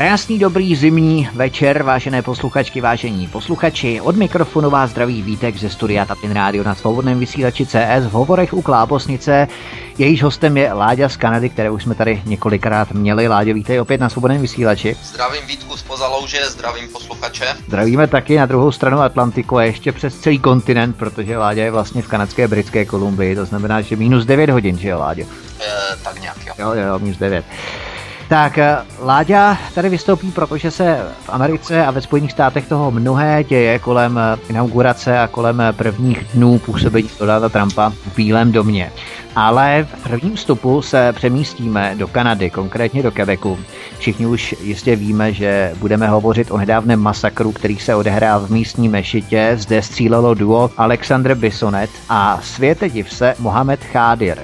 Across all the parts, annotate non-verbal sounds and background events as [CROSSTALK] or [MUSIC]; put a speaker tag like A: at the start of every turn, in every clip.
A: Krásný dobrý zimní večer, vážené posluchačky, vážení posluchači. Od mikrofonu vás zdraví Vítek ze studia Tapin Radio na svobodném vysílači CS v hovorech u Klábosnice. Jejíž hostem je Láďa z Kanady, které už jsme tady několikrát měli. Láďo, vítej opět na svobodném vysílači.
B: Zdravím Vítku z Pozalouže, zdravím posluchače.
A: Zdravíme taky na druhou stranu Atlantiku a ještě přes celý kontinent, protože Láďa je vlastně v kanadské britské Kolumbii, to znamená, že minus 9 hodin, že jo, Láďo?
B: E, tak nějak, jo.
A: Jo, jo, minus 9. Tak eh, Láďa tady vystoupí, protože se v Americe a ve Spojených státech toho mnohé děje kolem eh, inaugurace a kolem eh, prvních dnů působení Donalda Trumpa v Bílém domě. Ale v prvním vstupu se přemístíme do Kanady, konkrétně do Quebecu. Všichni už jistě víme, že budeme hovořit o nedávném masakru, který se odehrál v místní mešitě. Zde střílelo duo Alexandr Bisonet a světe div se Mohamed Khadir.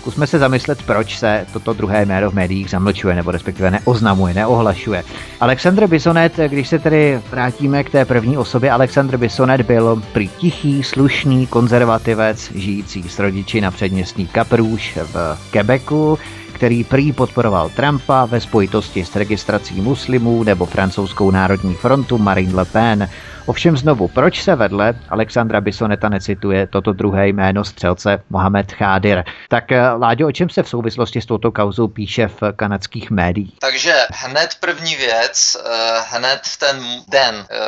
A: Zkusme se zamyslet, proč se toto druhé jméno v médiích zamlčuje, nebo respektive neoznamuje, neohlašuje. Alexandr Bisonet, když se tedy vrátíme k té první osobě, Alexandr Bisonet byl prý tichý, slušný konzervativec, žijící s rodiči na předměstí Kaprůž v Quebecu, který prý podporoval Trumpa ve spojitosti s registrací muslimů nebo francouzskou národní frontu Marine Le Pen. Ovšem znovu, proč se vedle Alexandra Bisoneta necituje toto druhé jméno střelce Mohamed Khadir? Tak eh, Láďo, o čem se v souvislosti s touto kauzou píše v kanadských médiích?
B: Takže hned první věc, eh, hned ten den, eh,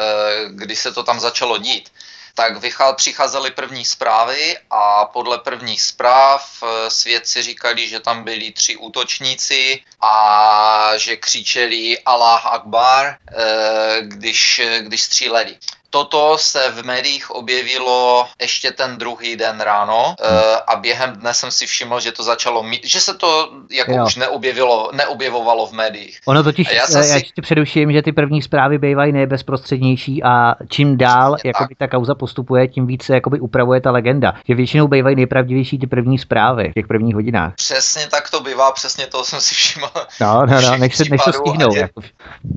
B: kdy se to tam začalo dít, tak přicházely první zprávy a podle prvních zpráv svědci říkali, že tam byli tři útočníci a že křičeli Allah Akbar, když, když stříleli toto se v médiích objevilo ještě ten druhý den ráno hmm. a během dne jsem si všiml, že to začalo, mít, že se to jako jo. už neobjevilo, neobjevovalo v médiích.
A: Ono totiž, já, já si... ti předuším, že ty první zprávy bývají nejbezprostřednější a čím dál jakoby ta kauza postupuje, tím více jakoby upravuje ta legenda. Že většinou bývají nejpravdivější ty první zprávy v těch prvních hodinách.
B: Přesně tak to bývá, přesně to jsem si všiml.
A: No, no, no, než se, než se stihnou. Je,
B: jako,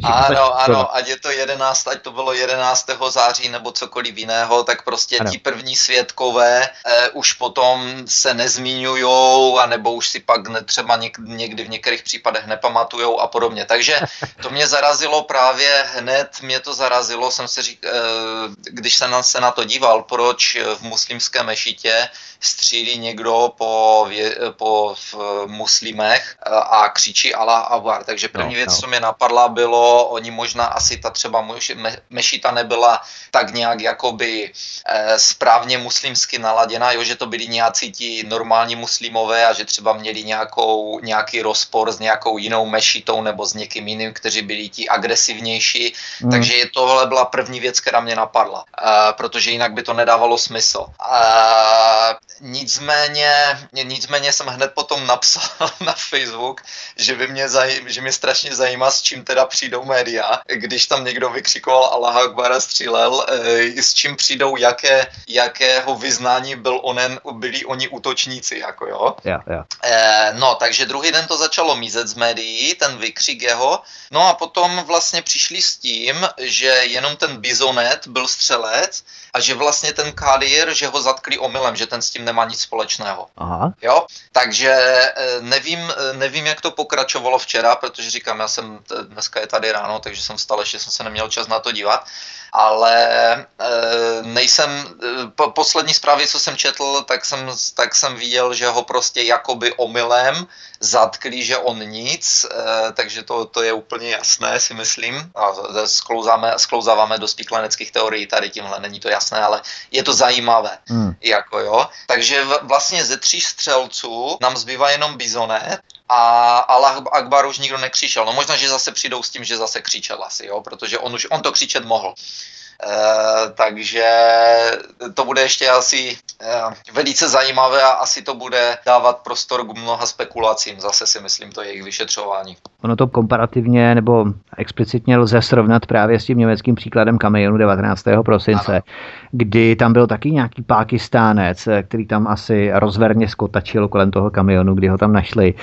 B: ano, ano, ať je to 11, ať to bylo 11. září září nebo cokoliv jiného, tak prostě ano. ti první svědkové eh, už potom se nezmíňujou, anebo už si pak ne, třeba něk, někdy v některých případech nepamatujou a podobně. Takže [LAUGHS] to mě zarazilo právě hned, mě to zarazilo, jsem si řík, eh, když jsem se na to díval, proč v muslimské mešitě střílí někdo po, vě, po v muslimech eh, a křičí Allah Akbar. Takže první no, věc, no. co mě napadla, bylo, oni možná asi ta třeba mešita nebyla tak nějak jakoby e, správně muslimsky naladěna, jo, že to byli nějací ti normální muslimové a že třeba měli nějakou, nějaký rozpor s nějakou jinou mešitou nebo s někým jiným, kteří byli ti agresivnější. Mm. Takže je tohle byla první věc, která mě napadla, e, protože jinak by to nedávalo smysl. E, nicméně, nicméně jsem hned potom napsal [LAUGHS] na Facebook, že by mě, zaj, že mě strašně zajímá, s čím teda přijdou média, když tam někdo vykřikoval Allah Akbar a střílel, e, s čím přijdou, jaké, jakého vyznání byl onen, byli oni útočníci, jako jo.
A: Yeah, yeah.
B: No, takže druhý den to začalo mizet z médií, ten vykřik jeho, no a potom vlastně přišli s tím, že jenom ten bizonet byl střelec a že vlastně ten Kadir, že ho zatkli omylem, že ten s tím nemá nic společného.
A: Aha.
B: Jo, takže e, nevím, nevím, jak to pokračovalo včera, protože říkám, já jsem, dneska je tady ráno, takže jsem vstal, ještě jsem se neměl čas na to dívat, ale e, nejsem, e, po, poslední zprávy, co jsem četl, tak jsem, tak jsem viděl, že ho prostě jakoby omylem zatkli, že on nic, e, takže to, to je úplně jasné, si myslím. A sklouzáme, sklouzáváme do spikleneckých teorií tady tímhle, není to jasné, ale je to zajímavé. Hmm. Jako jo. Takže vlastně ze tří střelců nám zbývá jenom Bizonet, a Allah Akbar už nikdo nekřičel. No možná, že zase přijdou s tím, že zase křičel asi, jo, protože on už on to křičet mohl. Eh, takže to bude ještě asi e, velice zajímavé a asi to bude dávat prostor k mnoha spekulacím, zase si myslím, to jejich vyšetřování.
A: Ono to komparativně nebo explicitně lze srovnat právě s tím německým příkladem kamionu 19. prosince, ano. kdy tam byl taky nějaký pákistánec, eh, který tam asi rozverně skotačil kolem toho kamionu, kdy ho tam našli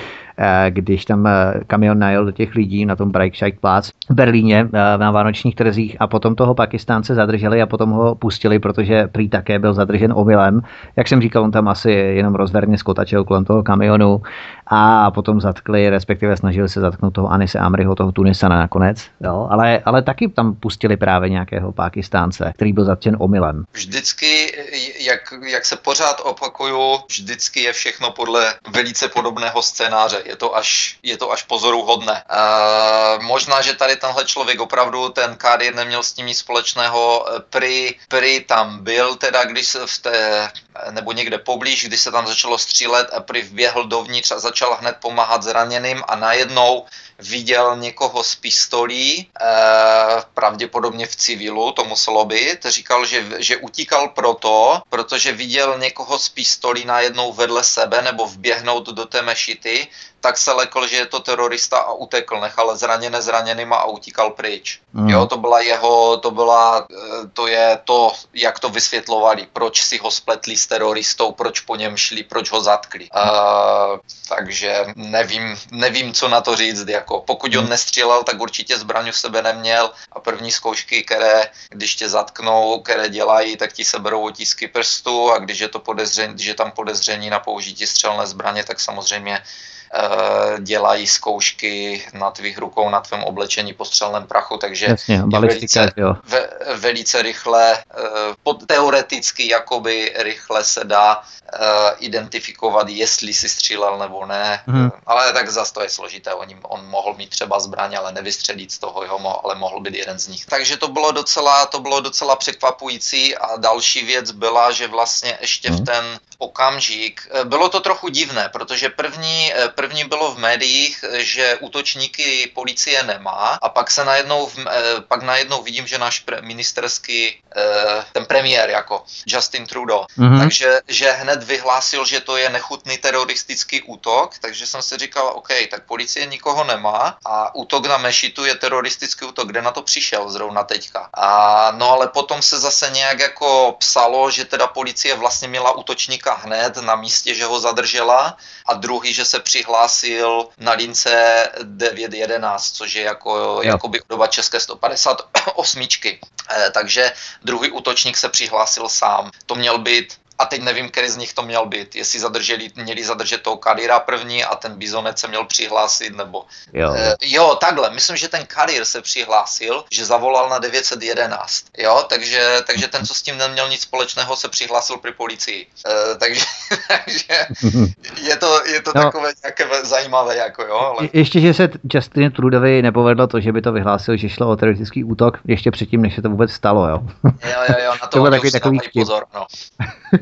A: když tam eh, kamion najel do těch lidí na tom Breitscheid Platz v Berlíně na vánočních trzích a potom toho Pakistánce zadrželi a potom ho pustili, protože prý také byl zadržen omylem. Jak jsem říkal, on tam asi jenom rozverně skotačil kolem toho kamionu a potom zatkli, respektive snažili se zatknout toho Anise Amriho, toho Tunisana nakonec. Jo? Ale, ale taky tam pustili právě nějakého Pakistánce, který byl zatčen omylem.
B: Vždycky, jak, jak se pořád opakuju, vždycky je všechno podle velice podobného scénáře. Je to až, je to až pozoruhodné. Uh, možná, že tady tenhle člověk opravdu ten Kadir neměl s tím nic společného. Pri, Pri tam byl teda, když se v té, nebo někde poblíž, když se tam začalo střílet a Pri vběhl dovnitř a začal hned pomáhat zraněným a najednou viděl někoho s pistolí, eh, pravděpodobně v civilu, to muselo být. Říkal, že, že utíkal proto, protože viděl někoho s pistolí najednou vedle sebe nebo vběhnout do té mešity tak se lekl, že je to terorista a utekl, nechal zraněné zraněnýma a utíkal pryč. Mm. Jo, to byla jeho, to byla, eh, to je to, jak to vysvětlovali, proč si ho spletli s teroristou, proč po něm šli, proč ho zatkli. Uh, takže nevím, nevím, co na to říct, jako pokud on mm. nestřílel, tak určitě zbraň u sebe neměl a první zkoušky, které, když tě zatknou, které dělají, tak ti seberou otisky prstů a když je to podezření, když je tam podezření na použití střelné zbraně, tak samozřejmě dělají zkoušky na tvých rukou, na tvém oblečení po střelném prachu, takže
A: Jasně, velice, jo.
B: Ve, velice rychle, eh, teoreticky jakoby rychle se dá uh, identifikovat, jestli si střílel nebo ne, hmm. ale tak zase to je složité, on, on mohl mít třeba zbraň, ale nevystřelit z toho, jo, ale mohl být jeden z nich. Takže to bylo docela, to bylo docela překvapující a další věc byla, že vlastně ještě hmm. v ten okamžik, bylo to trochu divné, protože první, První bylo v médiích, že útočníky policie nemá a pak se najednou, eh, pak najednou vidím, že náš pre, ministerský, eh, ten premiér jako Justin Trudeau, mm-hmm. takže že hned vyhlásil, že to je nechutný teroristický útok, takže jsem si říkal, OK, tak policie nikoho nemá a útok na Mešitu je teroristický útok, kde na to přišel zrovna teďka. A no ale potom se zase nějak jako psalo, že teda policie vlastně měla útočníka hned na místě, že ho zadržela a druhý, že se přihlásil přihlásil na lince 911, což je jako, jako by doba české 158. Eh, takže druhý útočník se přihlásil sám. To měl být a teď nevím, který z nich to měl být. Jestli zadrželi, měli zadržet toho Kadira první a ten Bizonec se měl přihlásit, nebo... Jo. E, jo, takhle, myslím, že ten Kadir se přihlásil, že zavolal na 911, jo, takže, takže ten, co s tím neměl nic společného, se přihlásil při policii. E, takže, [LAUGHS] takže je to, je to no. takové nějaké zajímavé, jako jo. Ale...
A: Ještě, že se Justin Trudovi nepovedlo to, že by to vyhlásil, že šlo o teroristický útok ještě předtím, než se to vůbec stalo, jo.
B: jo, jo, jo, na to, to byl takový, takový pozor, no. [LAUGHS]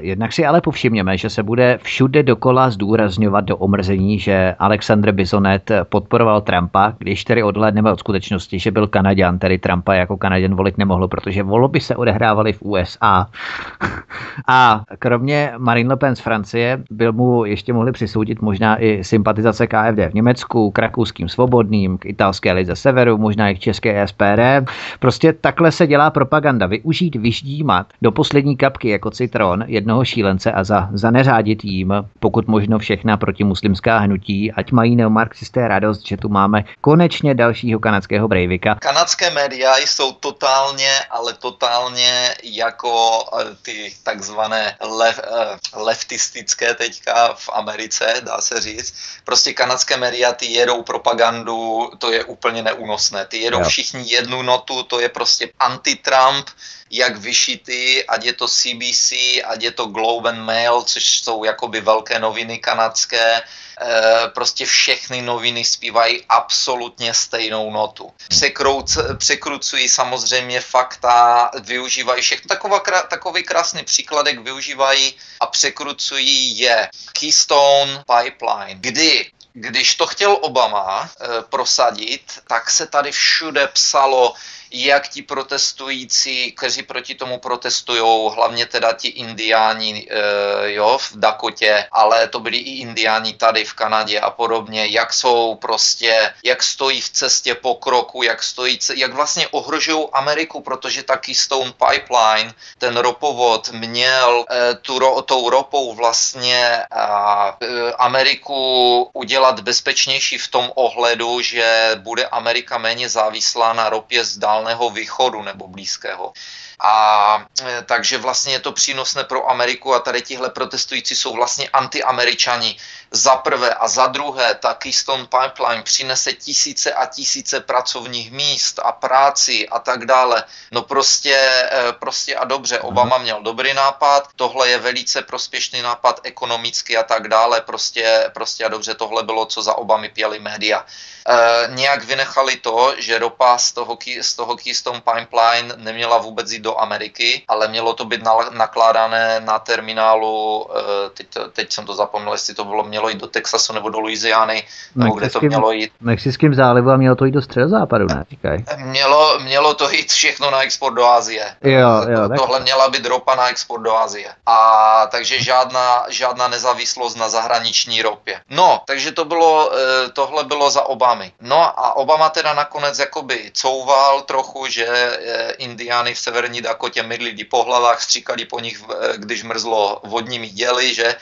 A: Jednak si ale povšimněme, že se bude všude dokola zdůrazňovat do omrzení, že Alexandr Bisonet podporoval Trumpa, když tedy odhlédneme od skutečnosti, že byl Kanaděn, tedy Trumpa jako Kanaděn volit nemohl, protože volby se odehrávaly v USA. [LAUGHS] A kromě Marine Le Pen z Francie byl mu ještě mohli přisoudit možná i sympatizace KFD v Německu, k rakouským svobodným, k italské lize severu, možná i k české SPD. Prostě takhle se dělá propaganda. Využít, vyždímat do poslední kapky jako citron jednoho šílence a za, za neřádit jím, pokud možno všechna protimuslimská hnutí, ať mají neomarxisté radost, že tu máme konečně dalšího kanadského Breivika.
B: Kanadské média jsou totálně, ale totálně jako eh, ty takzvané lev, eh, leftistické teďka v Americe, dá se říct. Prostě kanadské média, ty jedou propagandu, to je úplně neúnosné. Ty jedou jo. všichni jednu notu, to je prostě anti-Trump, jak vyšitý, ať je to CBC, ať je to Globe and Mail, což jsou jakoby velké noviny kanadské, eh, prostě všechny noviny zpívají absolutně stejnou notu. Překrouc, překrucují samozřejmě fakta, využívají všechno. Taková, takový krásný příkladek využívají a překrucují je Keystone Pipeline, kdy když to chtěl Obama e, prosadit, tak se tady všude psalo, jak ti protestující, kteří proti tomu protestují, hlavně teda ti indiáni e, jo, v Dakotě, ale to byli i indiáni tady v Kanadě a podobně, jak jsou prostě, jak stojí v cestě pokroku, jak stojí, jak vlastně ohrožují Ameriku, protože ta Keystone Pipeline, ten ropovod měl e, tu, ro, tou ropou vlastně a, e, Ameriku udělat bezpečnější v tom ohledu, že bude Amerika méně závislá na ropě z Dálného východu nebo Blízkého. A e, takže vlastně je to přínosné pro Ameriku a tady tihle protestující jsou vlastně antiameričani za prvé a za druhé ta Keystone Pipeline přinese tisíce a tisíce pracovních míst a práci a tak dále. No prostě, e, prostě a dobře, mhm. Obama měl dobrý nápad, tohle je velice prospěšný nápad ekonomicky a tak dále, prostě, prostě a dobře, tohle bylo, co za Obamy pěli média. E, nějak vynechali to, že ropa z toho, z toho Keystone Pipeline neměla vůbec jít do Ameriky, ale mělo to být nakládané na terminálu, e, teď, teď jsem to zapomněl, jestli to bylo, mělo jít do Texasu nebo do Louisiany, nebo kde to mělo jít.
A: Mexickým zálivu a mělo to jít do středozápadu, ne? Říkaj.
B: Mělo, mělo to jít všechno na export do Asie.
A: Jo, jo,
B: Tohle tak. měla být ropa na export do Asie. A takže žádná, žádná nezávislost na zahraniční ropě. No, takže to bylo, tohle bylo za Obamy. No a Obama teda nakonec jakoby couval trochu, že e, Indiány v severní Dakotě mydlili po hlavách, stříkali po nich, e, když mrzlo vodními děli, že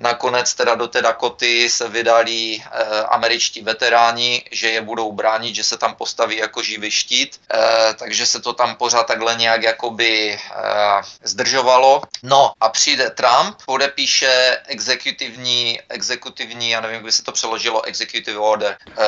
B: Nakonec teda do té Dakoty se vydali e, američtí veteráni, že je budou bránit, že se tam postaví jako živý štít, e, takže se to tam pořád takhle nějak jakoby e, zdržovalo. No a přijde Trump, podepíše exekutivní, exekutivní, já nevím, jak by se to přeložilo, executive order.
A: E,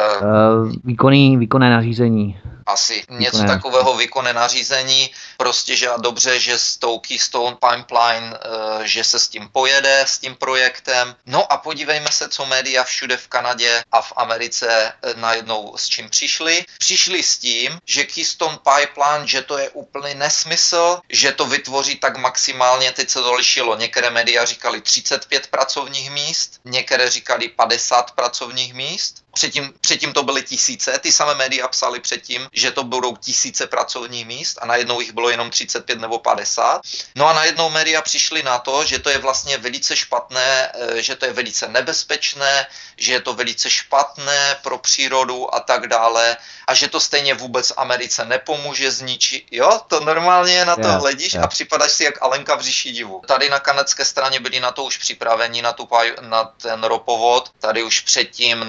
A: výkonný, výkonné nařízení
B: asi něco takového výkonné nařízení, prostě že a dobře, že s tou Keystone Pipeline, eh, že se s tím pojede, s tím projektem. No a podívejme se, co média všude v Kanadě a v Americe eh, najednou s čím přišli. Přišli s tím, že Keystone Pipeline, že to je úplný nesmysl, že to vytvoří tak maximálně, teď se to lišilo, některé média říkali 35 pracovních míst, některé říkali 50 pracovních míst, Předtím, předtím to byly tisíce, ty samé média psali předtím, že to budou tisíce pracovních míst a najednou jich bylo jenom 35 nebo 50. No a najednou média přišly na to, že to je vlastně velice špatné, eh, že to je velice nebezpečné, že je to velice špatné pro přírodu a tak dále a že to stejně vůbec Americe nepomůže zničit. Jo, to normálně na to yeah, hledíš yeah. a připadáš si jak Alenka v říši divu. Tady na kanadské straně byli na to už připraveni, na, tu, na ten ropovod, tady už předtím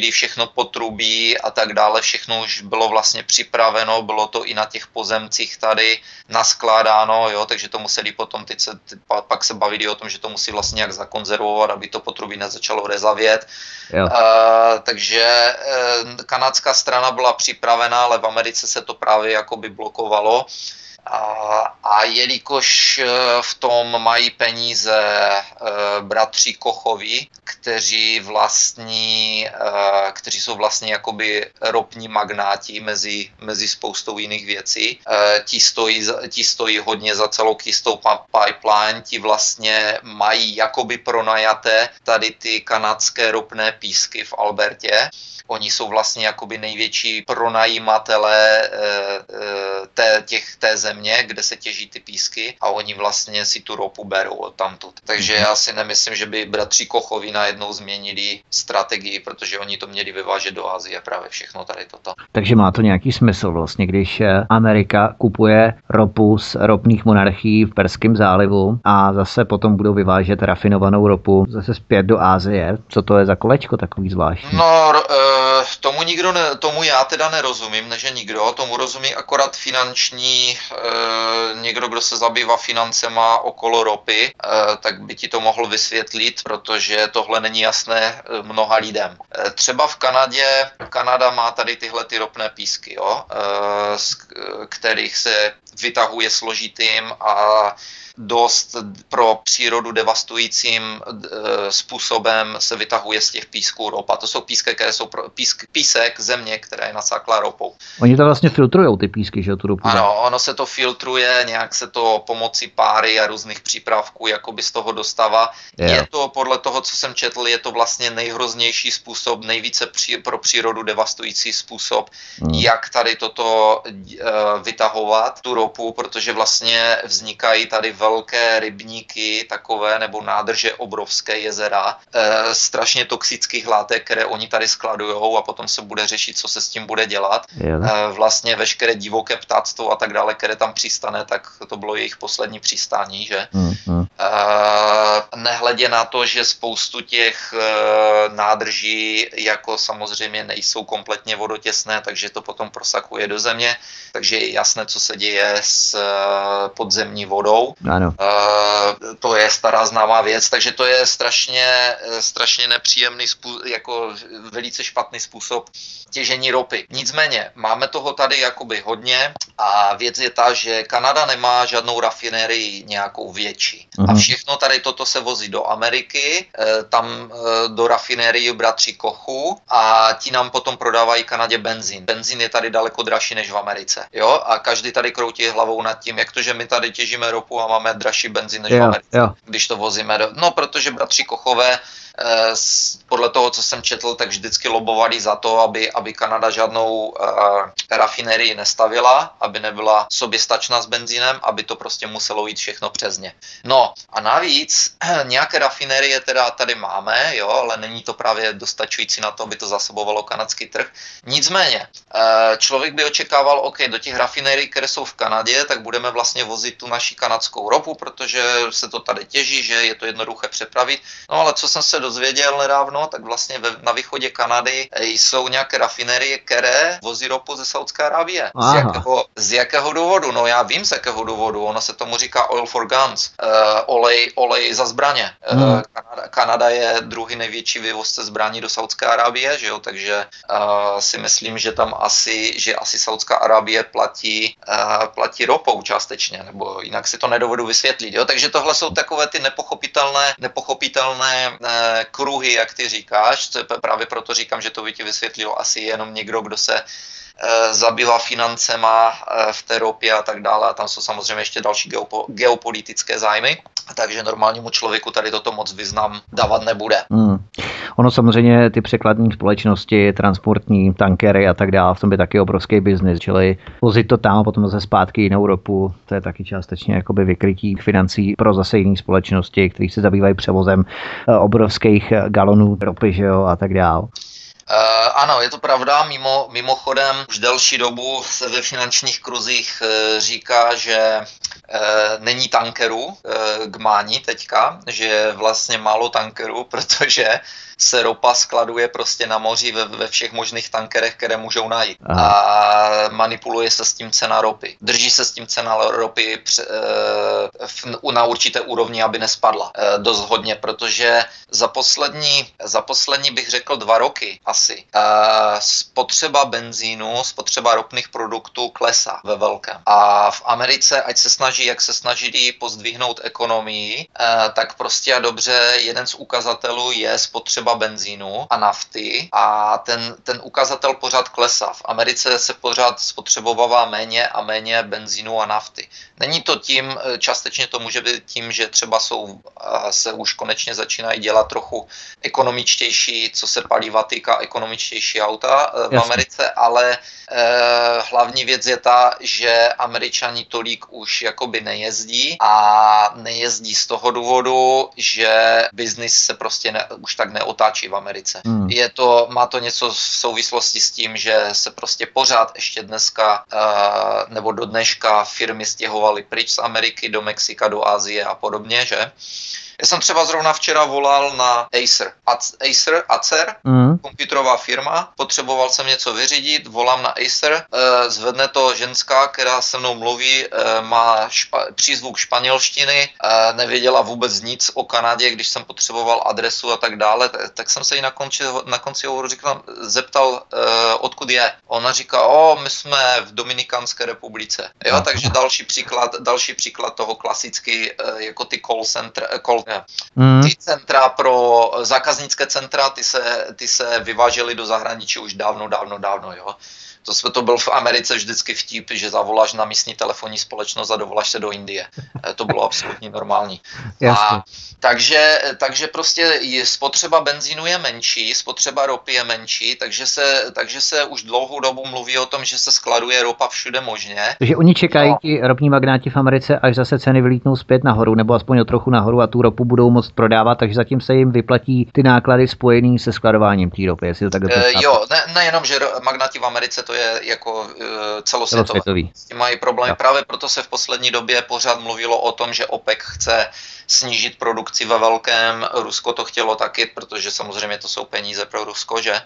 B: nakoupili všechno potrubí a tak dále, všechno už bylo vlastně připraveno, bylo to i na těch pozemcích tady naskládáno, jo, takže to museli potom, teď se, pak se bavili o tom, že to musí vlastně nějak zakonzervovat, aby to potrubí nezačalo rezavět. Jo. Uh, takže uh, kanadská strana byla připravená, ale v Americe se to právě jakoby blokovalo. A, a jelikož eh, v tom mají peníze e, bratři Kochovi, kteří vlastní, e, kteří jsou vlastně jakoby ropní magnáti mezi, mezi spoustou jiných věcí, ti, stojí, ti stojí hodně za celou kistou pipeline, ti vlastně mají jakoby pronajaté tady ty kanadské ropné písky v Albertě. Oni jsou vlastně jakoby největší pronajímatelé e, e, té, těch, té země, kde se těží ty písky a oni vlastně si tu ropu berou od tamtud. Takže mm-hmm. já si nemyslím, že by bratři Kochovi najednou změnili strategii, protože oni to měli vyvážet do Asie právě všechno tady toto.
A: Takže má to nějaký smysl vlastně, když eh, Amerika kupuje ropu z ropných monarchií v Perském zálivu a zase potom budou vyvážet rafinovanou ropu zase zpět do Asie. Co to je za kolečko takový zvláštní?
B: No, uh, tomu nikdo ne, tomu já teda nerozumím, neže nikdo, tomu rozumí akorát finanční, e, někdo, kdo se zabývá financema okolo ropy, e, tak by ti to mohl vysvětlit, protože tohle není jasné mnoha lidem. E, třeba v Kanadě, Kanada má tady tyhle ty ropné písky, jo, e, z kterých se vytahuje složitým a dost pro přírodu devastujícím eh, způsobem se vytahuje z těch písků ropa. To jsou písky, které jsou, písk, písk, písek země, která je nasáklá ropou.
A: Oni to vlastně filtrují ty písky, že tu ropu.
B: Ano, ono se to filtruje, nějak se to pomocí páry a různých přípravků jakoby z toho dostává. Yeah. Je to podle toho, co jsem četl, je to vlastně nejhroznější způsob, nejvíce při, pro přírodu devastující způsob, mm. jak tady toto uh, vytahovat, tu ropu, protože vlastně vznikají tady velké rybníky, takové, nebo nádrže obrovské jezera, uh, strašně toxických látek, které oni tady skladují a potom se bude řešit, co se s tím bude dělat. Uh, vlastně veškeré divoké ptáctvo a tak dále, které tam přistane, tak to bylo jejich poslední přistání, že? Mm, mm. Uh, nehledě na to, že spoustu těch uh, nádrží jako samozřejmě nejsou kompletně vodotěsné, takže to potom prosakuje do země, takže je jasné, co se děje s uh, podzemní vodou.
A: Ano.
B: Uh, to je stará známá věc, takže to je strašně, strašně nepříjemný, způsob, jako velice špatný způsob těžení ropy. Nicméně, máme toho tady jakoby hodně a věc je ta, že Kanada nemá žádnou rafinérii nějakou větší. Uh-huh. A mhm. všechno tady toto se vozí do Ameriky, eh, tam eh, do rafinérii bratří Kochu a ti nám potom prodávají Kanadě benzín. Benzín je tady daleko dražší než v Americe. Jo? A každý tady kroutí hlavou nad tím, jak to, že my tady těžíme ropu a máme dražší benzín než jo, v Americe, jo. když to vozíme. Do... No, protože bratři Kochové podle toho, co jsem četl, tak vždycky lobovali za to, aby, aby Kanada žádnou uh, rafinérii nestavila, aby nebyla soběstačná s benzínem, aby to prostě muselo jít všechno přes ně. No a navíc nějaké rafinérie teda tady máme, jo, ale není to právě dostačující na to, aby to zasobovalo kanadský trh. Nicméně, uh, člověk by očekával, OK, do těch rafinérií, které jsou v Kanadě, tak budeme vlastně vozit tu naši kanadskou ropu, protože se to tady těží, že je to jednoduché přepravit. No ale co jsem se dozvěděl nedávno, tak vlastně ve, na východě Kanady jsou nějaké rafinerie, které vozí ropu ze Saudské Arábie. Z jakého, z jakého důvodu? No já vím z jakého důvodu. Ono se tomu říká oil for guns, uh, olej, olej za zbraně. Hmm. Uh, Kanada, Kanada je druhý největší vývozce zbraní do Saudské Arábie, že jo, takže uh, si myslím, že tam asi, že asi Saudská Arábie platí, uh, platí ropou částečně, nebo jinak si to nedovedu vysvětlit, jo, takže tohle jsou takové ty nepochopitelné, nepochopitelné uh, kruhy, jak ty říkáš, právě proto říkám, že to by ti vysvětlil asi jenom někdo, kdo se zabývá financema eh, v té ropě a tak dále. A tam jsou samozřejmě ještě další geopo, geopolitické zájmy. Takže normálnímu člověku tady toto moc význam dávat nebude. Hmm.
A: Ono samozřejmě ty překladní společnosti, transportní tankery a tak dále, v tom by taky obrovský biznis, čili vozit to tam a potom zase zpátky jinou ropu, to je taky částečně jakoby vykrytí financí pro zase jiné společnosti, které se zabývají převozem eh, obrovských galonů ropy že jo, a tak dále.
B: Uh, ano, je to pravda. Mimo, mimochodem, už delší dobu se ve finančních kruzích uh, říká, že uh, není tankerů k mání teďka, že je vlastně málo tankerů, [LAUGHS] protože se ropa skladuje prostě na moři ve, ve všech možných tankerech, které můžou najít. Aha. A manipuluje se s tím cena ropy. Drží se s tím cena ropy pře, e, v, na určité úrovni, aby nespadla e, dost hodně, protože za poslední, za poslední bych řekl dva roky asi e, spotřeba benzínu, spotřeba ropných produktů klesá ve velkém. A v Americe, ať se snaží, jak se snaží pozdvihnout ekonomii, tak prostě a dobře jeden z ukazatelů je spotřeba spotřeba benzínu a nafty a ten, ten ukazatel pořád klesá. V Americe se pořád spotřebovává méně a méně benzínu a nafty. Není to tím, částečně to může být tím, že třeba jsou, se už konečně začínají dělat trochu ekonomičtější, co se paliva týká, ekonomičtější auta e, v Jasně. Americe, ale eh, hlavní věc je ta, že američani tolik už jakoby nejezdí a nejezdí z toho důvodu, že biznis se prostě ne, už tak neotáčí v Americe. Hmm. Je to, má to něco v souvislosti s tím, že se prostě pořád ještě dneska eh, nebo do dneška firmy stěhovaly pryč z Ameriky do Mexika, do Asie a podobně, že? Já jsem třeba zrovna včera volal na Acer. Acer, Acer, mm. počítačová firma, potřeboval jsem něco vyřídit, volám na Acer, e, zvedne to ženská, která se mnou mluví, e, má špa, přízvuk španělštiny, e, nevěděla vůbec nic o Kanadě, když jsem potřeboval adresu a tak dále, tak, tak jsem se jí na konci, na konci hovoru říkal, zeptal, e, odkud je. Ona říká, o, my jsme v Dominikánské republice. Jo, takže další příklad, další příklad toho klasicky, e, jako ty call center, call Mm. Ty centra pro zákaznické centra, ty se, ty se vyvážely do zahraničí už dávno, dávno, dávno, jo. To, jsme, to byl v Americe vždycky vtip, že zavoláš na místní telefonní společnost a dovoláš se do Indie. Eh, to bylo absolutně normální. A, takže, takže prostě spotřeba benzínu je menší, spotřeba ropy je menší, takže se, takže se už dlouhou dobu mluví o tom, že se skladuje ropa všude možně.
A: Takže oni čekají, no. ti ropní magnáti v Americe, až zase ceny vylítnou zpět nahoru, nebo aspoň o trochu nahoru a tu ropu budou moct prodávat, takže zatím se jim vyplatí ty náklady spojené se skladováním té ropy, jestli to tak
B: e, Jo, ne, nejenom, že magnáti v Americe to je jako uh, celosvětové. celosvětový. S tím mají problémy. Ja. Právě proto se v poslední době pořád mluvilo o tom, že OPEC chce snížit produkci ve velkém. Rusko to chtělo taky, protože samozřejmě to jsou peníze pro Rusko, že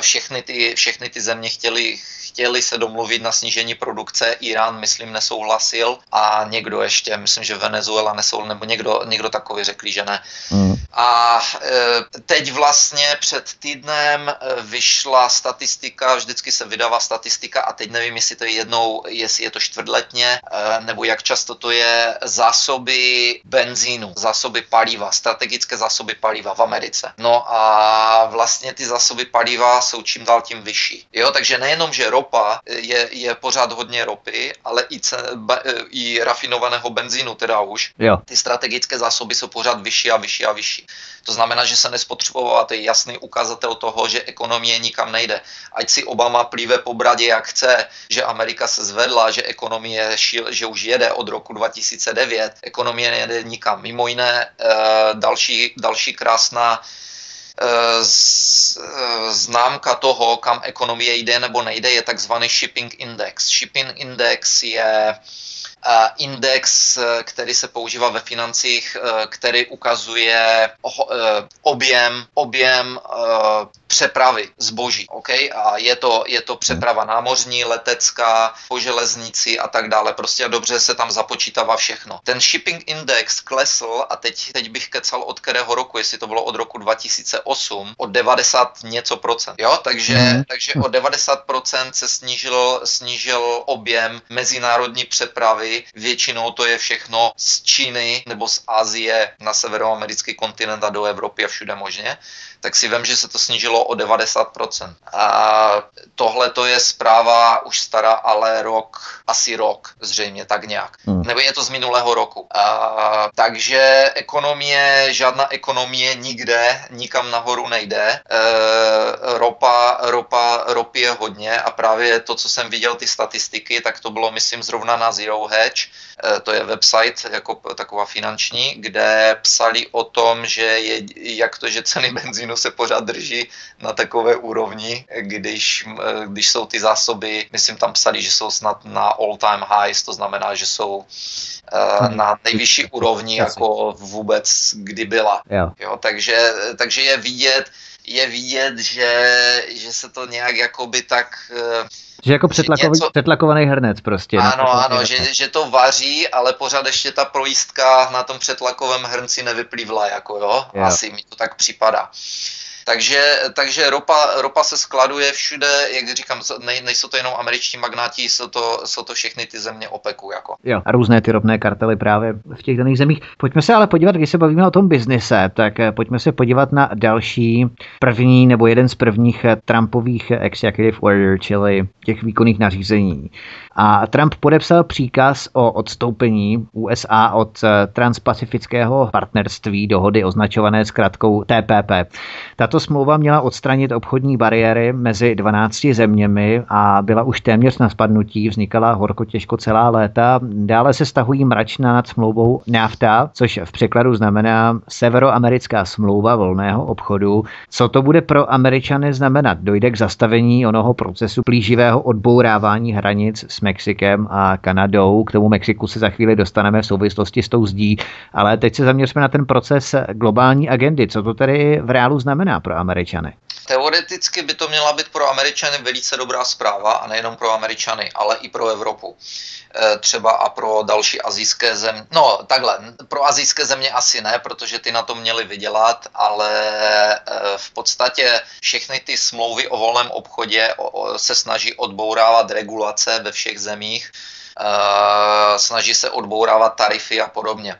B: všechny ty, všechny ty země chtěli, chtěli se domluvit na snížení produkce. Irán, myslím, nesouhlasil a někdo ještě, myslím, že Venezuela nesouhlasil, nebo někdo, někdo takový řekli, že ne. Mm. A e, teď vlastně před týdnem e, vyšla statistika, vždycky se vydává statistika a teď nevím, jestli to je jednou, jestli je to čtvrtletně, nebo jak často to je zásoby benzínu, zásoby paliva, strategické zásoby paliva v Americe. No a vlastně ty zásoby paliva jsou čím dál tím vyšší. Jo, takže nejenom, že ropa je, je pořád hodně ropy, ale i, ce, i rafinovaného benzínu teda už. Jo. Ty strategické zásoby jsou pořád vyšší a vyšší a vyšší. To znamená, že se nespotřebovala, to je jasný ukazatel toho, že ekonomie nikam nejde. Ať si Obama plíve po bradě, jak chce, že Amerika se zvedla, že ekonomie šil, že už jede od roku 2009, ekonomie nejede nikam. Mimo jiné eh, další, další krásná eh, eh, známka toho, kam ekonomie jde nebo nejde, je takzvaný shipping index. Shipping index je index, který se používá ve financích, eh, který ukazuje eh, objem, objem eh, přepravy zboží. Okay? A je to, je to přeprava námořní, letecká, po železnici a tak dále. Prostě dobře se tam započítává všechno. Ten shipping index klesl a teď, teď bych kecal od kterého roku, jestli to bylo od roku 2008, od 90 něco procent. Jo? Takže, mm. takže o 90 procent se snížil, snížil objem mezinárodní přepravy. Většinou to je všechno z Číny nebo z Asie na severoamerický kontinent a do Evropy a všude možně tak si vím, že se to snížilo o 90%. A tohle to je zpráva už stará, ale rok, asi rok zřejmě, tak nějak. Hmm. Nebo je to z minulého roku. A, takže ekonomie, žádná ekonomie nikde, nikam nahoru nejde. E, ropa, ropa, ropy je hodně a právě to, co jsem viděl, ty statistiky, tak to bylo, myslím, zrovna na Zero Hedge, e, to je website jako taková finanční, kde psali o tom, že je, jak to, že ceny benzínu benzínu se pořád drží na takové úrovni, když, když jsou ty zásoby, myslím tam psali, že jsou snad na all time highs, to znamená, že jsou uh, na nejvyšší úrovni, jako vůbec kdy byla. Jo, takže, takže je vidět, je vidět, že, že se to nějak jakoby tak... Uh,
A: že jako přetlakovaný, něco... přetlakovaný hrnec prostě.
B: Ano, ano, že, že to vaří, ale pořád ještě ta projístka na tom přetlakovém hrnci nevyplývla, jako jo? jo. Asi mi to tak připadá. Takže, takže ropa, ropa se skladuje všude, jak říkám, ne, nejsou to jenom američtí magnáti, jsou to, jsou to všechny ty země OPECu. Jako.
A: Jo, a různé ty ropné kartely právě v těch daných zemích. Pojďme se ale podívat, když se bavíme o tom biznise, tak eh, pojďme se podívat na další první nebo jeden z prvních eh, Trumpových executive order, čili těch výkonných nařízení. A Trump podepsal příkaz o odstoupení USA od eh, transpacifického partnerství dohody označované zkratkou TPP. Tato smlouva měla odstranit obchodní bariéry mezi 12 zeměmi a byla už téměř na spadnutí, vznikala horko těžko celá léta. Dále se stahují mračna nad smlouvou NAFTA, což v překladu znamená Severoamerická smlouva volného obchodu. Co to bude pro Američany znamenat? Dojde k zastavení onoho procesu plíživého odbourávání hranic s Mexikem a Kanadou. K tomu Mexiku se za chvíli dostaneme v souvislosti s tou zdí, ale teď se zaměřme na ten proces globální agendy. Co to tedy v reálu znamená pro Američany?
B: Teoreticky by to měla být pro Američany velice dobrá zpráva a nejenom pro Američany, ale i pro Evropu. E, třeba a pro další azijské země. No, takhle, pro azijské země asi ne, protože ty na to měli vydělat, ale e, v podstatě všechny ty smlouvy o volném obchodě se snaží odbourávat regulace ve všech zemích, e, snaží se odbourávat tarify a podobně.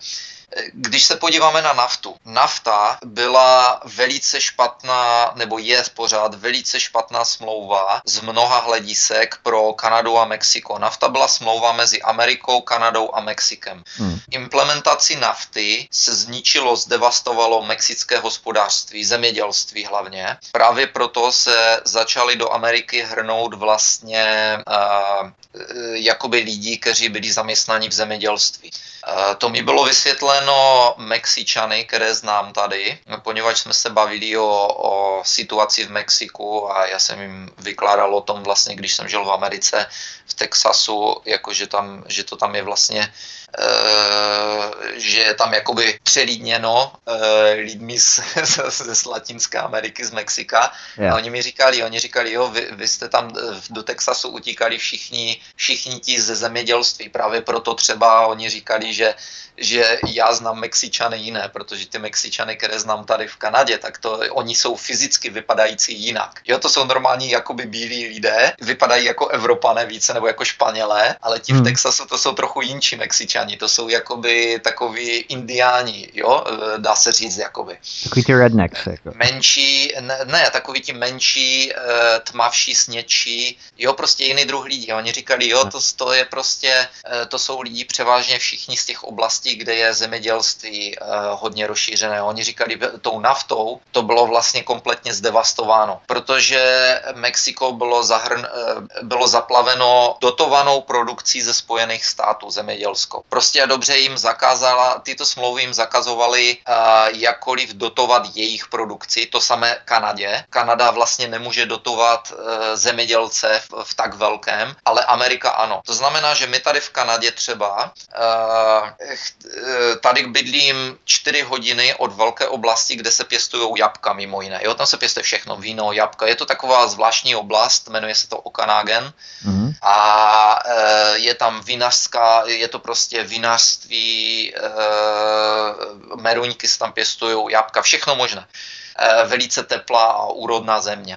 B: Když se podíváme na naftu, nafta byla velice špatná, nebo je pořád velice špatná smlouva z mnoha hledisek pro Kanadu a Mexiko. Nafta byla smlouva mezi Amerikou, Kanadou a Mexikem. Hmm. Implementaci nafty se zničilo, zdevastovalo mexické hospodářství, zemědělství hlavně. Právě proto se začali do Ameriky hrnout vlastně uh, jakoby lidi, kteří byli zaměstnáni v zemědělství. Uh, to mi bylo vysvětleno Mexičany, které znám tady, poněvadž jsme se bavili o, o situaci v Mexiku a já jsem jim vykládal o tom vlastně, když jsem žil v Americe, v Texasu, jako že, tam, že to tam je vlastně Eh, že je tam jakoby přelídněno eh, lidmi z, [LAUGHS] z, z Latinské Ameriky, z Mexika. Yeah. A oni mi říkali, oni říkali, jo, vy, vy jste tam eh, do Texasu utíkali všichni, všichni ti ze zemědělství. Právě proto třeba oni říkali, že že já znám Mexičany jiné, protože ty Mexičany, které znám tady v Kanadě, tak to oni jsou fyzicky vypadající jinak. Jo, to jsou normální jakoby bílí lidé, vypadají jako Evropané více nebo jako Španělé, ale ti v hmm. Texasu to jsou trochu jinčí Mexičani, to jsou jakoby takový indiáni, jo, e, dá se říct jakoby.
A: Takový ty rednecks. Jako.
B: Menší, ne, ne, takový ti menší, e, tmavší, snědší, jo, prostě jiný druh lidí. Oni říkali, jo, to, to je prostě, e, to jsou lidi převážně všichni z těch oblastí, kde je zemědělství hodně rozšířené. Oni říkali, tou naftou to bylo vlastně kompletně zdevastováno, protože Mexiko bylo, zahrn, bylo zaplaveno dotovanou produkcí ze Spojených států zemědělskou. Prostě dobře jim zakázala, tyto smlouvy jim zakazovaly uh, jakkoliv dotovat jejich produkci, to samé Kanadě. Kanada vlastně nemůže dotovat uh, zemědělce v, v tak velkém, ale Amerika ano. To znamená, že my tady v Kanadě třeba uh, Eh, tady bydlím čtyři hodiny od velké oblasti, kde se pěstují jabka mimo jiné. Jo, tam se pěstuje všechno, víno, jabka. Je to taková zvláštní oblast, jmenuje se to Okanagan. Mm-hmm. A e, je tam vinařská, je to prostě vinařství, e, meruňky se tam pěstují, jabka, všechno možné. E, velice teplá a úrodná země.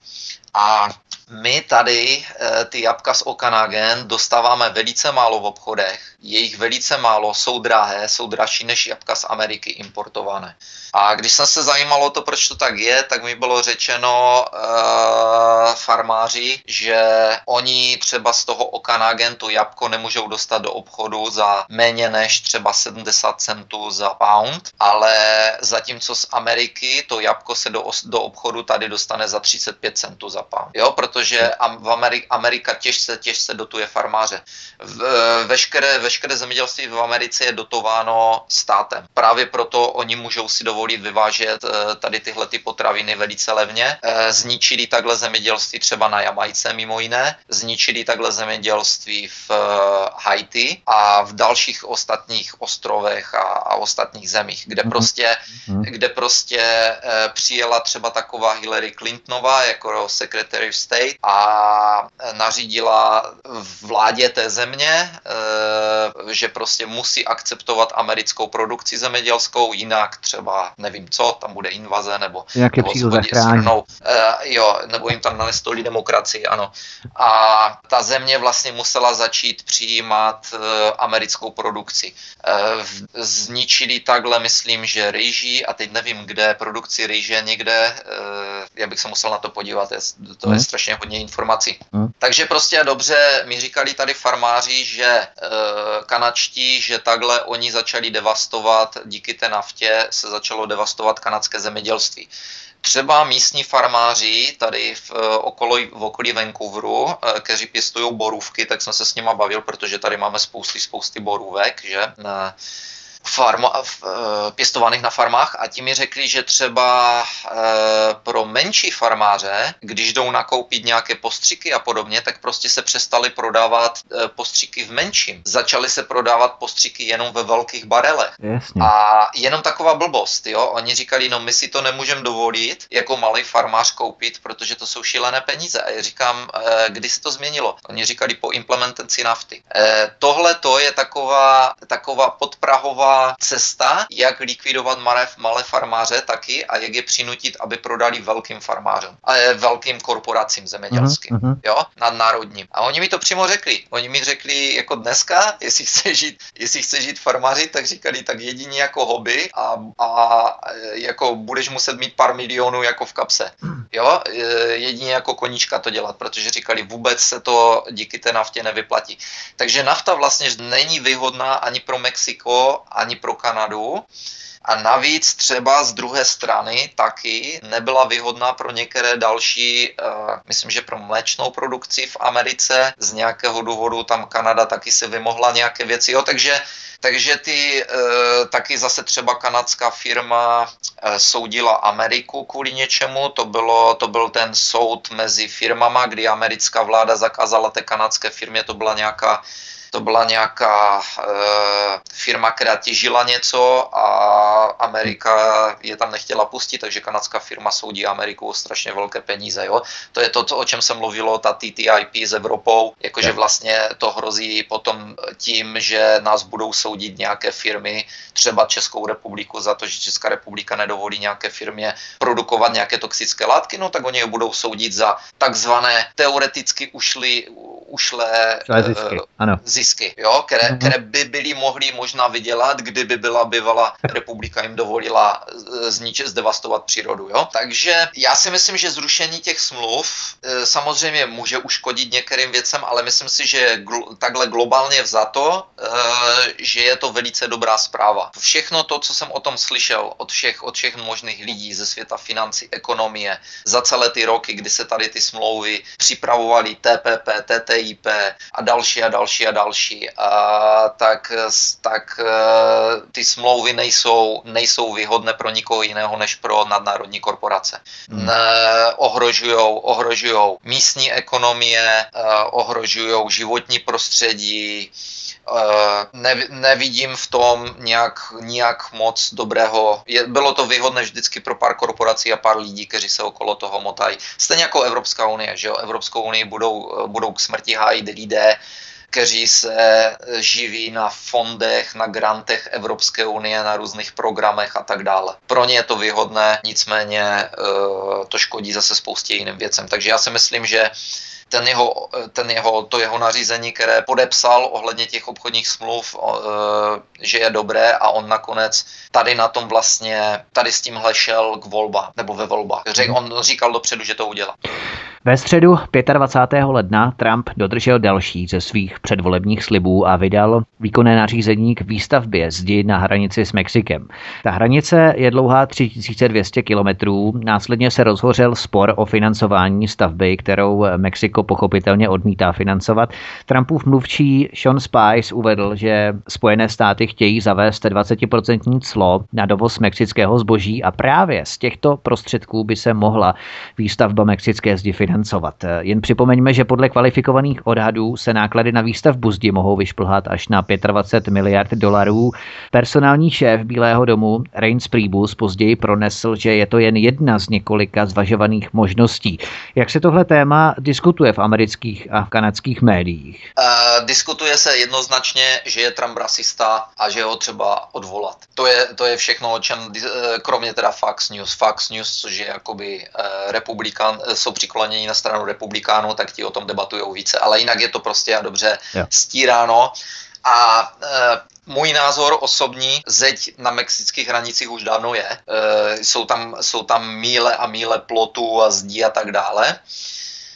B: A my tady ty jabka z Okanagan dostáváme velice málo v obchodech je jich velice málo, jsou drahé, jsou dražší než jabka z Ameriky importované. A když jsem se zajímalo to, proč to tak je, tak mi bylo řečeno uh, farmáři, že oni třeba z toho Okanagen to jabko nemůžou dostat do obchodu za méně než třeba 70 centů za pound, ale zatímco z Ameriky to jabko se do, do obchodu tady dostane za 35 centů za pound. Jo, protože v Amerika, Amerika těžce, těžce dotuje farmáře. V, veškeré, veškeré veškeré zemědělství v Americe je dotováno státem. Právě proto oni můžou si dovolit vyvážet eh, tady tyhle ty potraviny velice levně. Eh, zničili takhle zemědělství třeba na Jamajce mimo jiné, zničili takhle zemědělství v Haiti a v dalších ostatních ostrovech a, a ostatních zemích, kde mhm. prostě, mm-hmm. kde prostě přijela třeba taková Hillary Clintonová jako Secretary of State a nařídila vládě té země že prostě musí akceptovat americkou produkci zemědělskou, jinak třeba nevím co, tam bude invaze nebo,
A: Nějaké
B: nebo shrnou, uh, jo, nebo jim tam nalistolí demokracii, ano. A ta země vlastně musela začít přijímat uh, americkou produkci. Uh, zničili takhle, myslím, že rýží a teď nevím kde, produkci rýže někde, uh, já bych se musel na to podívat, to je hmm. strašně hodně informací. Hmm. Takže prostě dobře, mi říkali tady farmáři, že uh, kanačtí, že takhle oni začali devastovat, díky té naftě se začalo devastovat kanadské zemědělství. Třeba místní farmáři tady v, eh, okolo, v okolí Vancouveru, eh, kteří pěstují borůvky, tak jsem se s nima bavil, protože tady máme spousty, spousty borůvek, že? Farma, eh, pěstovaných na farmách a ti mi řekli, že třeba eh, pro menší farmáře, když jdou nakoupit nějaké postřiky a podobně, tak prostě se přestali prodávat eh, postřiky v menším. Začaly se prodávat postřiky jenom ve velkých barelech.
A: Jasně.
B: A jenom taková blbost, jo. Oni říkali, no my si to nemůžeme dovolit jako malý farmář koupit, protože to jsou šílené peníze. A já říkám, kdy se to změnilo? Oni říkali po implementaci nafty. Tohle to je taková, taková podprahová cesta, jak likvidovat malé, malé farmáře taky a jak je přinutit, aby prodali velkým farmářům, a velkým korporacím zemědělským, uh-huh. jo, nadnárodním. A oni mi to přímo řekli. Oni mi řekli jako dneska, jestli chce žít, jestli chce žít farmáři, tak říkali tak jedině jako hobby a, a jako budeš muset mít pár milionů jako v kapse. Jo, jedině jako koníčka to dělat, protože říkali, vůbec se to díky té naftě nevyplatí. Takže nafta vlastně není výhodná ani pro Mexiko, ani pro Kanadu. A navíc třeba z druhé strany taky nebyla výhodná pro některé další, uh, myslím, že pro mléčnou produkci v Americe. Z nějakého důvodu tam Kanada taky se vymohla nějaké věci. Jo, takže takže ty e, taky zase třeba kanadská firma e, soudila Ameriku kvůli něčemu, to, bylo, to byl ten soud mezi firmama, kdy americká vláda zakázala té kanadské firmě, to byla nějaká to byla nějaká e, firma, která těžila něco a Amerika je tam nechtěla pustit, takže kanadská firma soudí Ameriku o strašně velké peníze. Jo? To je to, to, o čem se mluvilo, ta TTIP s Evropou, jakože vlastně to hrozí potom tím, že nás budou soudit nějaké firmy, třeba Českou republiku za to, že Česká republika nedovolí nějaké firmě produkovat nějaké toxické látky, no tak oni je budou soudit za takzvané teoreticky ušly, ušlé
A: zisky, uh, ano.
B: zisky jo, které, uh-huh. které by byly mohly možná vydělat, kdyby byla bývala republika jim dovolila zničit, zdevastovat přírodu. Jo? Takže já si myslím, že zrušení těch smluv e, samozřejmě může uškodit některým věcem, ale myslím si, že gl- takhle globálně vzato, e, že je to velice dobrá zpráva. Všechno to, co jsem o tom slyšel od všech, od všech možných lidí ze světa financí, ekonomie, za celé ty roky, kdy se tady ty smlouvy připravovaly, TPP, TTIP a další a další a další, a tak, tak e, ty smlouvy nejsou, nejsou výhodné pro nikoho jiného než pro nadnárodní korporace. Hmm. Ohrožujou, ohrožujou místní ekonomie, e, ohrožují životní prostředí, ne, nevidím v tom nějak, nějak moc dobrého. Je, bylo to výhodné vždycky pro pár korporací a pár lidí, kteří se okolo toho motají. Stejně jako Evropská unie, že jo? Evropskou unii budou, budou k smrti hájit lidé, kteří se živí na fondech, na grantech Evropské unie, na různých programech a tak dále. Pro ně je to výhodné, nicméně eh, to škodí zase spoustě jiným věcem. Takže já si myslím, že ten jeho, ten jeho, to jeho nařízení, které podepsal ohledně těch obchodních smluv, eh, že je dobré a on nakonec tady na tom vlastně, tady s tímhle šel k volba, nebo ve volbách. Mhm. On říkal dopředu, že to udělá.
A: Ve středu 25. ledna Trump dodržel další ze svých předvolebních slibů a vydal výkonné nařízení k výstavbě zdi na hranici s Mexikem. Ta hranice je dlouhá 3200 kilometrů, následně se rozhořel spor o financování stavby, kterou Mexiko pochopitelně odmítá financovat. Trumpův mluvčí Sean Spice uvedl, že Spojené státy chtějí zavést 20% clo na dovoz mexického zboží a právě z těchto prostředků by se mohla výstavba mexické zdi financovat financovat. Jen připomeňme, že podle kvalifikovaných odhadů se náklady na výstavbu zdi mohou vyšplhat až na 25 miliard dolarů. Personální šéf Bílého domu Reince Priebus později pronesl, že je to jen jedna z několika zvažovaných možností. Jak se tohle téma diskutuje v amerických a v kanadských médiích?
B: Uh, diskutuje se jednoznačně, že je Trump rasista a že ho třeba odvolat. To je, to je všechno, o čem, eh, kromě teda Fox News. Fox News, což je jakoby republikán, jsou přikloněni na stranu republikánů, tak ti o tom debatují více. Ale jinak je to prostě a dobře jo. stíráno. A e, můj názor osobní, zeď na mexických hranicích už dávno je. E, jsou, tam, jsou tam míle a míle plotů a zdí a tak dále.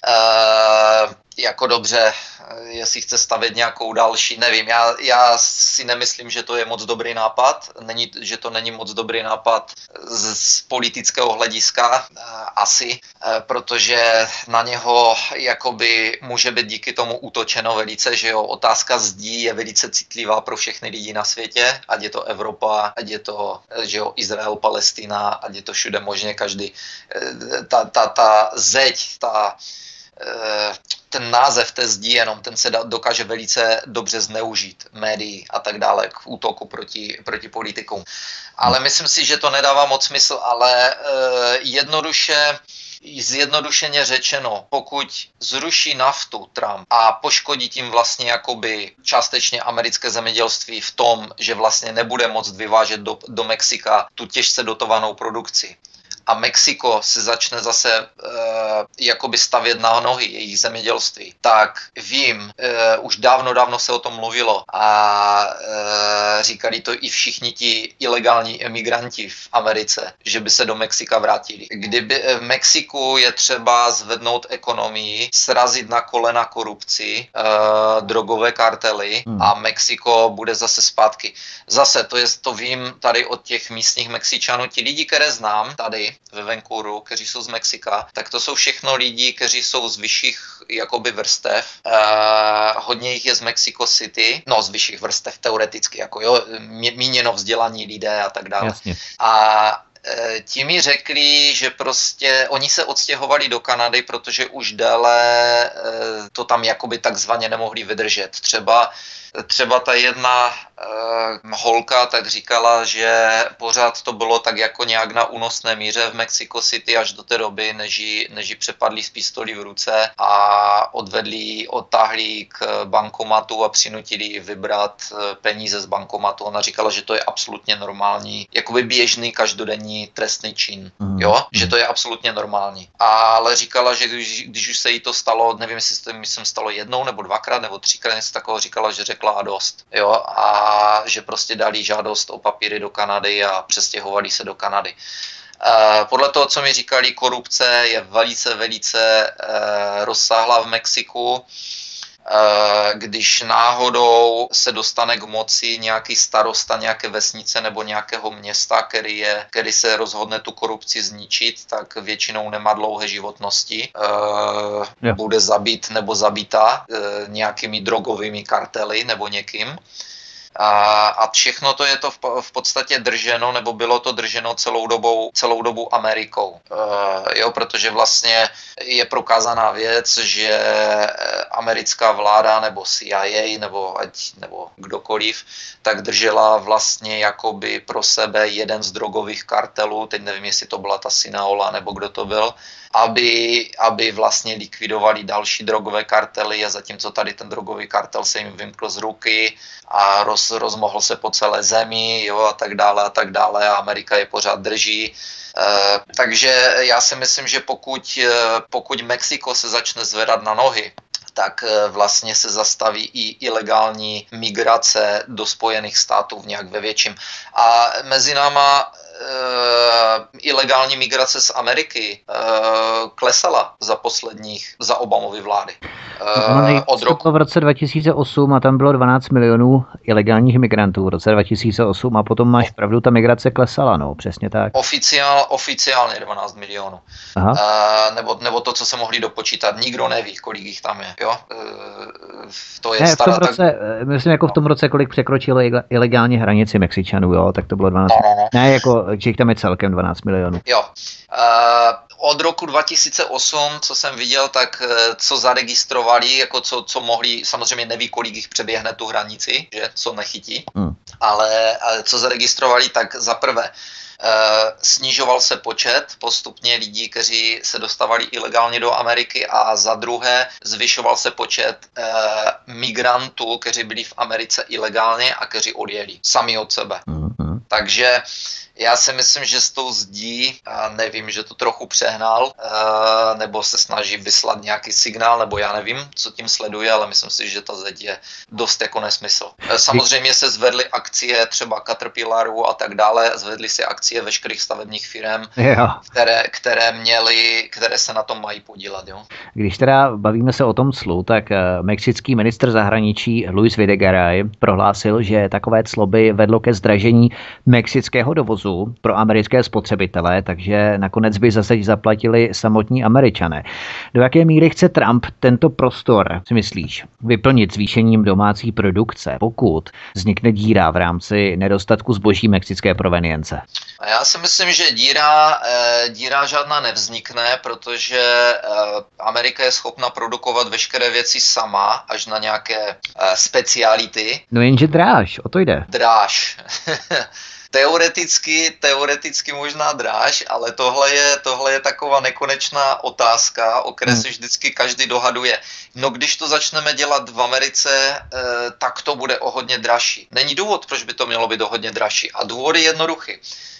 B: E, jako dobře, jestli chce stavět nějakou další, nevím, já, já si nemyslím, že to je moc dobrý nápad, není, že to není moc dobrý nápad z, z politického hlediska, eh, asi, eh, protože na něho jakoby může být díky tomu útočeno velice, že jo, otázka zdí je velice citlivá pro všechny lidi na světě, ať je to Evropa, ať je to, eh, že jo, Izrael, Palestina, ať je to všude možně každý, ta, ta, ta zeď, ta, ten název té zdi jenom, ten se dokáže velice dobře zneužít médií a tak dále k útoku proti, proti politikům. Ale myslím si, že to nedává moc smysl, ale uh, jednoduše zjednodušeně řečeno, pokud zruší naftu Trump a poškodí tím vlastně jakoby částečně americké zemědělství v tom, že vlastně nebude moct vyvážet do, do Mexika tu těžce dotovanou produkci, a Mexiko se začne zase uh, jakoby stavět na nohy jejich zemědělství, tak vím, uh, už dávno, dávno se o tom mluvilo a uh, říkali to i všichni ti ilegální emigranti v Americe, že by se do Mexika vrátili. Kdyby v Mexiku je třeba zvednout ekonomii, srazit na kolena korupci, uh, drogové kartely hmm. a Mexiko bude zase zpátky. Zase, to, je, to vím tady od těch místních Mexičanů, ti lidi, které znám tady, ve Vancouveru, kteří jsou z Mexika, tak to jsou všechno lidi, kteří jsou z vyšších jakoby vrstev. Uh, hodně jich je z Mexico City, no z vyšších vrstev teoreticky, jako jo, míněno vzdělaní lidé a tak dále. Jasně. A eh, ti mi řekli, že prostě oni se odstěhovali do Kanady, protože už déle eh, to tam jakoby takzvaně nemohli vydržet. Třeba třeba ta jedna uh, holka tak říkala, že pořád to bylo tak jako nějak na únosné míře v Mexico City až do té doby, než ji, než ji přepadli z pistolí v ruce a odvedli, odtáhli k bankomatu a přinutili vybrat eh, peníze z bankomatu. Ona říkala, že to je absolutně normální, jakoby běžný každodenní trestný čin, mm. jo, že to je absolutně normální. Ale říkala, že když, když už se jí to stalo, nevím, jestli se to myslím stalo jednou nebo dvakrát nebo třikrát, něco takového říkala, že řekla, řekla dost. Jo, a že prostě dali žádost o papíry do Kanady a přestěhovali se do Kanady. Uh, podle toho, co mi říkali, korupce je velice, velice uh, rozsáhlá v Mexiku. Eh, když náhodou se dostane k moci nějaký starosta nějaké vesnice nebo nějakého města, který, je, který se rozhodne tu korupci zničit, tak většinou nemá dlouhé životnosti. Yeah. Bude zabít nebo zabita eh, nějakými drogovými kartely nebo někým. A, a všechno to je to v, v podstatě drženo, nebo bylo to drženo celou dobou, celou dobu Amerikou. E, jo, protože vlastně je prokázaná věc, že americká vláda nebo CIA nebo, ať, nebo kdokoliv, tak držela vlastně jakoby pro sebe jeden z drogových kartelů, teď nevím, jestli to byla ta Sinaola nebo kdo to byl, aby, aby vlastně likvidovali další drogové kartely a zatímco tady ten drogový kartel se jim vymkl z ruky a roz, rozmohl se po celé zemi jo, a tak dále a tak dále a Amerika je pořád drží. E, takže já si myslím, že pokud, eh, pokud Mexiko se začne zvedat na nohy, tak eh, vlastně se zastaví i ilegální migrace do Spojených států v nějak ve větším. A mezi náma ilegální migrace z Ameriky uh, klesala za posledních, za Obamovy vlády.
A: Uh, od roku. v roce 2008 a tam bylo 12 milionů ilegálních migrantů v roce 2008 a potom máš pravdu, ta migrace klesala, no, přesně tak.
B: Oficiál, oficiálně 12 milionů. Aha. Nebo, nebo to, co se mohli dopočítat, nikdo neví, kolik jich tam je, jo.
A: To je ne, stará, v tom roce, tak... myslím, jako v tom roce, kolik překročilo ilegální hranici Mexičanů, jo, tak to bylo 12 no, no, no. Ne, jako že jich tam je celkem 12 milionů.
B: Jo. Uh, od roku 2008, co jsem viděl, tak eh, co zaregistrovali, jako co, co mohli, samozřejmě neví, kolik jich přeběhne tu hranici, že co nechytí, hmm. ale, ale co zaregistrovali, tak za prvé Uh, snižoval se počet postupně lidí, kteří se dostávali ilegálně do Ameriky a za druhé zvyšoval se počet uh, migrantů, kteří byli v Americe ilegálně a kteří odjeli sami od sebe. Mm-hmm. Takže já si myslím, že s tou zdí, nevím, že to trochu přehnal, nebo se snaží vyslat nějaký signál, nebo já nevím, co tím sleduje, ale myslím si, že ta zeď je dost jako nesmysl. E, samozřejmě se zvedly akcie třeba Caterpillaru a tak dále, zvedly se akcie veškerých stavebních firm, které, které měly, které se na tom mají podílet. Jo?
A: Když teda bavíme se o tom clu, tak e, mexický ministr zahraničí Luis Videgaray prohlásil, že takové clo by vedlo ke zdražení mexického dovozu dovozu pro americké spotřebitele, takže nakonec by zase zaplatili samotní američané. Do jaké míry chce Trump tento prostor, si myslíš, vyplnit zvýšením domácí produkce, pokud vznikne díra v rámci nedostatku zboží mexické provenience?
B: Já si myslím, že díra, eh, díra žádná nevznikne, protože eh, Amerika je schopna produkovat veškeré věci sama, až na nějaké eh, speciality.
A: No jenže dráž, o to jde.
B: Dráž. [LAUGHS] teoreticky, teoreticky možná dráž, ale tohle je, tohle je taková nekonečná otázka, o které hmm. se vždycky každý dohaduje. No když to začneme dělat v Americe, eh, tak to bude o hodně dražší. Není důvod, proč by to mělo být o hodně dražší. A důvod je jednoduchý.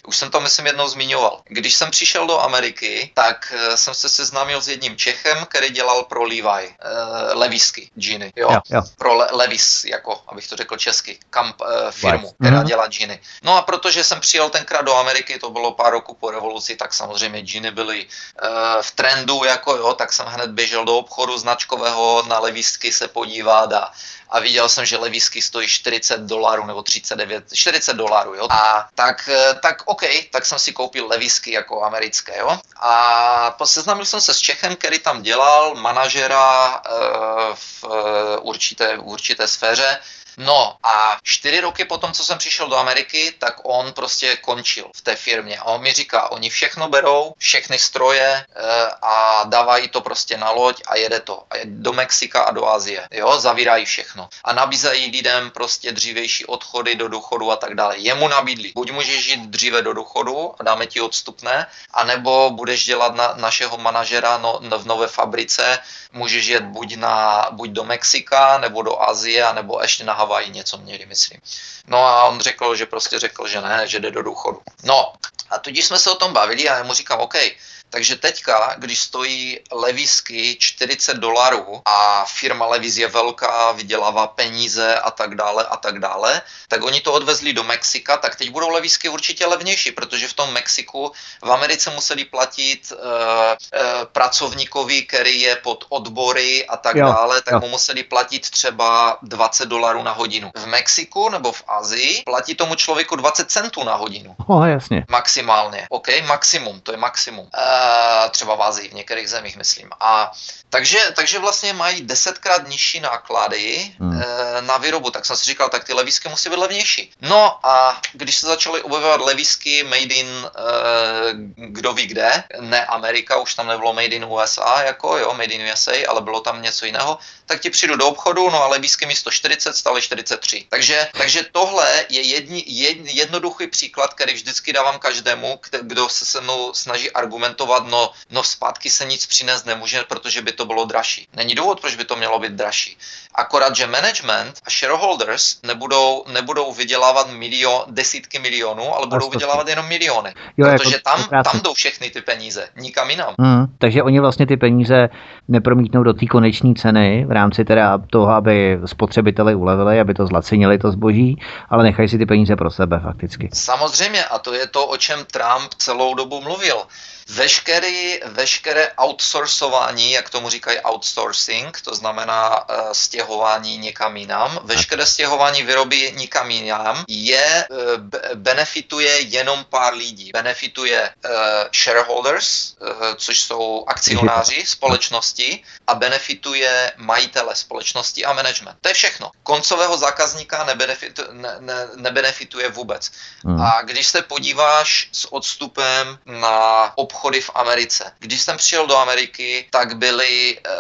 B: Už jsem to, myslím, jednou zmiňoval. Když jsem přišel do Ameriky, tak uh, jsem se seznámil s jedním Čechem, který dělal pro Levi, uh, Levisky džiny, jo?
A: jo, jo.
B: Pro Le- Levis, jako, abych to řekl česky, kamp, uh, firmu, right. která mm-hmm. dělá džiny. No a protože jsem přijel tenkrát do Ameriky, to bylo pár roků po revoluci, tak samozřejmě džiny byly uh, v trendu, jako jo, tak jsem hned běžel do obchodu značkového na Levisky se podívat a a viděl jsem, že levísky stojí 40 dolarů nebo 39, 40 dolarů, jo. A tak, eh, tak OK, tak jsem si koupil levísky jako americké, jo. A seznámil jsem se s Čechem, který tam dělal manažera uh, v uh, určité, v určité sféře No a čtyři roky potom, co jsem přišel do Ameriky, tak on prostě končil v té firmě. A on mi říká, oni všechno berou, všechny stroje e, a dávají to prostě na loď a jede to. A jede do Mexika a do Asie. Jo, zavírají všechno. A nabízejí lidem prostě dřívější odchody do důchodu a tak dále. Jemu nabídli, buď můžeš žít dříve do důchodu a dáme ti odstupné, anebo budeš dělat na našeho manažera no, v nové fabrice, můžeš jet buď, na, buď do Mexika, nebo do Azie, nebo ještě na Havaji něco měli, myslím. No a on řekl, že prostě řekl, že ne, že jde do důchodu. No a tudíž jsme se o tom bavili a já mu říkám, OK, takže teďka, když stojí levisky 40 dolarů a firma Levis je velká, vydělává peníze a tak dále a tak dále, tak oni to odvezli do Mexika, tak teď budou levisky určitě levnější, protože v tom Mexiku v Americe museli platit uh, uh, pracovníkovi, který je pod odbory a tak jo, dále, tak jo. mu museli platit třeba 20 dolarů na hodinu. V Mexiku nebo v Azii platí tomu člověku 20 centů na hodinu.
A: Oh, jasně.
B: Maximálně. OK, maximum, to je maximum. Uh, třeba v Azii, v některých zemích, myslím. A takže, takže vlastně mají desetkrát nižší náklady hmm. e, na výrobu, tak jsem si říkal, tak ty levísky musí být levnější. No a když se začaly objevovat levísky made in e, kdo ví kde, ne Amerika, už tam nebylo made in USA, jako jo, made in USA, ale bylo tam něco jiného, tak ti přijdu do obchodu, no a levísky místo 40 staly 43. Takže, takže tohle je jedni, jed, jednoduchý příklad, který vždycky dávám každému, kdo se se mnou snaží argumentovat, no, no zpátky se nic přinést nemůže, protože by to bylo dražší. Není důvod, proč by to mělo být dražší. Akorát, že management a shareholders nebudou, nebudou vydělávat milion, desítky milionů, ale budou vydělávat jenom miliony. Jo, protože jako, tam, tam jdou všechny ty peníze, nikam jinam.
A: Hmm, takže oni vlastně ty peníze nepromítnou do té konečné ceny v rámci teda toho, aby spotřebiteli ulevili, aby to zlacenili to zboží, ale nechají si ty peníze pro sebe fakticky.
B: Samozřejmě a to je to, o čem Trump celou dobu mluvil. Veškerý, veškeré outsourcování, jak tomu říkají outsourcing, to znamená uh, stěhování někam jinam, veškeré stěhování výroby někam jinam je, uh, benefituje jenom pár lidí. Benefituje uh, shareholders, uh, což jsou akcionáři [LAUGHS] společnosti a benefituje majitele společnosti a management. To je všechno. Koncového zákazníka nebenefitu, ne, ne, nebenefituje vůbec. Hmm. A když se podíváš s odstupem na obchod obchody v Americe. Když jsem přijel do Ameriky, tak byly uh,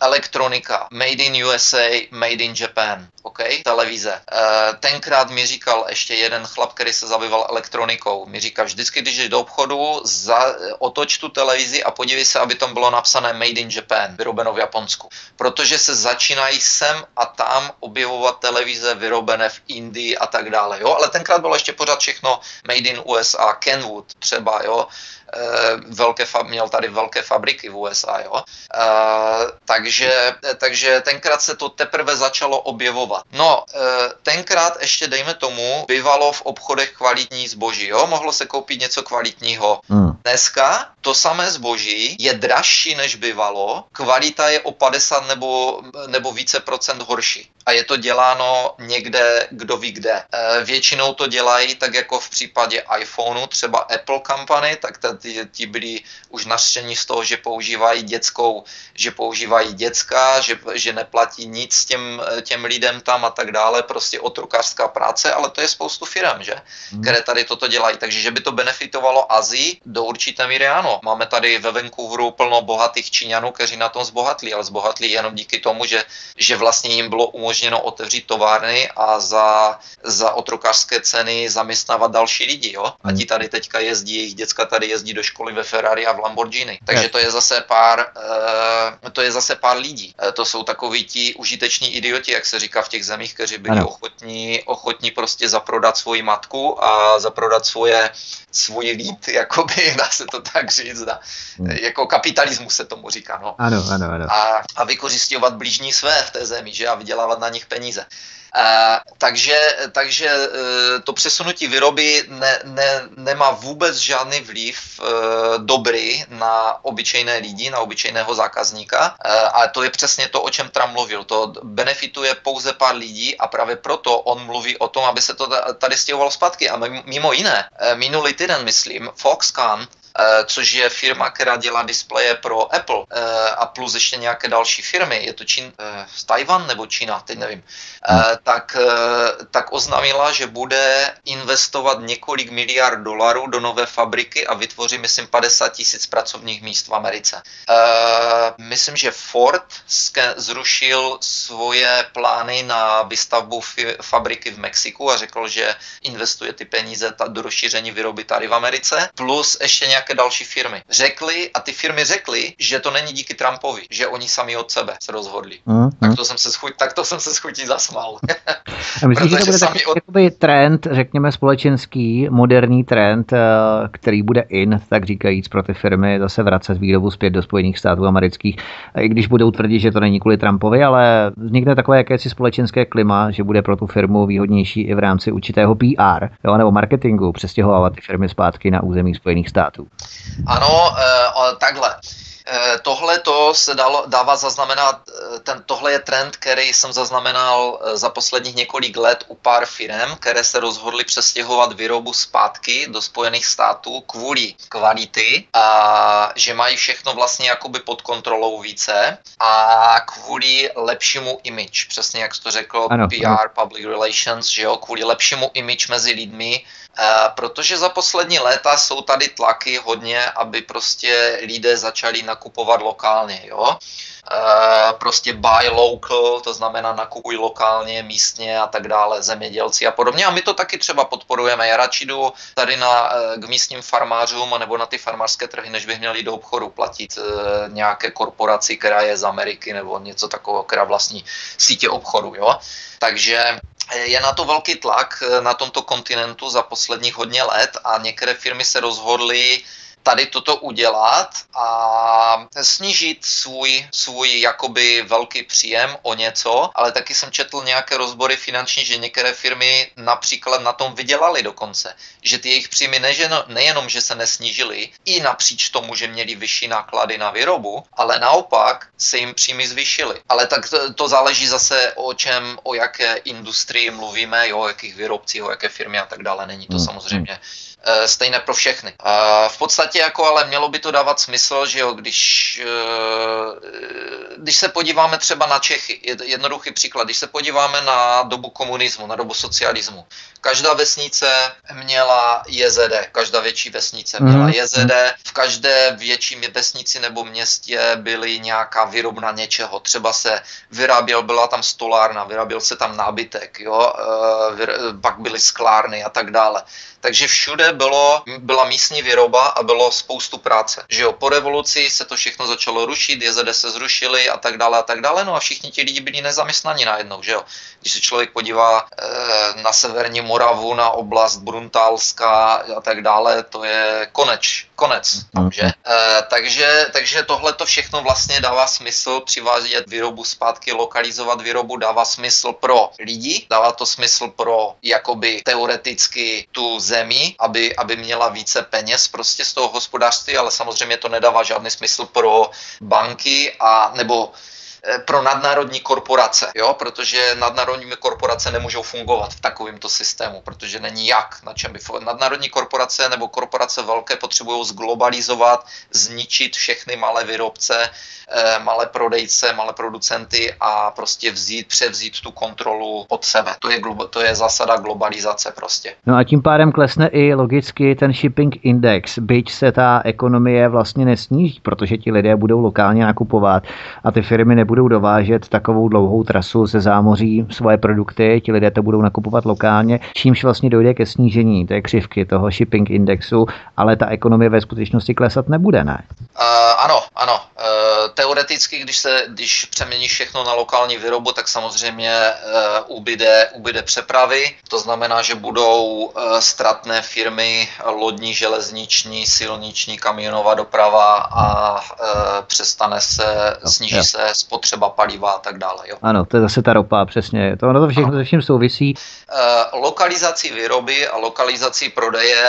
B: elektronika, made in USA, made in Japan, OK, televize. Uh, tenkrát mi říkal ještě jeden chlap, který se zabýval elektronikou, mi říkal, vždycky, když jdeš do obchodu, za, otoč tu televizi a podívej se, aby tam bylo napsané made in Japan, vyrobeno v Japonsku. Protože se začínají sem a tam objevovat televize vyrobené v Indii a tak dále, jo, ale tenkrát bylo ještě pořád všechno made in USA, Kenwood třeba, jo, velké, měl tady velké fabriky v USA, jo. Eh, takže, takže tenkrát se to teprve začalo objevovat. No, eh, tenkrát ještě dejme tomu, bývalo v obchodech kvalitní zboží, jo, mohlo se koupit něco kvalitního. Hmm. Dneska to samé zboží je dražší než bývalo, kvalita je o 50 nebo, nebo více procent horší a je to děláno někde, kdo ví kde. Většinou to dělají tak jako v případě iPhoneu, třeba Apple Company, tak ti, ti byli už nařčení z toho, že používají dětskou, že používají děcka, že, že neplatí nic těm, těm lidem tam a tak dále, prostě otrokářská práce, ale to je spoustu firm, že, hmm. které tady toto dělají, takže že by to benefitovalo Azii, do určité míry ano. Máme tady ve Vancouveru plno bohatých Číňanů, kteří na tom zbohatli, ale zbohatli jenom díky tomu, že, že vlastně jim bylo umožněno otevřít továrny a za, za otrokářské ceny zaměstnávat další lidi, jo? A ti tady teďka jezdí, jejich děcka tady jezdí do školy ve Ferrari a v Lamborghini. Takže to je zase pár, uh, to je zase pár lidí. Uh, to jsou takoví ti užiteční idioti, jak se říká v těch zemích, kteří byli ano. ochotní, ochotní prostě zaprodat svoji matku a zaprodat svoje svůj lid, [LAUGHS] jakoby, dá se to tak říct, dá, hmm. jako kapitalismus se tomu říká, no.
A: Ano, ano, ano.
B: A, a vykořišťovat blížní své v té zemi, že, a vydělávat na nich peníze. Uh, takže takže uh, to přesunutí výroby ne, ne, nemá vůbec žádný vliv uh, dobrý na obyčejné lidi, na obyčejného zákazníka. Ale to je přesně to, o čem Trump mluvil. To benefituje pouze pár lidí a právě proto on mluví o tom, aby se to tady stěhovalo zpátky. A mimo jiné, minulý týden, myslím, Foxconn Eh, což je firma, která dělá displeje pro Apple. Eh, a plus ještě nějaké další firmy, je to Čín, eh, z Tajvan nebo Čína, teď nevím, tak, tak oznámila, že bude investovat několik miliard dolarů do nové fabriky a vytvoří, myslím, 50 tisíc pracovních míst v Americe. Myslím, že Ford zrušil svoje plány na výstavbu fabriky v Mexiku a řekl, že investuje ty peníze do rozšíření výroby tady v Americe, plus ještě nějaké nějaké další firmy. Řekli a ty firmy řekly, že to není díky Trumpovi, že oni sami od sebe se rozhodli. Mm, tak, to jsem se schuť, tak to jsem se schutí zasmál. [LAUGHS]
A: a myslíš, že to bude takový od... jakoby trend, řekněme společenský, moderní trend, eh, který bude in, tak říkajíc, pro ty firmy zase vracet výrobu zpět do Spojených států amerických, i když budou tvrdit, že to není kvůli Trumpovi, ale vznikne takové jakési společenské klima, že bude pro tu firmu výhodnější i v rámci určitého PR jo, nebo marketingu přestěhovávat ty firmy zpátky na území Spojených států.
B: Ano, e, takhle. E, tohle to se dalo, dává zaznamenat, e, ten, tohle je trend, který jsem zaznamenal za posledních několik let u pár firm, které se rozhodly přestěhovat výrobu zpátky do Spojených států kvůli kvality a že mají všechno vlastně jakoby pod kontrolou více a kvůli lepšímu image, přesně jak to řekl, ano, PR, ano. public relations, že jo, kvůli lepšímu image mezi lidmi, Eh, protože za poslední léta jsou tady tlaky hodně, aby prostě lidé začali nakupovat lokálně, jo. Uh, prostě buy local, to znamená nakupuj lokálně, místně a tak dále, zemědělci a podobně. A my to taky třeba podporujeme. Já radši jdu tady na, eh, k místním farmářům nebo na ty farmářské trhy, než bych měl jít do obchodu platit uh, nějaké korporaci, která je z Ameriky nebo něco takového, která vlastní sítě obchodu. Jo? Takže je na to velký tlak na tomto kontinentu za posledních hodně let a některé firmy se rozhodly tady toto udělat a snížit svůj, svůj jakoby velký příjem o něco, ale taky jsem četl nějaké rozbory finanční, že některé firmy například na tom vydělali dokonce, že ty jejich příjmy neženo, nejenom, že se nesnížily, i napříč tomu, že měli vyšší náklady na výrobu, ale naopak se jim příjmy zvýšily. Ale tak to, to záleží zase o čem, o jaké industrii mluvíme, jo, o jakých výrobcích, o jaké firmy a tak dále. Není to hmm. samozřejmě Eh, stejné pro všechny. A v podstatě jako ale mělo by to dávat smysl, že jo, když, eh, když se podíváme třeba na Čechy, jednoduchý příklad, když se podíváme na dobu komunismu, na dobu socialismu, každá vesnice měla JZD, každá větší vesnice měla mm. JZD, v každé větší vesnici nebo městě byly nějaká výrobna něčeho, třeba se vyráběl, byla tam stolárna, vyráběl se tam nábytek, jo, eh, pak byly sklárny a tak dále. Takže všude bylo, byla místní výroba a bylo spoustu práce. Že jo, po revoluci se to všechno začalo rušit, JZD se zrušily a tak dále a tak dále, no a všichni ti lidi byli nezaměstnaní najednou, že jo. Když se člověk podívá e, na severní Moravu, na oblast Bruntálska a tak dále, to je koneč, konec tam, že? E, takže, takže tohle to všechno vlastně dává smysl přivádět výrobu zpátky, lokalizovat výrobu, dává smysl pro lidi, dává to smysl pro jakoby teoreticky tu zemi, aby, aby měla více peněz prostě z toho hospodářství, ale samozřejmě to nedává žádný smysl pro banky a nebo pro nadnárodní korporace, jo, protože nadnárodní korporace nemůžou fungovat v takovémto systému, protože není jak, na čem by nadnárodní korporace nebo korporace velké potřebují zglobalizovat, zničit všechny malé výrobce, Eh, malé prodejce, malé producenty a prostě vzít, převzít tu kontrolu pod sebe. To je, to je zásada globalizace prostě.
A: No a tím pádem klesne i logicky ten shipping index, byť se ta ekonomie vlastně nesníží, protože ti lidé budou lokálně nakupovat a ty firmy nebudou dovážet takovou dlouhou trasu ze zámoří svoje produkty, ti lidé to budou nakupovat lokálně, čímž vlastně dojde ke snížení té křivky toho shipping indexu, ale ta ekonomie ve skutečnosti klesat nebude, ne?
B: Uh, ano, ano. Uh, teoreticky, když se, když přeměníš všechno na lokální výrobu, tak samozřejmě uh, ubyde, ubyde přepravy. To znamená, že budou uh, ztratné firmy lodní, železniční, silniční, kamionová doprava a přestane se, no, sníží jo. se spotřeba paliva a tak dále. Jo.
A: Ano, to je zase ta ropa, přesně. To, ono to všechno se vším souvisí.
B: Lokalizací výroby a lokalizací prodeje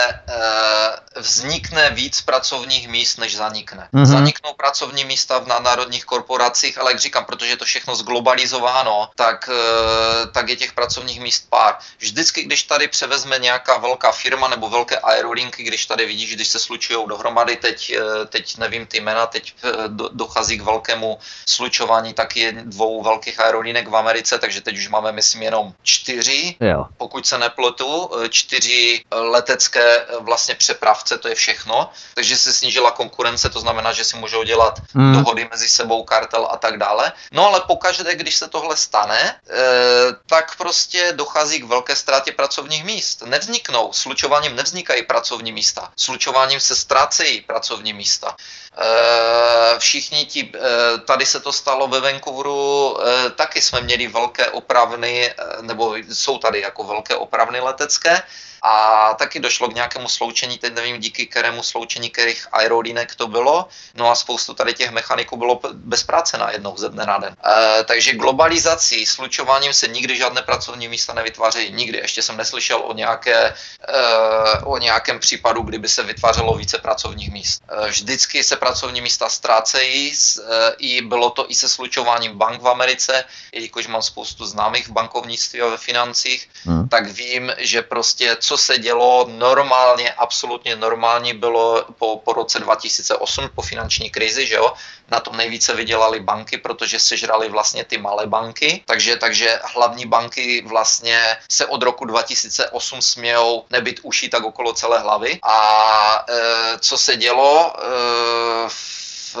B: vznikne víc pracovních míst, než zanikne. Mm-hmm. Zaniknou pracovní místa v nadnárodních korporacích, ale jak říkám, protože je to všechno zglobalizováno, tak, uh, tak je těch pracovních míst pár. Vždycky, když tady převezme nějaká velká firma nebo velké aerolinky, když tady vidíš, když se slučují dohromady, teď, teď nevím ty jména, teď dochází k velkému slučování taky dvou velkých aerolinek v Americe, takže teď už máme, myslím, jenom čtyři. Jo. pokud se nepletu, eh, čtyři eh, letecké eh, vlastně přepravce, to je všechno, takže se snížila konkurence, to znamená, že si můžou dělat mm. dohody mezi sebou, kartel a tak dále. No ale pokaždé, když se tohle stane, tak prostě dochází k velké ztrátě pracovních míst. Nevzniknou, slučováním nevznikají pracovní místa, slučováním se ztrácejí pracovní místa. Všichni ti, tady se to stalo ve Vancouveru, taky jsme měli velké opravny, nebo jsou tady jako velké opravny letecké a taky došlo k nějakému sloučení, teď nevím díky kterému sloučení, kterých aerolínek to bylo, no a spoustu tady těch mechaniků bylo bez práce na jednou ze dne na den. E, takže globalizací, slučováním se nikdy žádné pracovní místa nevytvářejí, nikdy. Ještě jsem neslyšel o, nějaké, e, o nějakém případu, kdyby se vytvářelo více pracovních míst. E, vždycky se pracovní místa ztrácejí, e, i bylo to i se slučováním bank v Americe, jelikož mám spoustu známých v bankovnictví a ve financích, hmm. tak vím, že prostě co co se dělo normálně, absolutně normální bylo po, po roce 2008, po finanční krizi, že jo, na tom nejvíce vydělali banky, protože sežrali vlastně ty malé banky, takže, takže hlavní banky vlastně se od roku 2008 smějou nebyt uší tak okolo celé hlavy. A e, co se dělo e, v,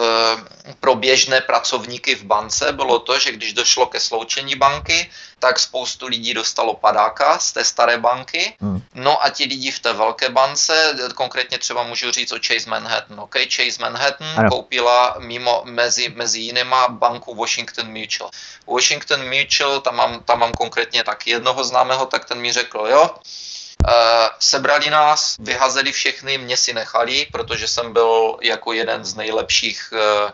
B: pro běžné pracovníky v bance bylo to, že když došlo ke sloučení banky, tak spoustu lidí dostalo padáka z té staré banky. Hmm. No a ti lidi v té velké bance, konkrétně třeba můžu říct o Chase Manhattan. OK, Chase Manhattan ano. koupila mimo, mezi, mezi jinýma banku Washington Mutual. Washington Mutual, tam mám, tam mám konkrétně taky jednoho známého, tak ten mi řekl, jo, sebrali nás, vyhazeli všechny, mě si nechali, protože jsem byl jako jeden z nejlepších uh,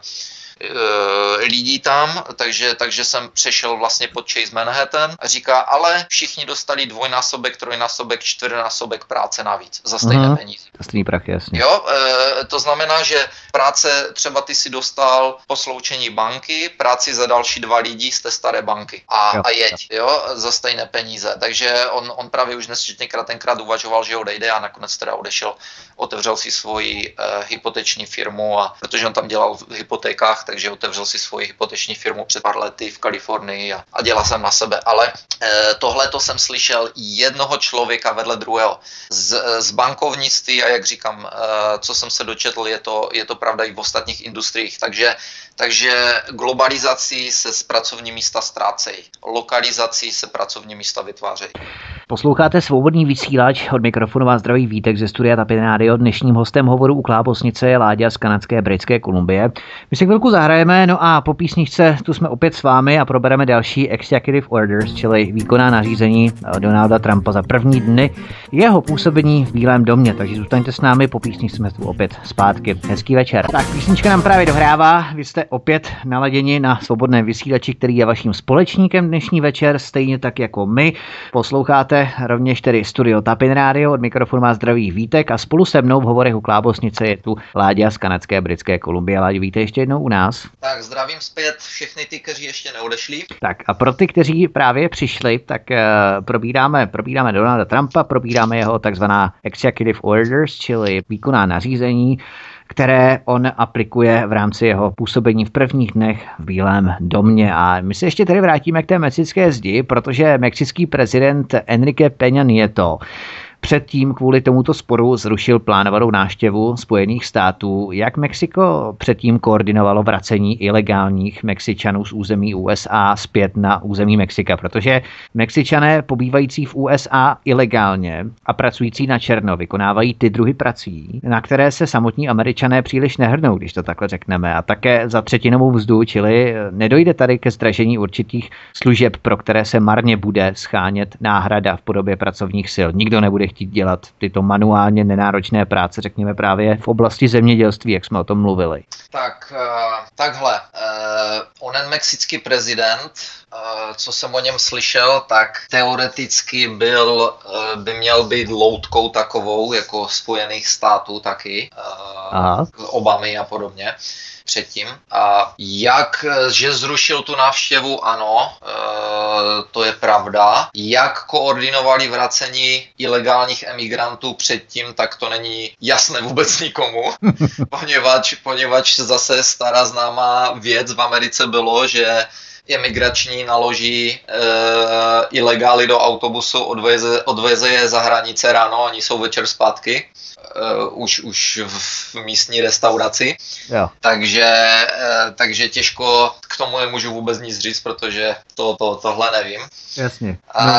B: Eh, lidí tam, takže, takže jsem přešel vlastně pod Chase Manhattan a říká, ale všichni dostali dvojnásobek, trojnásobek, čtyřnásobek práce navíc za stejné uh-huh. peníze.
A: To stejný prach, jasně.
B: Jo, e, to znamená, že práce třeba ty si dostal po sloučení banky, práci za další dva lidi z té staré banky a, jo, a jeď, jo. jo, za stejné peníze. Takže on, on právě už nesčetněkrát tenkrát uvažoval, že odejde a nakonec teda odešel, otevřel si svoji e, hypoteční firmu a protože on tam dělal v hypotékách, takže otevřel si svoji hypoteční firmu před pár lety v Kalifornii a, a dělal jsem na sebe. Ale e, tohle to jsem slyšel jednoho člověka vedle druhého. Z, z bankovnictví a jak říkám, e, co jsem se dočetl, je to, je to pravda i v ostatních industriích. Takže takže globalizací se z pracovní místa ztrácejí, lokalizací se pracovní místa vytvářejí.
A: Posloucháte svobodný vysílač od mikrofonu vás zdraví Vítek ze studia Tapin Radio. Dnešním hostem hovoru u Klábosnice je Láďa z kanadské Britské Kolumbie. My si chvilku zahrajeme, no a po písničce tu jsme opět s vámi a probereme další executive orders, čili výkonná nařízení Donalda Trumpa za první dny jeho působení v Bílém domě. Takže zůstaňte s námi, po písničce jsme tu opět zpátky. Hezký večer. Tak písnička nám právě dohrává, vy jste opět naladěni na svobodném vysílači, který je vaším společníkem dnešní večer, stejně tak jako my. Posloucháte rovněž tedy Studio Tapin Radio, od mikrofonu má zdravý Vítek a spolu se mnou v hovorech u Klábosnice je tu Láďa z kanadské Britské Kolumbie. Láďa, víte ještě jednou u nás?
B: Tak zdravím zpět všechny ty, kteří ještě neodešli.
A: Tak a pro ty, kteří právě přišli, tak uh, probíráme, probíráme Donalda Trumpa, probíráme jeho takzvaná executive orders, čili výkonná nařízení, které on aplikuje v rámci jeho působení v prvních dnech v Bílém domě. A my se ještě tady vrátíme k té mexické zdi, protože mexický prezident Enrique Peña Nieto Předtím kvůli tomuto sporu zrušil plánovanou náštěvu Spojených států. Jak Mexiko předtím koordinovalo vracení ilegálních Mexičanů z území USA zpět na území Mexika? Protože Mexičané pobývající v USA ilegálně a pracující na černo vykonávají ty druhy prací, na které se samotní američané příliš nehrnou, když to takhle řekneme. A také za třetinovou vzdu, čili nedojde tady ke zdražení určitých služeb, pro které se marně bude schánět náhrada v podobě pracovních sil. Nikdo nebude chtít dělat tyto manuálně nenáročné práce, řekněme právě v oblasti zemědělství, jak jsme o tom mluvili?
B: Tak, uh, takhle. Uh, onen mexický prezident, uh, co jsem o něm slyšel, tak teoreticky byl, by měl být loutkou takovou, jako Spojených států taky, uh, Obamy a podobně. Předtím. A jak, že zrušil tu návštěvu, ano, e, to je pravda. Jak koordinovali vracení ilegálních emigrantů předtím, tak to není jasné vůbec nikomu, [LAUGHS] poněvadž, poněvadž zase stará známá věc v Americe bylo, že imigrační naloží e, ilegály do autobusu, odveze, odveze je za hranice ráno, oni jsou večer zpátky uh, už, už v místní restauraci. Jo. Takže, uh, takže těžko k tomu nemůžu vůbec nic říct, protože to, to, tohle nevím.
A: Jasně.
B: No,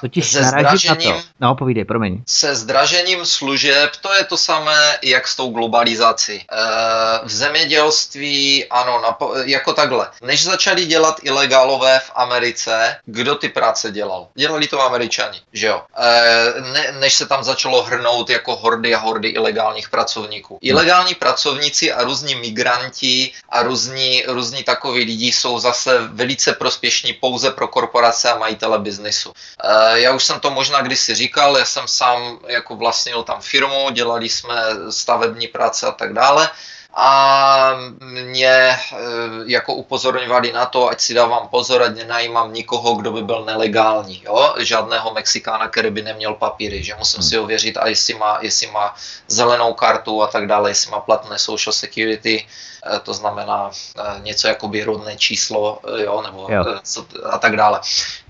B: totiž se zdražením, to.
A: No, povídej, promiň.
B: Se zdražením služeb, to je to samé, jak s tou globalizací. Uh, v zemědělství, ano, napo- jako takhle. Než začali dělat ilegálové v Americe, kdo ty práce dělal? Dělali to američani, že jo? Uh, ne, než se tam začalo hrnout jako hordy a hordy ilegálních pracovníků. Ilegální pracovníci a různí migranti a různí, různí takoví lidi jsou zase velice prospěšní pouze pro korporace a majitele biznesu. Eh, já už jsem to možná kdysi říkal, já jsem sám jako vlastnil tam firmu, dělali jsme stavební práce a tak dále a mě e, jako upozorňovali na to, ať si dávám pozor, ať nenajímám nikoho, kdo by byl nelegální, jo? žádného Mexikána, který by neměl papíry, že musím si ověřit, a jestli má, jestli má zelenou kartu a tak dále, jestli má platné social security, to znamená e, něco jako by rodné číslo, jo, nebo jo. a tak dále.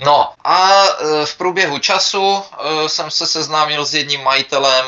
B: No a v průběhu času jsem se seznámil s jedním majitelem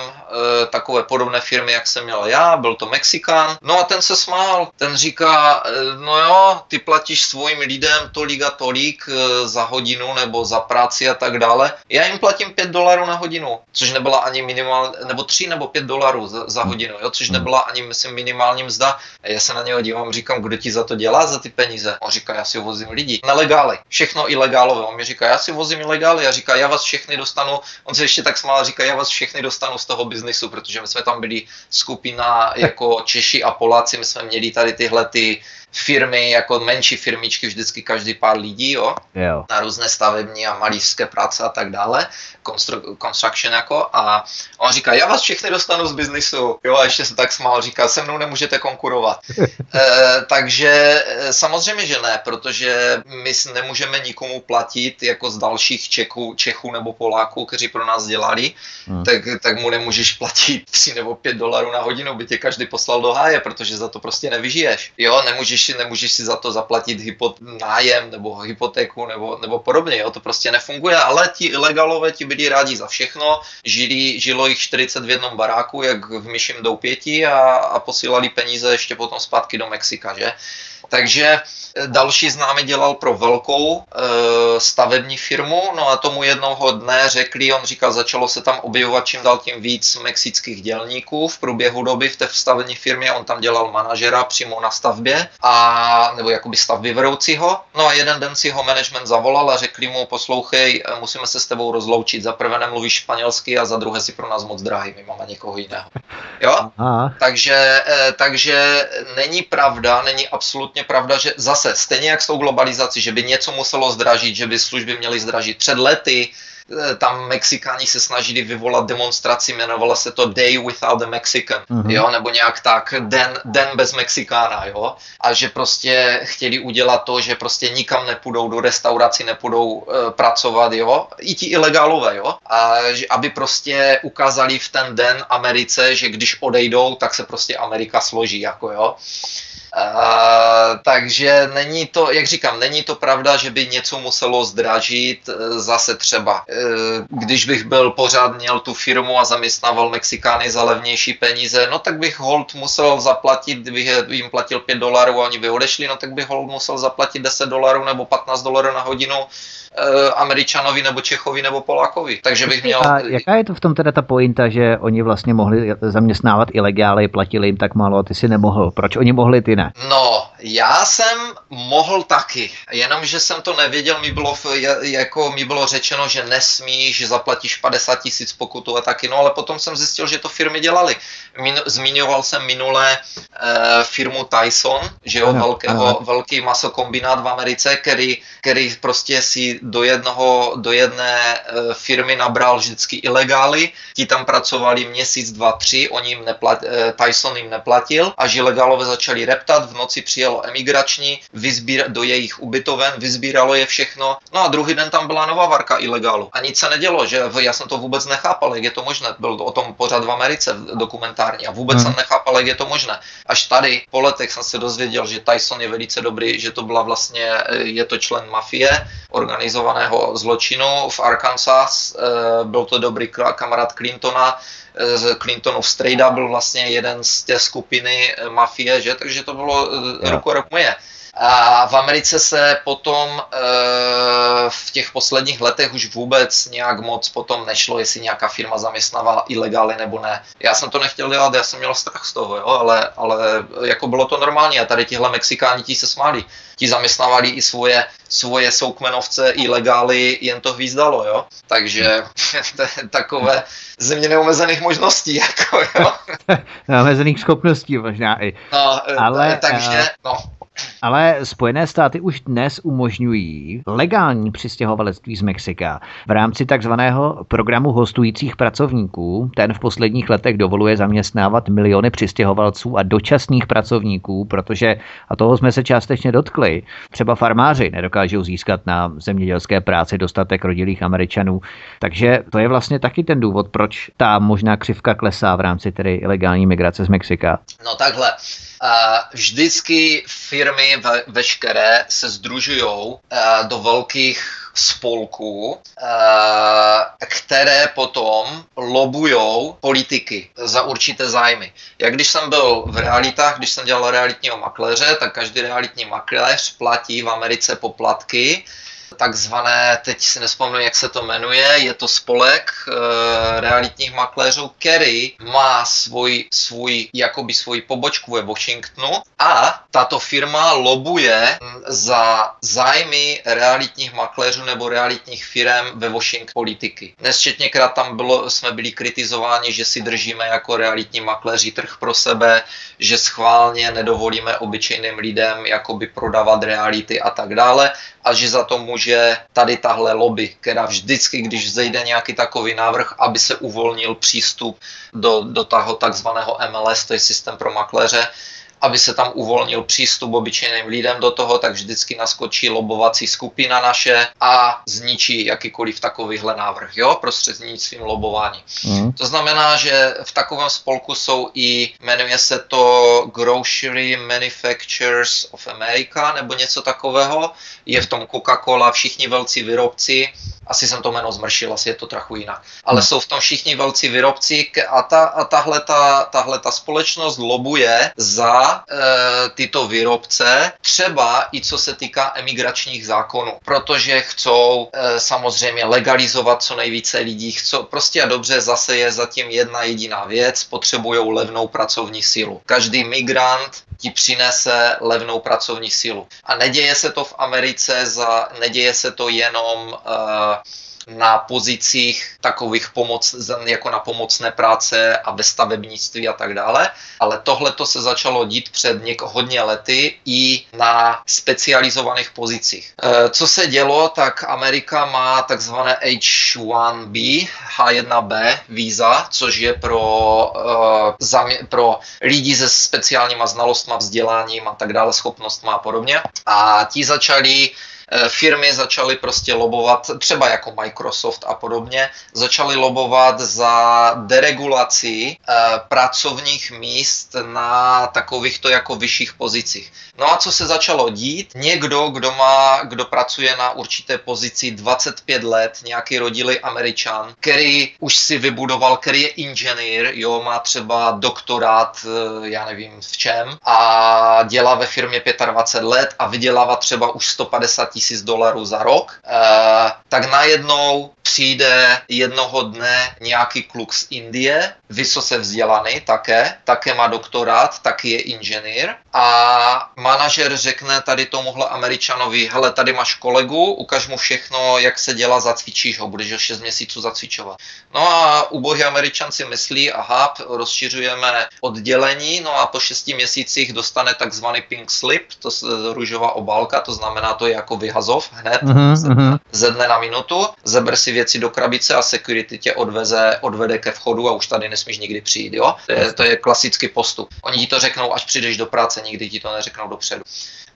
B: takové podobné firmy, jak jsem měl já, byl to Mexikán, No a ten se smál, ten říká, no jo, ty platíš svým lidem tolik a tolik za hodinu nebo za práci a tak dále. Já jim platím 5 dolarů na hodinu, což nebyla ani minimální, nebo 3 nebo 5 dolarů za, za hodinu, jo, což nebyla ani, myslím, minimální mzda. Já se na něho dívám, říkám, kdo ti za to dělá, za ty peníze? On říká, já si vozím lidi. Nelegály, všechno ilegálové. On mi říká, já si vozím ilegály. Já říká, já vás všechny dostanu, on se ještě tak smál, říká, já vás všechny dostanu z toho biznisu, protože my jsme tam byli skupina jako Češi a Poláci, my jsme měli tady tyhle ty firmy, jako menší firmičky, vždycky každý pár lidí, jo, jo. na různé stavební a malířské práce a tak dále, constru- construction jako, a on říká, já vás všechny dostanu z biznisu, jo, a ještě se tak smál, říká, se mnou nemůžete konkurovat. [LAUGHS] e, takže e, samozřejmě, že ne, protože my nemůžeme nikomu platit jako z dalších Čechů, Čechů nebo Poláků, kteří pro nás dělali, hmm. tak, tak mu nemůžeš platit 3 nebo 5 dolarů na hodinu, by tě každý poslal do háje, protože za to prostě nevyžiješ. Jo, nemůžeš si, nemůžeš si za to zaplatit hypot, nájem nebo hypotéku nebo, nebo podobně, jo, to prostě nefunguje, ale ti ilegalové ti byli rádi za všechno, žili, žilo jich 40 v jednom baráku, jak v myším doupěti a, a posílali peníze ještě potom zpátky do Mexika, že? Takže eh, další známý dělal pro velkou e, stavební firmu, no a tomu jednoho dne řekli, on říkal, začalo se tam objevovat čím dál tím víc mexických dělníků v průběhu doby v té stavební firmě, on tam dělal manažera přímo na stavbě, a, nebo jakoby stavby vedoucího. No a jeden den si ho management zavolal a řekli mu, poslouchej, eh, musíme se s tebou rozloučit, za prvé nemluvíš španělsky a za druhé si pro nás moc drahý, my máme někoho jiného. Jo? Takže, takže není pravda, není absolutně absolutně pravda, že zase stejně jak s tou globalizací, že by něco muselo zdražit, že by služby měly zdražit. Před lety eh, tam Mexikáni se snažili vyvolat demonstraci, jmenovala se to Day Without the Mexican, mm-hmm. jo, nebo nějak tak, den, den bez Mexikána, jo, a že prostě chtěli udělat to, že prostě nikam nepůjdou do restaurací, nepůjdou uh, pracovat, jo, i ti ilegálové, jo, a že, aby prostě ukázali v ten den Americe, že když odejdou, tak se prostě Amerika složí, jako jo. Takže není to, jak říkám, není to pravda, že by něco muselo zdražit. E, zase třeba, uh, když bych byl pořád měl tu firmu a zaměstnával Mexikány za levnější peníze, no tak bych hold musel zaplatit, kdybych jim platil 5 dolarů a oni by odešli, no tak bych hold musel zaplatit 10 dolarů nebo 15 dolarů na hodinu Eh, Američanovi nebo Čechovi nebo Polákovi. Takže bych měl...
A: A jaká je to v tom teda ta pointa, že oni vlastně mohli zaměstnávat ilegály, platili jim tak málo a ty si nemohl? Proč oni mohli, ty ne?
B: No, já jsem mohl taky, jenomže jsem to nevěděl, mi bylo, jako mi bylo řečeno, že nesmíš, že zaplatíš 50 tisíc pokutu a taky, no ale potom jsem zjistil, že to firmy dělali. Min, zmiňoval jsem minule e, firmu Tyson, že jo, ano, velkého, ano. velký masokombinát v Americe, který, který prostě si do, jednoho, do jedné e, firmy nabral vždycky ilegály, ti tam pracovali měsíc, dva, tři, oni jim neplat, e, Tyson jim neplatil, až ilegálové začali reptat, v noci přijelo emigrační, vyzbíra, do jejich ubytoven, vyzbíralo je všechno, no a druhý den tam byla nová varka ilegálu. A nic se nedělo, že já jsem to vůbec nechápal, jak je to možné, byl o tom pořád v Americe dokumentární a vůbec hmm. jsem nechápal, jak je to možné. Až tady po letech jsem se dozvěděl, že Tyson je velice dobrý, že to byla vlastně, je to člen mafie, organizovaného zločinu v Arkansas. Eh, byl to dobrý kamarád Clintona, Clintonův strejda byl vlastně jeden z té skupiny eh, mafie, že? takže to bylo ruku ruku moje. A v Americe se potom v těch posledních letech už vůbec nějak moc potom nešlo, jestli nějaká firma zaměstnávala ilegály nebo ne. Já jsem to nechtěl dělat, já jsem měl strach z toho, jo, ale, ale jako bylo to normální a tady tihle Mexikáni ti se smáli ti zaměstnávali i svoje, svoje soukmenovce, ilegály, jen to hvízdalo, jo. Takže [LAUGHS] to je takové země neomezených možností, [LAUGHS] jako, jo. [LAUGHS]
A: neomezených schopností možná i.
B: No, Ale, takže, no,
A: ale Spojené státy už dnes umožňují legální přistěhovalectví z Mexika v rámci takzvaného programu hostujících pracovníků. Ten v posledních letech dovoluje zaměstnávat miliony přistěhovalců a dočasných pracovníků, protože, a toho jsme se částečně dotkli, třeba farmáři nedokážou získat na zemědělské práci dostatek rodilých Američanů. Takže to je vlastně taky ten důvod, proč ta možná křivka klesá v rámci tedy ilegální migrace z Mexika.
B: No takhle vždycky firmy ve, veškeré se združují do velkých spolků, které potom lobují politiky za určité zájmy. Jak když jsem byl v realitách, když jsem dělal realitního makléře, tak každý realitní makléř platí v Americe poplatky takzvané, teď si nespomenu, jak se to jmenuje, je to spolek e, realitních makléřů, který má svůj, svůj, jakoby svůj pobočku ve Washingtonu a tato firma lobuje za zájmy realitních makléřů nebo realitních firm ve Washingtonu politiky. Nesčetněkrát tam bylo, jsme byli kritizováni, že si držíme jako realitní makléři trh pro sebe, že schválně nedovolíme obyčejným lidem jakoby prodávat reality a tak dále a že za to může tady tahle lobby, která vždycky, když zejde nějaký takový návrh, aby se uvolnil přístup do, do toho takzvaného MLS, to je systém pro makléře, aby se tam uvolnil přístup obyčejným lidem do toho, tak vždycky naskočí lobovací skupina naše a zničí jakýkoliv takovýhle návrh, jo, prostřednictvím lobování. Mm. To znamená, že v takovém spolku jsou i, jmenuje se to Grocery Manufacturers of America, nebo něco takového, je v tom Coca-Cola, všichni velcí výrobci, asi jsem to jméno zmršil, asi je to trochu jinak. Ale hmm. jsou v tom všichni velcí výrobci a, ta, a tahle, ta, tahle ta společnost lobuje za e, tyto výrobce, třeba i co se týká emigračních zákonů, protože chcou e, samozřejmě legalizovat co nejvíce lidí, chcou prostě a dobře, zase je zatím jedna jediná věc, potřebují levnou pracovní sílu. Každý migrant ti přinese levnou pracovní sílu. A neděje se to v Americe, za, neděje se to jenom uh, na pozicích takových pomoc, jako na pomocné práce a ve stavebnictví a tak dále, ale tohle to se začalo dít před něk- hodně lety i na specializovaných pozicích. E, co se dělo, tak Amerika má takzvané H1B, H1B víza, což je pro, e, pro lidi se speciálníma znalostma, vzděláním a tak dále, schopnostma a podobně. A ti začali firmy začaly prostě lobovat, třeba jako Microsoft a podobně, začaly lobovat za deregulaci eh, pracovních míst na takovýchto jako vyšších pozicích. No a co se začalo dít? Někdo, kdo má, kdo pracuje na určité pozici 25 let, nějaký rodilý američan, který už si vybudoval, který je inženýr, jo, má třeba doktorát, eh, já nevím v čem, a dělá ve firmě 25 let a vydělává třeba už 150 tisíc dolarů za rok, eh, tak najednou přijde jednoho dne nějaký kluk z Indie, vysoce vzdělaný také, také má doktorát, taky je inženýr a manažer řekne tady tomuhle američanovi, hele, tady máš kolegu, ukaž mu všechno, jak se dělá, zacvičíš ho, budeš ho 6 měsíců zacvičovat. No a ubohý američan si myslí, aha, rozšiřujeme oddělení, no a po 6 měsících dostane takzvaný pink slip, to je růžová obálka, to znamená, to je jako vyhazov hned mm-hmm. ze dne na minutu, zeber si věci do krabice a security tě odveze, odvede ke vchodu a už tady nesmíš nikdy přijít, jo? To je, to je klasický postup. Oni ti to řeknou, až přijdeš do práce, nikdy ti to neřeknou dopředu.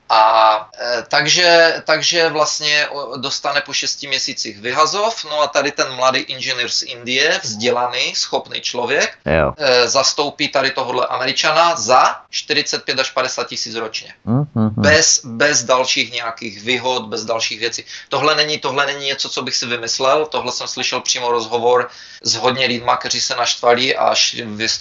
B: A e, takže, takže vlastně dostane po šesti měsících vyhazov, no a tady ten mladý inženýr z Indie, vzdělaný, schopný člověk, jo. E, zastoupí tady tohohle američana za 45 až 50 tisíc ročně. Mm-hmm. Bez, bez dalších nějakých výhod, bez dalších věcí. Tohle není, tohle není něco, co bych si vymyslel, tohle jsem slyšel přímo rozhovor s hodně lidma, kteří se naštvali a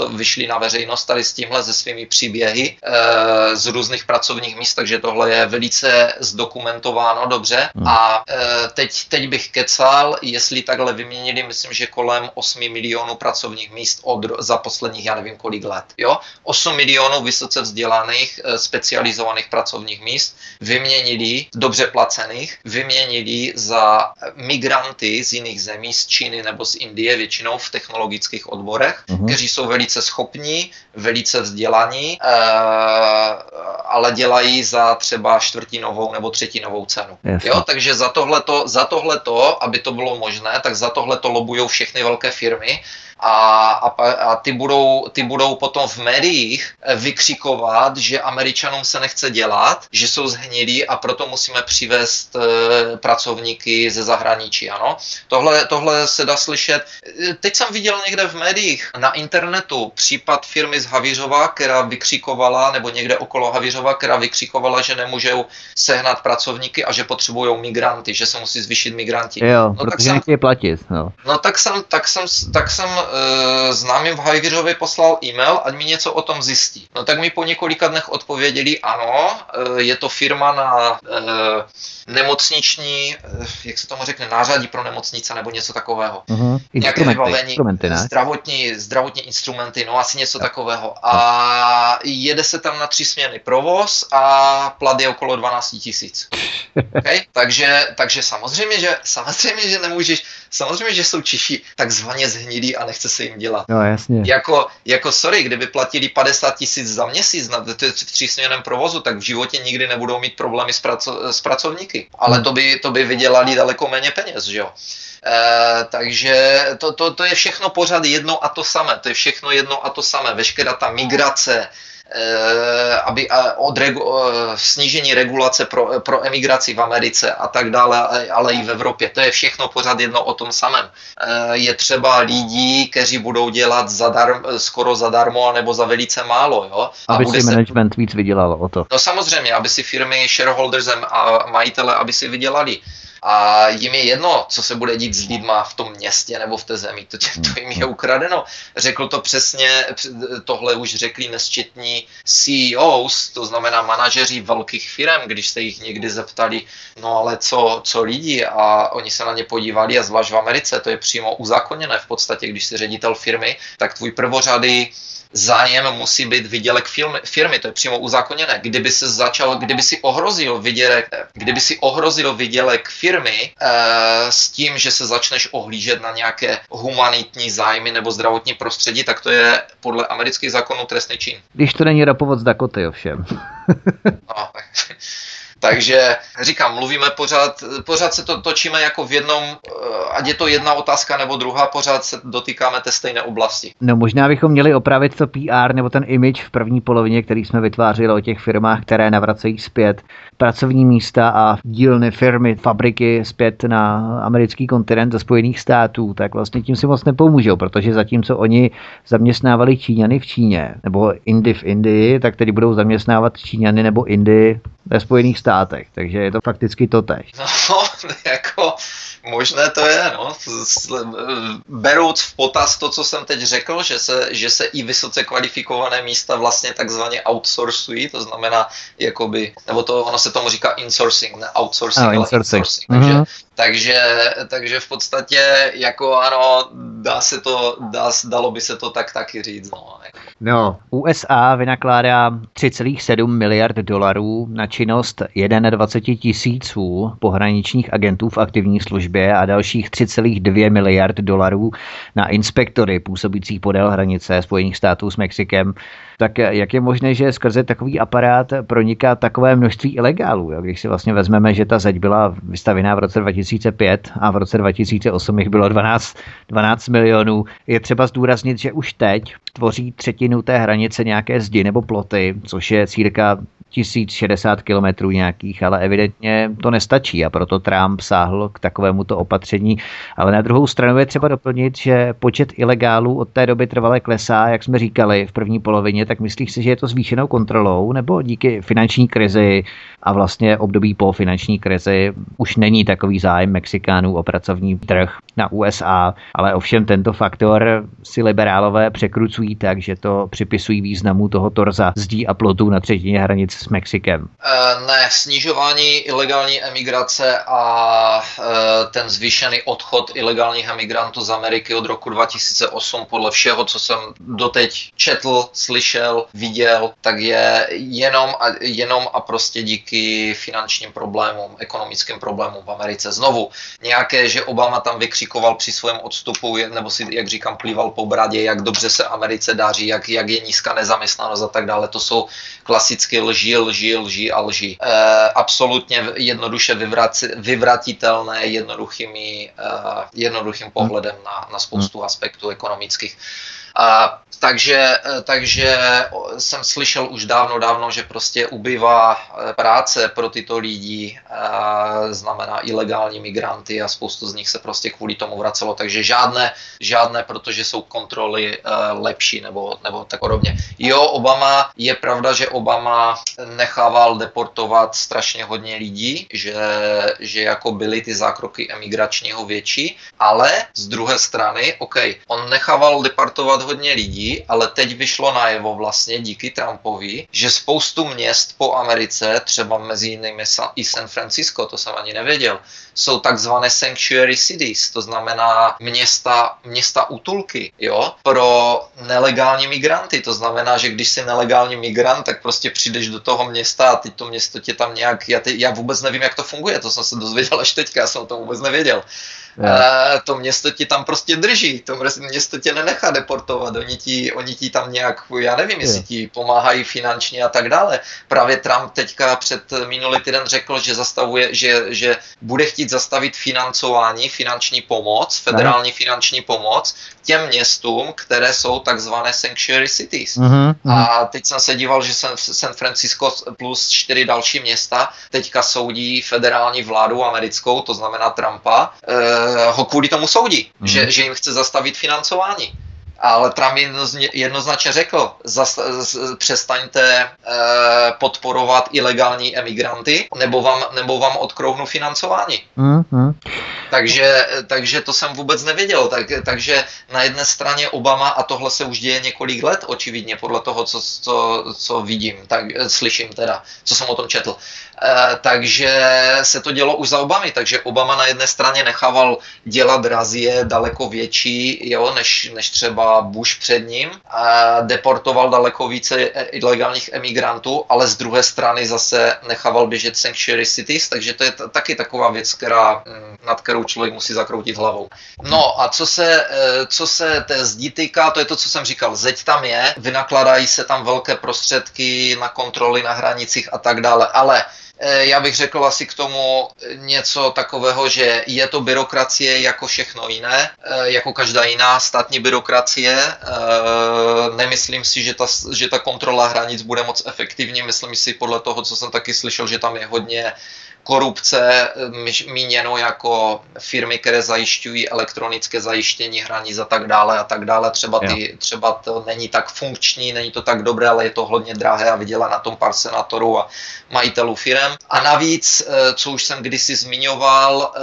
B: vyšli na veřejnost tady s tímhle se svými příběhy e, z různých pracovních míst, takže to tohle je velice zdokumentováno dobře hmm. a e, teď, teď bych kecal, jestli takhle vyměnili, myslím, že kolem 8 milionů pracovních míst od, za posledních, já nevím kolik let, jo? 8 milionů vysoce vzdělaných, e, specializovaných pracovních míst vyměnili, dobře placených, vyměnili za migranty z jiných zemí, z Číny nebo z Indie, většinou v technologických odborech, hmm. kteří jsou velice schopní, velice vzdělaní, e, ale dělají za třeba čtvrtinovou nebo třetinovou cenu. Jo, takže za tohleto, za tohleto, aby to bylo možné, tak za tohleto lobují všechny velké firmy a, a, a ty, budou, ty budou potom v médiích vykřikovat, že Američanům se nechce dělat, že jsou zhnilí a proto musíme přivést e, pracovníky ze zahraničí. Ano? Tohle, tohle se dá slyšet. Eh, teď jsem viděl někde v médiích na internetu případ firmy z Havířova, která vykřikovala, nebo někde okolo Havířova, která vykřikovala, že nemůžou sehnat pracovníky a že potřebují migranty, že se musí zvýšit migranti.
A: Jo, no, protože tak jsem, platit. No.
B: no tak jsem, tak jsem, tak jsem e, známým v Hajvířově poslal e-mail, ať mi něco o tom zjistí. No tak mi po několika dnech odpověděli, ano, e, je to firma na e, nemocniční, e, jak se tomu řekne, nářadí pro nemocnice nebo něco takového. Uh-huh. Nějaké vybavení, zdravotní, zdravotní instrumenty, no asi něco takového. A jede se tam na tři směny provoz a plat je okolo 12 tisíc. [LAUGHS] Okay? Takže, takže samozřejmě, že, samozřejmě, že nemůžeš, samozřejmě, že jsou Češi takzvaně zhnilí a nechce se jim dělat.
A: No, jasně.
B: Jako, jako sorry, kdyby platili 50 tisíc za měsíc na v třísměrném provozu, tak v životě nikdy nebudou mít problémy s, praco, s pracovníky. Ale hmm. to by, to by vydělali daleko méně peněz, že jo. E, takže to, to, to je všechno pořád jedno a to samé. To je všechno jedno a to samé. Veškerá ta migrace, aby od regu, eh, snížení regulace pro, pro emigraci v Americe a tak dále, ale i v Evropě. To je všechno pořád jedno o tom samém. Eh, je třeba lidí, kteří budou dělat zadar, skoro zadarmo nebo za velice málo. Jo?
A: Aby si management se... víc vydělal o to.
B: No samozřejmě, aby si firmy, shareholders a majitele, aby si vydělali a jim je jedno, co se bude dít s lidma v tom městě nebo v té zemi, to, to jim je ukradeno. Řekl to přesně, tohle už řekli nesčetní CEOs, to znamená manažeři velkých firm, když se jich někdy zeptali, no ale co, co lidi a oni se na ně podívali a zvlášť v Americe, to je přímo uzákoněné v podstatě, když jsi ředitel firmy, tak tvůj prvořady zájem musí být vydělek firmy, to je přímo uzákoněné. Kdyby se začal, kdyby si ohrozil vydělek, kdyby si ohrozil vydělek firmy, firmy e, s tím, že se začneš ohlížet na nějaké humanitní zájmy nebo zdravotní prostředí, tak to je podle amerických zákonů trestný čin.
A: Když to není ropovod z Dakoty, ovšem.
B: no, takže říkám, mluvíme pořád, pořád se to točíme jako v jednom, eh, ať je to jedna otázka nebo druhá, pořád se dotýkáme té stejné oblasti.
A: No možná bychom měli opravit to PR nebo ten image v první polovině, který jsme vytvářeli o těch firmách, které navracejí zpět pracovní místa a dílny firmy, fabriky zpět na americký kontinent ze Spojených států, tak vlastně tím si moc nepomůžou, protože zatímco oni zaměstnávali Číňany v Číně nebo Indy v Indii, tak tedy budou zaměstnávat Číňany nebo Indy ve Spojených státech, takže je to fakticky to tež. [LAUGHS]
B: No, jako možné to je, no. Berouc v potaz to, co jsem teď řekl, že se, že se i vysoce kvalifikované místa vlastně takzvaně outsourcují, to znamená, jakoby, nebo to, ono se tomu říká insourcing, ne outsourcing, no, ale insourcing. insourcing. Mm-hmm. Takže takže, takže v podstatě jako ano, dá se to, dá, dalo by se to tak taky říct. No, jako.
A: no USA vynakládá 3,7 miliard dolarů na činnost 21 tisíců pohraničních agentů v aktivní službě a dalších 3,2 miliard dolarů na inspektory působících podél hranice Spojených států s Mexikem tak jak je možné, že skrze takový aparát proniká takové množství ilegálů? Jo? Když si vlastně vezmeme, že ta zeď byla vystavená v roce 2005 a v roce 2008 jich bylo 12, 12 milionů, je třeba zdůraznit, že už teď tvoří třetinu té hranice nějaké zdi nebo ploty, což je círka 1060 kilometrů nějakých, ale evidentně to nestačí a proto Trump sáhl k takovému to opatření. Ale na druhou stranu je třeba doplnit, že počet ilegálů od té doby trvale klesá, jak jsme říkali v první polovině, tak myslíš si, že je to zvýšenou kontrolou nebo díky finanční krizi a vlastně období po finanční krizi už není takový zájem Mexikánů o pracovní trh na USA, ale ovšem tento faktor si liberálové překrucují tak, že to připisují významu toho torza zdí a plotů na třetině hranic s Mexikem.
B: E, ne, snižování ilegální emigrace a e, ten zvýšený odchod ilegálních emigrantů z Ameriky od roku 2008 podle všeho, co jsem doteď četl, slyšel, viděl, tak je jenom a, jenom a prostě díky finančním problémům, ekonomickým problémům v Americe. Znovu, nějaké, že Obama tam vykřikoval při svém odstupu, nebo si, jak říkám, plýval po bradě, jak dobře se Americe daří, jak, jak je nízká nezaměstnanost a tak dále. To jsou klasické lži, lži, lži a lži. E, absolutně jednoduše vyvraci, vyvratitelné jednoduchými, e, jednoduchým pohledem na, na spoustu aspektů ekonomických. A, takže, takže jsem slyšel už dávno, dávno, že prostě ubývá eh, práce pro tyto lidi, a znamená ilegální migranty a spoustu z nich se prostě kvůli tomu vracelo, takže žádné, žádné, protože jsou kontroly eh, lepší nebo, nebo tak podobně. Jo, Obama, je pravda, že Obama nechával deportovat strašně hodně lidí, že, že jako byly ty zákroky emigračního větší, ale z druhé strany, OK, on nechával deportovat hodně lidí, ale teď vyšlo najevo vlastně díky Trumpovi, že spoustu měst po Americe, třeba mezi jinými i San Francisco, to jsem ani nevěděl, jsou takzvané sanctuary cities, to znamená města, města útulky, jo, pro nelegální migranty. To znamená, že když jsi nelegální migrant, tak prostě přijdeš do toho města a teď to město tě tam nějak, já, ty, já vůbec nevím, jak to funguje, to jsem se dozvěděl až teďka, já jsem o tom vůbec nevěděl. Yeah. to město ti tam prostě drží, to město tě nenechá deportovat, oni ti, oni ti tam nějak, já nevím, jestli yeah. ti pomáhají finančně a tak dále. Právě Trump teďka před minulý týden řekl, že zastavuje, že, že bude chtít zastavit financování, finanční pomoc, federální yeah. finanční pomoc těm městům, které jsou takzvané sanctuary cities. Mm-hmm. A teď jsem se díval, že San Francisco plus čtyři další města teďka soudí federální vládu americkou, to znamená Trumpa, eh, ho kvůli tomu soudí, mm-hmm. že, že jim chce zastavit financování. Ale Trump jednoznačně řekl, zas, přestaňte e, podporovat ilegální emigranty, nebo vám, nebo vám odkrouhnu financování. Mm-hmm. Takže, takže to jsem vůbec nevěděl. Tak, takže na jedné straně Obama, a tohle se už děje několik let, očividně podle toho, co, co, co vidím, tak slyším teda, co jsem o tom četl. E, takže se to dělo už za Obamy, takže Obama na jedné straně nechával dělat razie daleko větší, jo, než, než třeba Bush před ním, a deportoval daleko více ilegálních emigrantů, ale z druhé strany zase nechával běžet sanctuary cities, takže to je t- taky taková věc, která, mm, nad kterou člověk musí zakroutit hlavou. No a co se, e, co se té zdi týká, to je to, co jsem říkal, zeď tam je, vynakladají se tam velké prostředky na kontroly na hranicích a tak dále, ale Eh, já bych řekl asi k tomu něco takového, že je to byrokracie jako všechno jiné, eh, jako každá jiná státní byrokracie. Eh, nemyslím si, že ta, že ta kontrola hranic bude moc efektivní. Myslím si podle toho, co jsem taky slyšel, že tam je hodně korupce míněno jako firmy, které zajišťují elektronické zajištění hranic a tak dále a tak dále. Třeba, ty, třeba to není tak funkční, není to tak dobré, ale je to hodně drahé a viděla na tom pár senátorů a majitelů firm. A navíc, eh, co už jsem kdysi zmiňoval,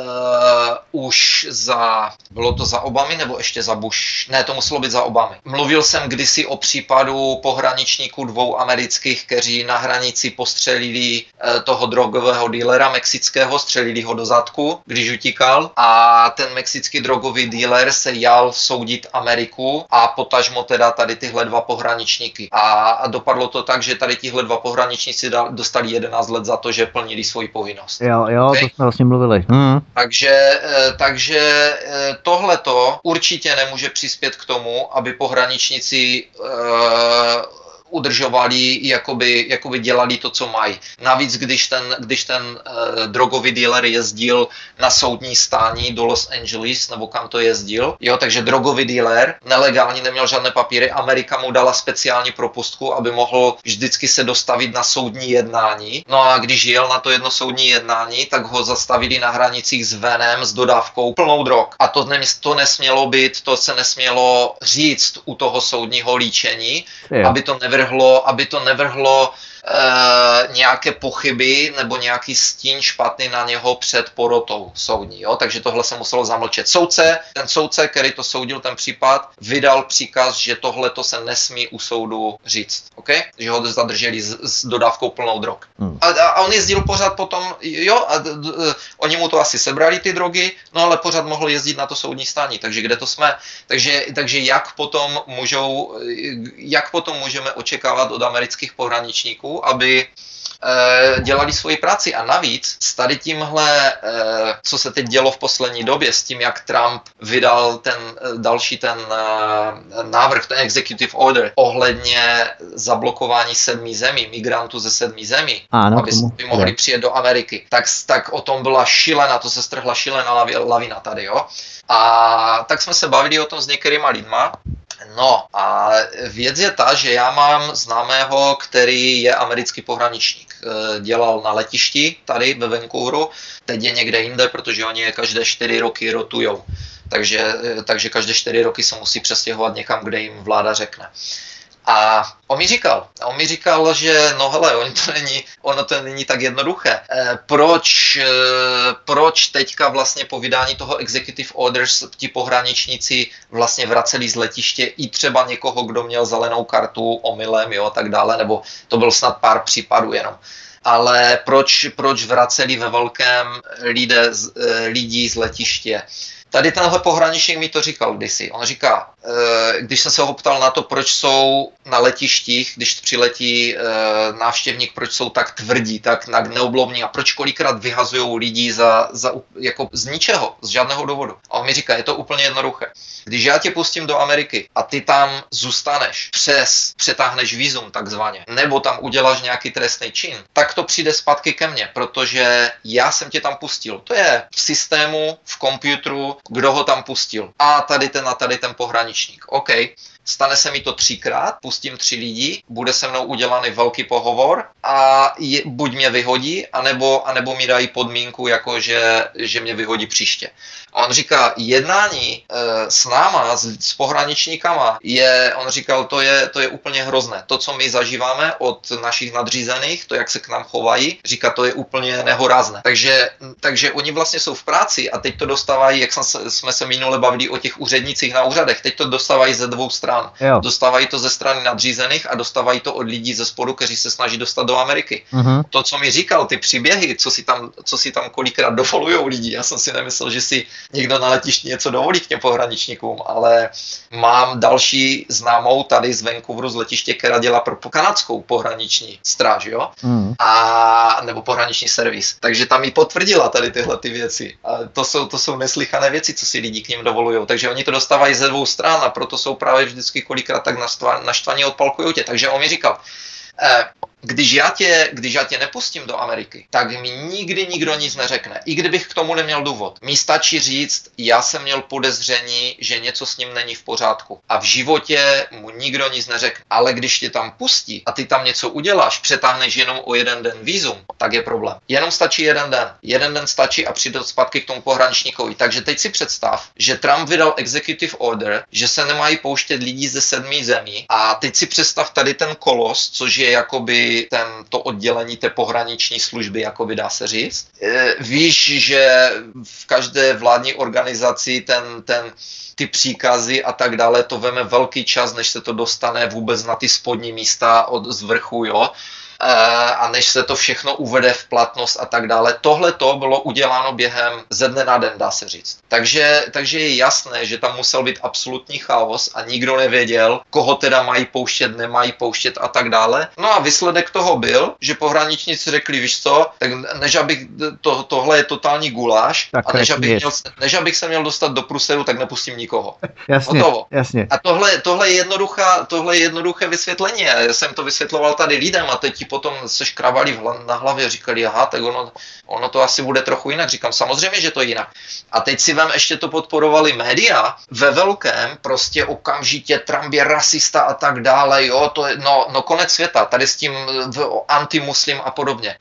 B: uh, už za, bylo to za Obamy nebo ještě za Bush? Ne, to muselo být za Obamy. Mluvil jsem kdysi o případu pohraničníků dvou amerických, kteří na hranici postřelili uh, toho drogového dílera mexického, střelili ho do zadku, když utíkal a ten mexický drogový dealer se jal soudit Ameriku a potažmo teda tady tyhle dva pohraničníky. A, a dopadlo to tak, že tady tyhle dva pohraničníci dostali 11 let za to, že plnili svoji povinnost.
A: Jo, jo, okay? to jsme vlastně mluvili. Hmm.
B: Takže, eh, takže eh, tohleto určitě nemůže přispět k tomu, aby pohraničníci uh, udržovali, jakoby, jakoby dělali to, co mají. Navíc, když ten, když ten uh, drogový dealer jezdil na soudní stání do Los Angeles, nebo kam to jezdil, jo, takže drogový dealer, nelegální, neměl žádné papíry, Amerika mu dala speciální propustku, aby mohl vždycky se dostavit na soudní jednání. No a když jel na to jedno soudní jednání, tak ho zastavili na hranicích s venem, s dodávkou plnou drog. A to, ne, to nesmělo být, to se nesmělo říct u toho soudního líčení, jo. aby to nevyr nevrhlo, aby to nevrhlo e, nějaké pochyby nebo nějaký stín špatný na něho před porotou soudní. Jo? Takže tohle se muselo zamlčet. Soudce, ten soudce, který to soudil ten případ, vydal příkaz, že tohle to se nesmí u soudu říct. Okay? Že ho zadrželi s, s dodávkou plnou drog. Hmm. A, a on jezdil pořád potom, jo, a d, d, oni mu to asi sebrali ty drogy, no ale pořád mohl jezdit na to soudní stání, takže kde to jsme? Takže, takže jak potom můžou, jak potom můžeme očekávat od amerických pohraničníků, aby eh, dělali svoji práci. A navíc s tady tímhle, eh, co se teď dělo v poslední době, s tím, jak Trump vydal ten eh, další ten návrh, ten executive order ohledně zablokování sedmi zemí, migrantů ze sedmi zemí, ano, aby, by mohli přijet do Ameriky, tak, tak o tom byla šilena, to se strhla šilena lavina tady, jo. A tak jsme se bavili o tom s některýma lidma No a věc je ta, že já mám známého, který je americký pohraničník. Eh, dělal na letišti tady ve Vancouveru, teď je někde jinde, protože oni je každé čtyři roky rotujou. Takže, eh, takže každé čtyři roky se musí přestěhovat někam, kde jim vláda řekne. A on mi říkal, on mi říkal, že no hele, [LAUGHS] on to není, ono to není tak jednoduché. E, proč, e, proč teďka vlastně po vydání toho executive orders ti pohraničníci vlastně vraceli z letiště i třeba někoho, kdo měl zelenou kartu omylem, jo, tak dále, nebo to byl snad pár případů jenom ale proč, proč vraceli ve velkém lidé, e, lidí z letiště? Tady tenhle pohraničník mi to říkal kdysi. On říká, když jsem se ho ptal na to, proč jsou na letištích, když přiletí eh, návštěvník, proč jsou tak tvrdí, tak neoblomní a proč kolikrát vyhazují lidi za, za, jako z ničeho, z žádného důvodu. A on mi říká, je to úplně jednoduché. Když já tě pustím do Ameriky a ty tam zůstaneš přes, přetáhneš vízum takzvaně, nebo tam uděláš nějaký trestný čin, tak to přijde zpátky ke mně, protože já jsem tě tam pustil. To je v systému, v počítači, kdo ho tam pustil. A tady ten a tady ten pohraničník. OK. Stane se mi to třikrát, pustím tři lidi, bude se mnou udělaný velký pohovor a je, buď mě vyhodí, anebo, anebo mi dají podmínku, jako že, že mě vyhodí příště. A on říká, jednání e, s náma, s, s pohraničníkama, je, on říkal, to je, to je úplně hrozné. To, co my zažíváme od našich nadřízených, to, jak se k nám chovají, říká, to je úplně nehorázné. Takže, takže oni vlastně jsou v práci a teď to dostávají, jak jsme se minule bavili o těch úřednicích na úřadech. Teď to dostávají ze dvou stran. Jo. Dostávají to ze strany nadřízených a dostávají to od lidí ze spodu, kteří se snaží dostat do Ameriky. Uh-huh. To, co mi říkal, ty příběhy, co si tam, co si tam kolikrát dovolují lidi, já jsem si nemyslel, že si někdo na letišti něco dovolí k těm pohraničníkům, ale mám další známou tady z Vancouveru z letiště, která dělá pro kanadskou pohraniční stráž, jo? Uh-huh. A, nebo pohraniční servis. Takže tam mi potvrdila tady tyhle ty věci. A to jsou, to jsou neslychané věci, co si lidi k ním dovolují. Takže oni to dostávají ze dvou stran a proto jsou právě vždycky kolikrát tak naštvaní odpalkují tě. Takže on mi říkal, eh, když já, tě, když já tě nepustím do Ameriky, tak mi nikdy nikdo nic neřekne. I kdybych k tomu neměl důvod. Mi stačí říct, já jsem měl podezření, že něco s ním není v pořádku. A v životě mu nikdo nic neřekne. Ale když tě tam pustí a ty tam něco uděláš, přetáhneš jenom o jeden den vízum, tak je problém. Jenom stačí jeden den. Jeden den stačí a přijde zpátky k tomu pohraničníkovi. Takže teď si představ, že Trump vydal executive order, že se nemají pouštět lidi ze sedmi zemí. A teď si představ tady ten kolos, což je jakoby ten, to oddělení té pohraniční služby, jako by dá se říct. E, víš, že v každé vládní organizaci ten, ten ty příkazy a tak dále, to veme velký čas, než se to dostane vůbec na ty spodní místa od z vrchu, jo. Eh, a než se to všechno uvede v platnost a tak dále. Tohle to bylo uděláno během ze dne na den, dá se říct. Takže, takže je jasné, že tam musel být absolutní chaos a nikdo nevěděl, koho teda mají pouštět, nemají pouštět a tak dále. No a výsledek toho byl, že pohraničníci řekli, víš co, tak než abych, to, tohle je totální guláš tak a než abych, měl, než abych se měl dostat do Pruselu, tak nepustím nikoho.
A: Jasně, Hotovo. jasně.
B: A tohle, tohle, je jednoduchá, tohle je jednoduché vysvětlení. Já jsem to vysvětloval tady lidem a teď ti potom se škrabali na hlavě, říkali, aha, tak ono, ono to asi bude trochu jinak. Říkám, samozřejmě, že to je jinak. A teď si vám ještě to podporovali média ve velkém, prostě okamžitě Trump je rasista a tak dále, jo, to je, no, no konec světa, tady s tím v, antimuslim a podobně. E,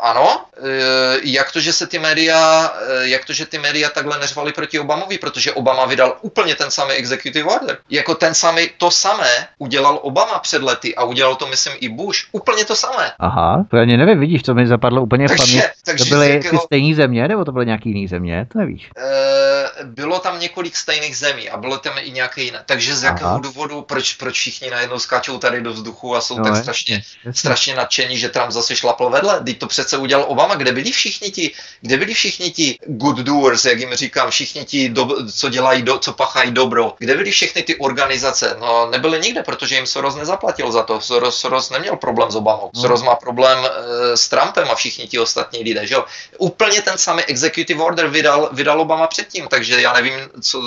B: ano, e, jak to, že se ty média, e, jak to, že ty média takhle neřvali proti Obamovi, protože Obama vydal úplně ten samý executive order. Jako ten samý, to samé udělal Obama před lety a udělal to, myslím, i Bush. Úplně to samé.
A: Aha, to ani nevím, vidíš, to mi zapadlo úplně takže, v paměť. [LAUGHS] Takže to byly jakého... ty stejné země, nebo to byly nějaký jiný země, to nevíš.
B: E, bylo tam několik stejných zemí a bylo tam i nějaké jiné. Takže z jakého Aha. důvodu, proč, proč všichni najednou skáčou tady do vzduchu a jsou no, tak je, strašně, strašně nadšení, že Trump zase šlapl vedle? Teď to přece udělal Obama, kde byli všichni ti, kde byli všichni ti good doers, jak jim říkám, všichni ti, do, co dělají, do, co pachají dobro, kde byly všechny ty organizace? No nebyly nikde, protože jim Soros nezaplatil za to. Soros, Soros neměl problém s No. Soros má problém e, s Trumpem a všichni ti ostatní lidé, že jo? Úplně ten samý executive order vydal, vydal Obama předtím, takže já nevím, co,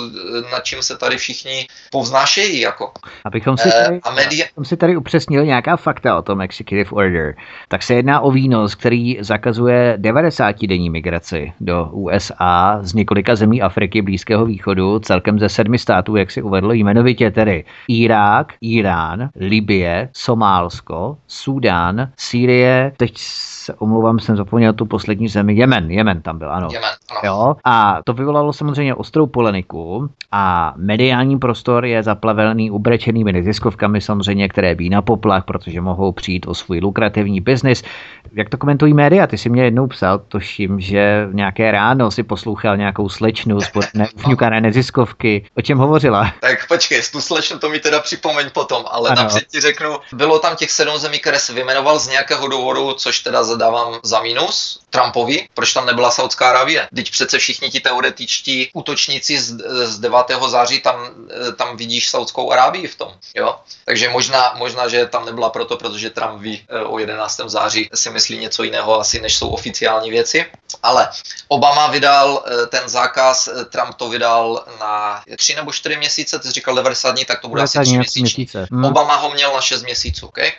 B: nad čím se tady všichni povznášejí, jako.
A: Abychom si tady, e, a media... abychom si tady upřesnili nějaká fakta o tom executive order, tak se jedná o výnos, který zakazuje 90-denní migraci do USA z několika zemí Afriky, Blízkého východu, celkem ze sedmi států, jak si uvedlo jmenovitě tedy Irák, Irán, Libie, Somálsko, Súdán, Sýrie, teď se omlouvám, jsem zapomněl tu poslední zemi, Jemen, Jemen tam byl, ano.
B: Jemen, ano.
A: Jo? A to vyvolalo samozřejmě ostrou poleniku a mediální prostor je zaplavený ubrečenými neziskovkami samozřejmě, které bí na poplach, protože mohou přijít o svůj lukrativní biznis. Jak to komentují média? Ty si mě jednou psal, toším, že nějaké ráno si poslouchal nějakou slečnu z ufňukané [LAUGHS] neziskovky. O čem hovořila?
B: Tak počkej, tu slečnu to mi teda připomeň potom, ale ano. napřed ti řeknu, bylo tam těch sedm zemí, které se vymenoval z nějakého důvodu, což teda dávám za minus Trumpovi, proč tam nebyla Saudská Arábie. Teď přece všichni ti teoretičtí útočníci z, z 9. září tam, tam vidíš Saudskou Arábii v tom. Jo? Takže možná, možná, že tam nebyla proto, protože Trump ví eh, o 11. září si myslí něco jiného asi, než jsou oficiální věci. Ale Obama vydal eh, ten zákaz, eh, Trump to vydal na 3 nebo 4 měsíce, ty jsi říkal 90 dní, tak to bude asi 3 měsíce. Hmm. Obama ho měl na 6 měsíců, okay?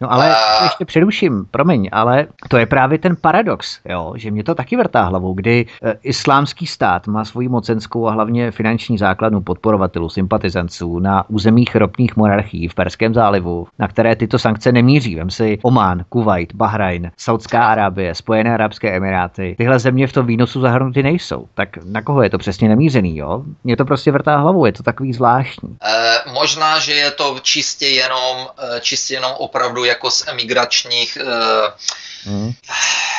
A: No ale a... ještě předuším, promiň, ale to je právě ten paradox, jo, že mě to taky vrtá hlavou, kdy e, islámský stát má svoji mocenskou a hlavně finanční základnu podporovatelů, sympatizanců na územích ropných monarchií v Perském zálivu, na které tyto sankce nemíří. Vem si Omán, Kuwait, Bahrajn, Saudská Arábie, Spojené arabské emiráty. Tyhle země v tom výnosu zahrnuty nejsou. Tak na koho je to přesně nemířený, jo? Mě to prostě vrtá hlavou, je to takový zvláštní.
B: E, možná, že je to čistě jenom, e, čistě jenom opravdu jako z emigračních, eh,
A: Mm.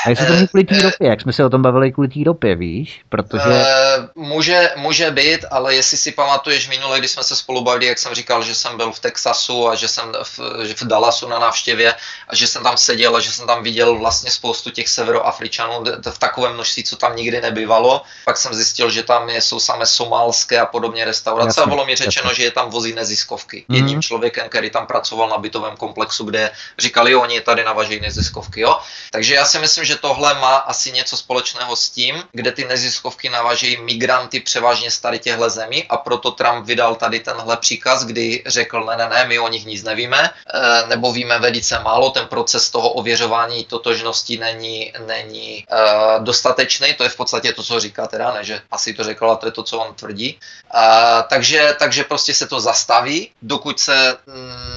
A: A jestli to není kvůli té eh, ropě, jak jsme se o tom bavili kvůli té ropě, víš? Protože...
B: Uh, může, může být, ale jestli si pamatuješ minule, když jsme se spolu bavili, jak jsem říkal, že jsem byl v Texasu a že jsem v, že v Dallasu na návštěvě a že jsem tam seděl a že jsem tam viděl vlastně spoustu těch severoafričanů v takovém množství, co tam nikdy nebývalo. Pak jsem zjistil, že tam jsou samé somálské a podobně restaurace jasně, a bylo mi řečeno, jasně. že je tam vozí neziskovky. Mm. Jedním člověkem, který tam pracoval na bytovém komplexu, kde říkali, jo, oni tady navažejí neziskovky, jo. Takže já si myslím, že tohle má asi něco společného s tím, kde ty neziskovky navažejí migranty převážně z tady těchto zemí a proto Trump vydal tady tenhle příkaz, kdy řekl, ne, ne, ne, my o nich nic nevíme, eh, nebo víme velice málo, ten proces toho ověřování totožnosti není, není uh, dostatečný, to je v podstatě to, co říká teda, ne, že asi to řekl, ale to je to, co on tvrdí. Uh, takže, takže prostě se to zastaví, dokud se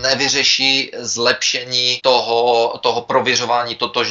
B: nevyřeší zlepšení toho, toho prověřování totožnosti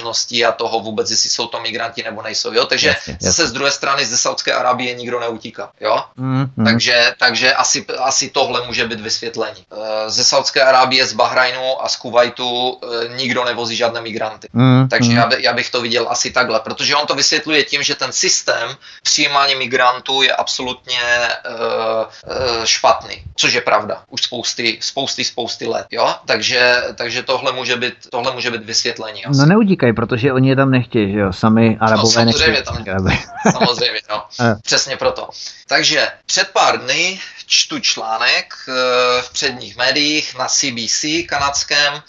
B: a toho vůbec, jestli jsou to migranti nebo nejsou. Jo? Takže jasně, jasně. zase z druhé strany ze Saudské Arábie nikdo neutíká. Jo? Mm-hmm. Takže, takže asi, asi tohle může být vysvětlení. Eh, ze Saudské Arábie, z Bahrajnu a z Kuwaitu eh, nikdo nevozí žádné migranty. Mm-hmm. Takže já, by, já bych to viděl asi takhle, protože on to vysvětluje tím, že ten systém přijímání migrantů je absolutně uh, špatný, což je pravda. Už spousty, spousty, spousty let. Jo? Takže, takže tohle, může být, tohle může být vysvětlení. Asi.
A: No neutíkají, protože oni je tam nechtějí, že jo? Sami arabové no,
B: samozřejmě, nechtějí. Tam, [LAUGHS] samozřejmě, no. [LAUGHS] Přesně proto. Takže před pár dny čtu článek eh, v předních médiích na CBC kanadském,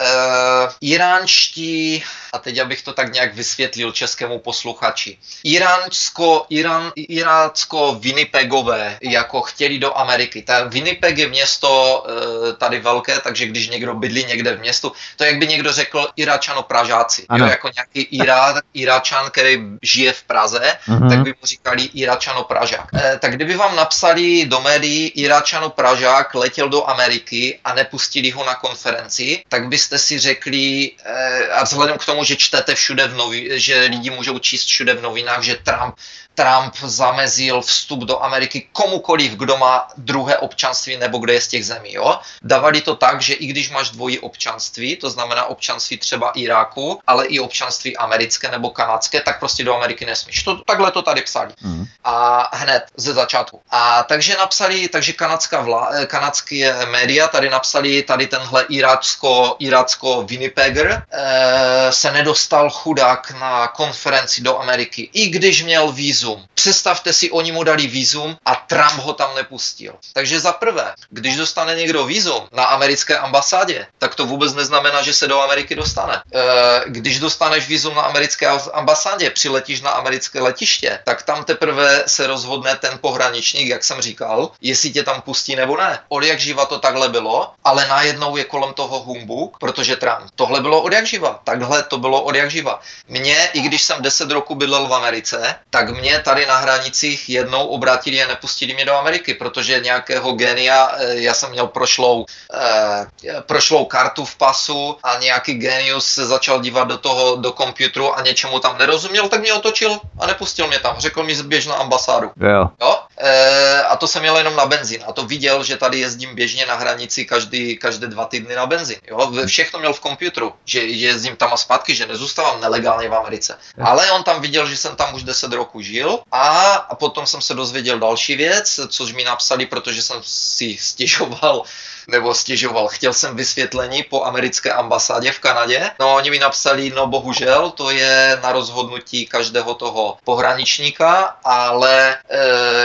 B: Uh, iránští, a teď abych to tak nějak vysvětlil českému posluchači. Iránsko, Irán, Irácko Winnipegové jako chtěli do Ameriky. Ta Winnipeg je město uh, tady velké, takže když někdo bydlí někde v městu, to je jak by někdo řekl Iráčano Pražáci. Jo, jako nějaký Irá, Iráčan, který žije v Praze, uh-huh. tak by mu říkali Iráčano Pražák. Uh, tak kdyby vám napsali do médií Iráčano Pražák letěl do Ameriky a nepustili ho na konferenci, tak by byste si řekli, eh, a vzhledem k tomu, že čtete všude v novi, že lidi můžou číst všude v novinách, že Trump Trump zamezil vstup do Ameriky komukoliv, kdo má druhé občanství nebo kde je z těch zemí. Jo? Davali to tak, že i když máš dvojí občanství, to znamená občanství třeba Iráku, ale i občanství americké nebo kanadské, tak prostě do Ameriky nesmíš. To, takhle to tady psali. Mm. A hned ze začátku. A takže napsali, takže kanadská vlá, kanadské média tady napsali tady tenhle irácko, irácko Winnipegger e, se nedostal chudák na konferenci do Ameriky, i když měl vízu vízum. Představte si, oni mu dali vízum a Trump ho tam nepustil. Takže za prvé, když dostane někdo vízum na americké ambasádě, tak to vůbec neznamená, že se do Ameriky dostane. E, když dostaneš vízum na americké ambasádě, přiletíš na americké letiště, tak tam teprve se rozhodne ten pohraničník, jak jsem říkal, jestli tě tam pustí nebo ne. Od jak živa to takhle bylo, ale najednou je kolem toho humbuk, protože Trump. Tohle bylo od jak živa. Takhle to bylo od jak živa. Mně, i když jsem 10 roku bydlel v Americe, tak mě tady na hranicích jednou obratili a nepustili mě do Ameriky, protože nějakého genia, eh, já jsem měl prošlou, eh, prošlou kartu v pasu a nějaký genius se začal dívat do toho, do počítače a něčemu tam nerozuměl, tak mě otočil a nepustil mě tam. Řekl mi běž na ambasádu.
A: Jo.
B: jo? E, a to jsem měl jenom na benzín. A to viděl, že tady jezdím běžně na hranici každý, každé dva týdny na benzín. Jo? Všechno měl v počítači, že, že jezdím tam a zpátky, že nezůstávám nelegálně v Americe. Ale on tam viděl, že jsem tam už 10 roků žil a, a potom jsem se dozvěděl další věc, což mi napsali, protože jsem si stěžoval nebo stěžoval. Chtěl jsem vysvětlení po americké ambasádě v Kanadě. No oni mi napsali, no bohužel, to je na rozhodnutí každého toho pohraničníka, ale e,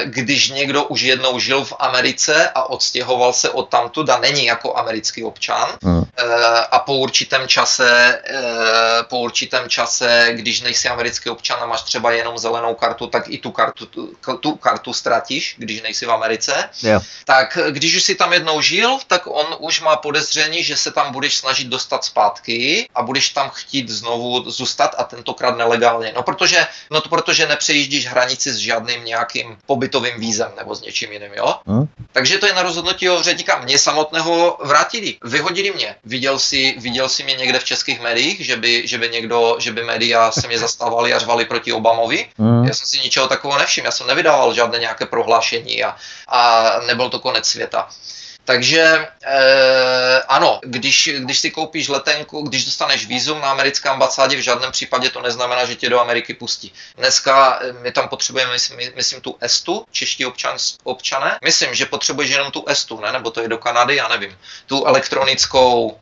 B: když někdo už jednou žil v Americe a odstěhoval se od tamtud a není jako americký občan hmm. e, a po určitém čase, e, po určitém čase, když nejsi americký občan a máš třeba jenom zelenou kartu, tak i tu kartu, tu, tu kartu ztratíš, když nejsi v Americe. Yeah. Tak když už si tam jednou žil, tak on už má podezření, že se tam budeš snažit dostat zpátky a budeš tam chtít znovu zůstat a tentokrát nelegálně. No protože, no to protože nepřejíždíš hranici s žádným nějakým pobytovým vízem nebo s něčím jiným, jo? Hmm. Takže to je na rozhodnutí jeho ředíka. Mě samotného vrátili, vyhodili mě. Viděl si, viděl si mě někde v českých médiích, že by, že by někdo, že by média se mě zastávali a řvali proti Obamovi. Hmm. Já jsem si ničeho takového nevšiml. Já jsem nevydával žádné nějaké prohlášení a, a nebyl to konec světa. Takže eh, ano, když, když si koupíš letenku, když dostaneš vízum na americké ambasádě, v žádném případě to neznamená, že tě do Ameriky pustí. Dneska eh, my tam potřebujeme, myslím, myslím tu ESTu, čeští občan, občané. Myslím, že potřebuješ jenom tu ESTu, ne? nebo to je do Kanady, já nevím. Tu elektronickou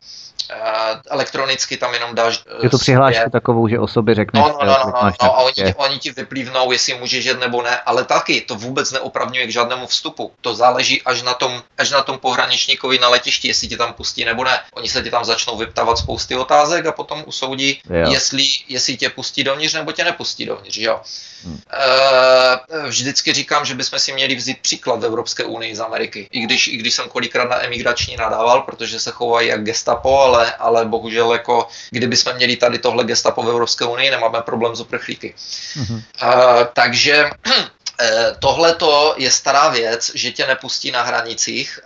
B: elektronicky tam jenom dáš...
A: Eh, je to přihlášku je... takovou, že osoby řekneš...
B: No, no, no, no, no, no a oni, oni ti vyplývnou, jestli můžeš jet nebo ne, ale taky to vůbec neopravňuje k žádnému vstupu. To záleží až na tom, až na tom pohraničníkovi na letišti, jestli tě tam pustí nebo ne. Oni se ti tam začnou vyptávat spousty otázek a potom usoudí, jestli, jestli tě pustí dovnitř nebo tě nepustí dovnitř, jo. Hmm. E, vždycky říkám, že bychom si měli vzít příklad v Evropské unii z Ameriky. I když, i když jsem kolikrát na emigrační nadával, protože se chovají jak gestapo, ale, ale bohužel jako kdyby jsme měli tady tohle gestapo v Evropské unii, nemáme problém s uprchlíky. Hmm. E, takže [CLEARS THROAT] eh, Tohle je stará věc, že tě nepustí na hranicích,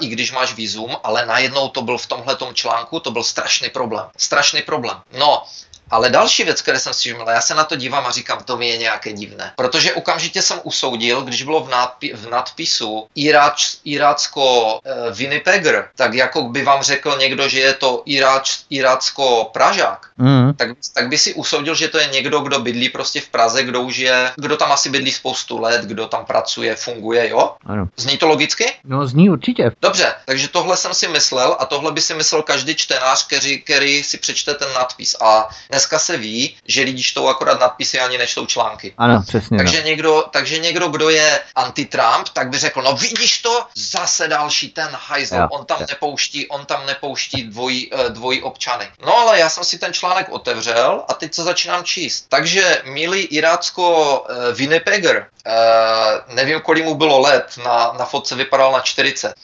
B: i když máš výzum, ale najednou to byl v tomhle článku, to byl strašný problém. Strašný problém. No, ale další věc, které jsem si všiml, já se na to dívám a říkám, to mi je nějaké divné. Protože okamžitě jsem usoudil, když bylo v, nadpi- v nadpisu Iráč, Irácko uh, Winnipegger, tak jako by vám řekl někdo, že je to Iráč, Irácko Pražák, mm. tak, tak by si usoudil, že to je někdo, kdo bydlí prostě v Praze, kdo už je, kdo tam asi bydlí spoustu let, kdo tam pracuje, funguje, jo? Ano. Zní to logicky?
A: No, zní určitě.
B: Dobře, takže tohle jsem si myslel a tohle by si myslel každý čtenář, který, který si přečte ten nadpis. A dneska se ví, že lidi čtou akorát nadpisy ani nečtou články.
A: Ano, přesně.
B: Takže, no. někdo, takže někdo, kdo je anti-Trump, tak by řekl, no vidíš to, zase další ten hajzl, on tam jo. nepouští, on tam nepouští dvojí, eh, dvojí občany. No ale já jsem si ten článek otevřel a teď se začínám číst. Takže milý Irácko Winnipegger, uh, nevím, kolik mu bylo let, na, na fotce vypadal na 40. Uh,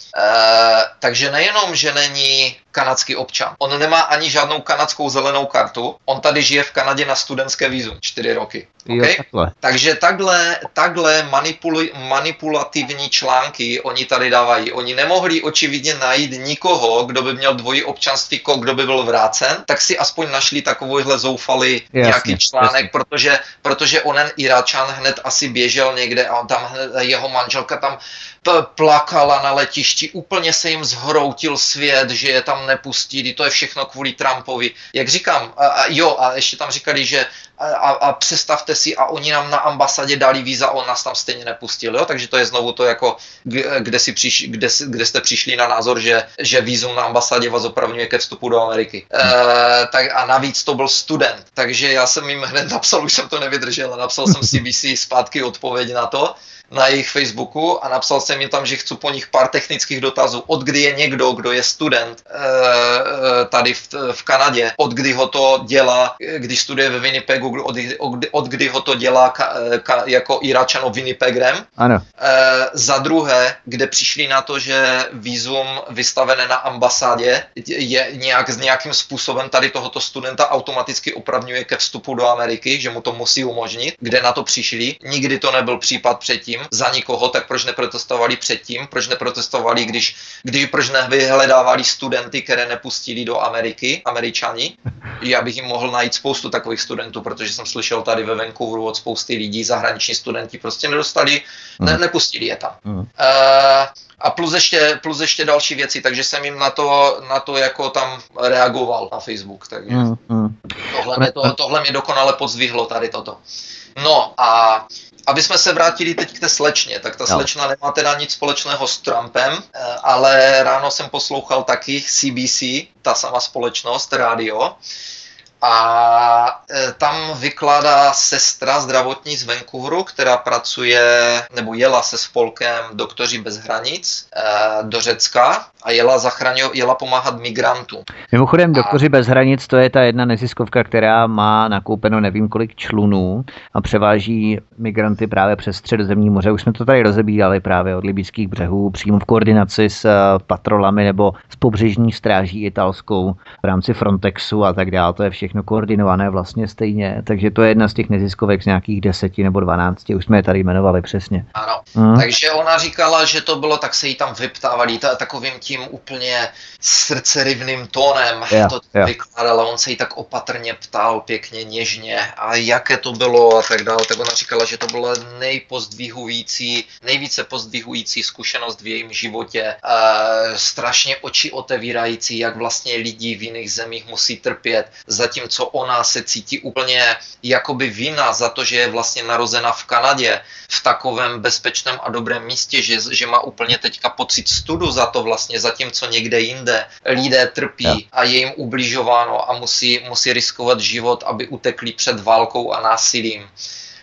B: takže nejenom, že není kanadský občan. On nemá ani žádnou kanadskou zelenou kartu. On tady žije v Kanadě na studentské vízum čtyři roky. Okay? Jo, takhle. Takže takhle, takhle manipuli, manipulativní články oni tady dávají. Oni nemohli očividně najít nikoho, kdo by měl dvojí občanství, kdo by byl vrácen, tak si aspoň našli takovýhle zoufalý jasně, nějaký článek, jasně. protože, protože onen Iráčan hned asi běžel někde a tam jeho manželka tam plakala na letišti, úplně se jim zhroutil svět, že je tam nepustí, to je všechno kvůli Trumpovi. Jak říkám, a, a jo, a ještě tam říkali, že a, a představte si, a oni nám na ambasádě dali víza, on nás tam stejně nepustil, jo? takže to je znovu to jako, kde, si přiš, kde, kde jste přišli na názor, že, že vízum na ambasádě vás opravňuje ke vstupu do Ameriky. E, tak a navíc to byl student, takže já jsem jim hned napsal, už jsem to nevydržel, napsal jsem CBC zpátky odpověď na to, na jejich Facebooku a napsal jsem jim tam, že chci po nich pár technických dotazů, od kdy je někdo, kdo je student e, tady v, v Kanadě, od kdy ho to dělá, když studuje ve Winnipegu, od, od, od kdy ho to dělá ka, ka, jako Iračano Winnipegrem.
A: Ano.
B: Za druhé, kde přišli na to, že výzum vystavené na ambasádě je nějak s nějakým způsobem tady tohoto studenta automaticky opravňuje ke vstupu do Ameriky, že mu to musí umožnit, kde na to přišli. Nikdy to nebyl případ předtím předtím za nikoho, tak proč neprotestovali předtím, proč neprotestovali, když, když proč nevyhledávali studenty, které nepustili do Ameriky, američani. Já bych jim mohl najít spoustu takových studentů, protože jsem slyšel tady ve Vancouveru od spousty lidí, zahraniční studenti prostě nedostali, ne, hmm. nepustili je tam. Uh, a plus ještě, plus ještě další věci, takže jsem jim na to, na to jako tam reagoval na Facebook. Takže mm, mm. Tohle, mě to, tohle mě dokonale podzvihlo tady toto. No a aby jsme se vrátili teď k té slečně, tak ta no. slečna nemá teda nic společného s Trumpem, eh, ale ráno jsem poslouchal taky CBC, ta sama společnost, rádio, a e, tam vykládá sestra zdravotní z Vancouveru, která pracuje nebo jela se spolkem Doktoři bez hranic e, do Řecka a jela, zachraňo, jela pomáhat migrantům.
A: Mimochodem, Doktoři a... bez hranic to je ta jedna neziskovka, která má nakoupeno nevím kolik člunů a převáží migranty právě přes středozemní moře. Už jsme to tady rozebírali právě od libických břehů, přímo v koordinaci s e, patrolami nebo s pobřežní stráží italskou v rámci Frontexu a tak dále. To je všechno koordinované vlastně stejně, takže to je jedna z těch neziskovek z nějakých deseti nebo dvanácti, už jsme je tady jmenovali přesně.
B: Ano, hmm. takže ona říkala, že to bylo, tak se jí tam vyptávali ta, takovým tím takým úplně srdcerivným tónem yeah, to yeah. vykládala, on se jí tak opatrně ptal, pěkně, něžně. A jaké to bylo? A tak dále, tak ona říkala, že to byla nejpozdvihující, nejvíce pozdvihující zkušenost v jejím životě, uh, strašně oči otevírající, jak vlastně lidi v jiných zemích musí trpět, zatímco ona se cítí úplně jakoby vina za to, že je vlastně narozena v Kanadě, v takovém bezpečném a dobrém místě, že, že má úplně teďka pocit studu za to vlastně, zatímco někde jinde lidé trpí a je jim ubližováno a musí, musí riskovat život, aby utekli před válkou a násilím.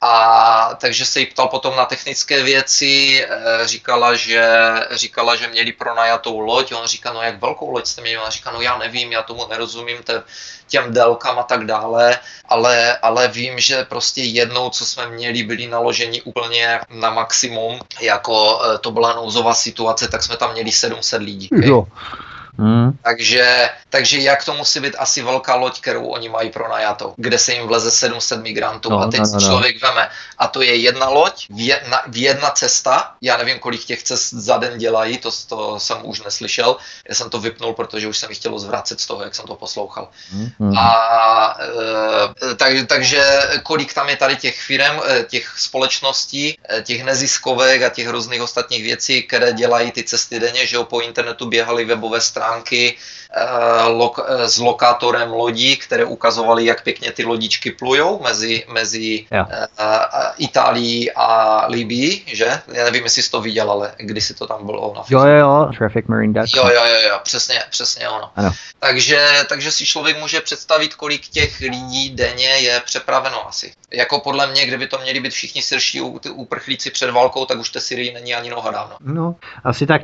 B: A takže se jí ptal potom na technické věci, eh, říkala, že, říkala, že měli pronajatou loď, on říká, no jak velkou loď jste měli, ona říká, no já nevím, já tomu nerozumím, těm délkám a tak dále, ale, ale vím, že prostě jednou, co jsme měli, byli naloženi úplně na maximum, jako eh, to byla nouzová situace, tak jsme tam měli 700 lidí. Jo. Hmm. Takže, takže jak to musí být asi velká loď, kterou oni mají pronajatou, kde se jim vleze 700 migrantů no, a teď no, no, no. člověk veme a to je jedna loď, jedna, jedna cesta, já nevím, kolik těch cest za den dělají, to, to jsem už neslyšel, já jsem to vypnul, protože už jsem mi chtělo zvracet z toho, jak jsem to poslouchal. Hmm. A e, tak, takže kolik tam je tady těch firm, e, těch společností, e, těch neziskovek a těch různých ostatních věcí, které dělají ty cesty denně, že jo, po internetu běhaly webové strany stránky eh, eh, s lokátorem lodí, které ukazovaly, jak pěkně ty lodičky plujou mezi, mezi uh, Itálií a Libii, že? Já nevím, jestli jsi to viděl, ale když si to tam bylo na
A: Jo, jo, jo, Traffic Marine
B: Jo, jo, jo, jo, přesně, přesně ono. Ano. Takže, takže si člověk může představit, kolik těch lidí denně je přepraveno asi. Jako podle mě, kdyby to měli být všichni syrští uprchlíci před válkou, tak už té Syrii není ani noha dávno.
A: No, asi tak.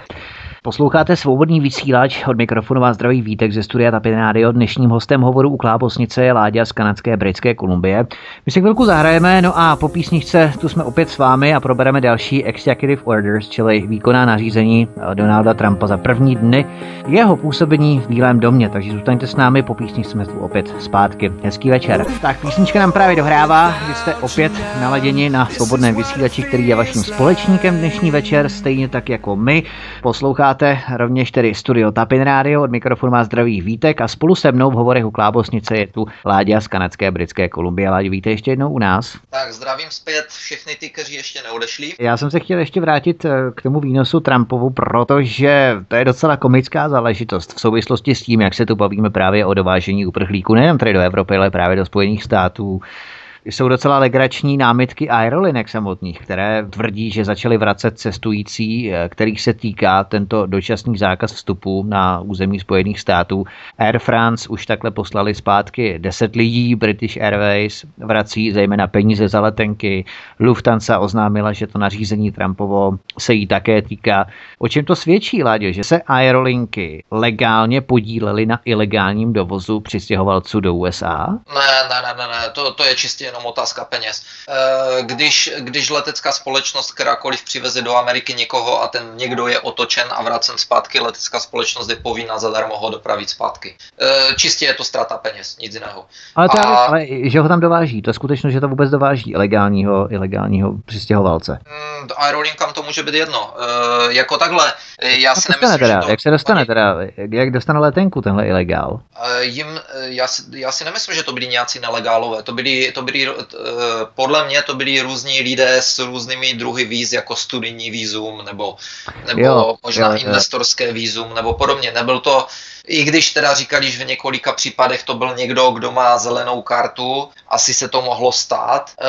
A: Posloucháte svobodný vysílač od mikrofonu vás zdraví Vítek ze studia Tapin Radio. Dnešním hostem hovoru u Klábosnice je Láďa z kanadské Britské Kolumbie. My si chvilku zahrajeme, no a po písničce tu jsme opět s vámi a probereme další Executive Orders, čili výkonná nařízení Donalda Trumpa za první dny jeho působení v Bílém domě. Takže zůstaňte s námi, po písničce jsme tu opět zpátky. Hezký večer. Tak písnička nám právě dohrává, vy jste opět naladěni na svobodném vysílači, který je vaším společníkem dnešní večer, stejně tak jako my. Posloucháte rovněž tedy studio Tapin Radio, od mikrofonu má zdravý Vítek a spolu se mnou v hovorech u Klábosnice je tu Láďa z kanadské Britské Kolumbie. Láďa, víte ještě jednou u nás.
B: Tak zdravím zpět všechny ty, kteří ještě neodešli.
A: Já jsem se chtěl ještě vrátit eh, k tomu výnosu Trumpovu, protože to je docela komická záležitost v souvislosti s tím, jak se tu bavíme právě o dovážení uprchlíků nejen tady do Evropy, ale právě do Spojených států jsou docela legrační námitky aerolinek samotných, které tvrdí, že začaly vracet cestující, eh, kterých se týká tento dočasný zákaz vstupu na území Spojených států. Air France už takhle poslali zpátky 10 lidí, British Airways vrací zejména peníze za letenky, Lufthansa oznámila, že to nařízení Trumpovo se jí také týká. O čem to svědčí, Láďo, že se aerolinky legálně podílely na ilegálním dovozu přistěhovalců do USA?
B: Ne, ne, ne, ne, to, to je čistě jenom otázka peněz. Eh, když, když letecká společnost kterákoliv přiveze do Ameriky někoho a ten někdo je otočen a vracen zpátky, letecká společnost je povinna zadarmo ho dopravit zpátky. Eh, čistě je to ztráta peněz, nic jiného.
A: Ale, to a... ale že ho tam dováží, to je skutečnost, že to vůbec dováží ilegálního, ilegálního přistěhovalce.
B: Hmm, aerolinkám to může být jedno. E, jako takhle, já si nemyslím,
A: teda,
B: že to...
A: Jak se dostane teda, jak dostane letenku tenhle ilegál?
B: E, jim, já, si, já si nemyslím, že to byli nějací nelegálové, to byli, to byli byli, eh, podle mě to byli různí lidé s různými druhy víz, jako studijní vízum, nebo, nebo jo, možná jo, investorské jo. vízum, nebo podobně. Nebyl to, i když teda říkali, že v několika případech to byl někdo, kdo má zelenou kartu, asi se to mohlo stát eh,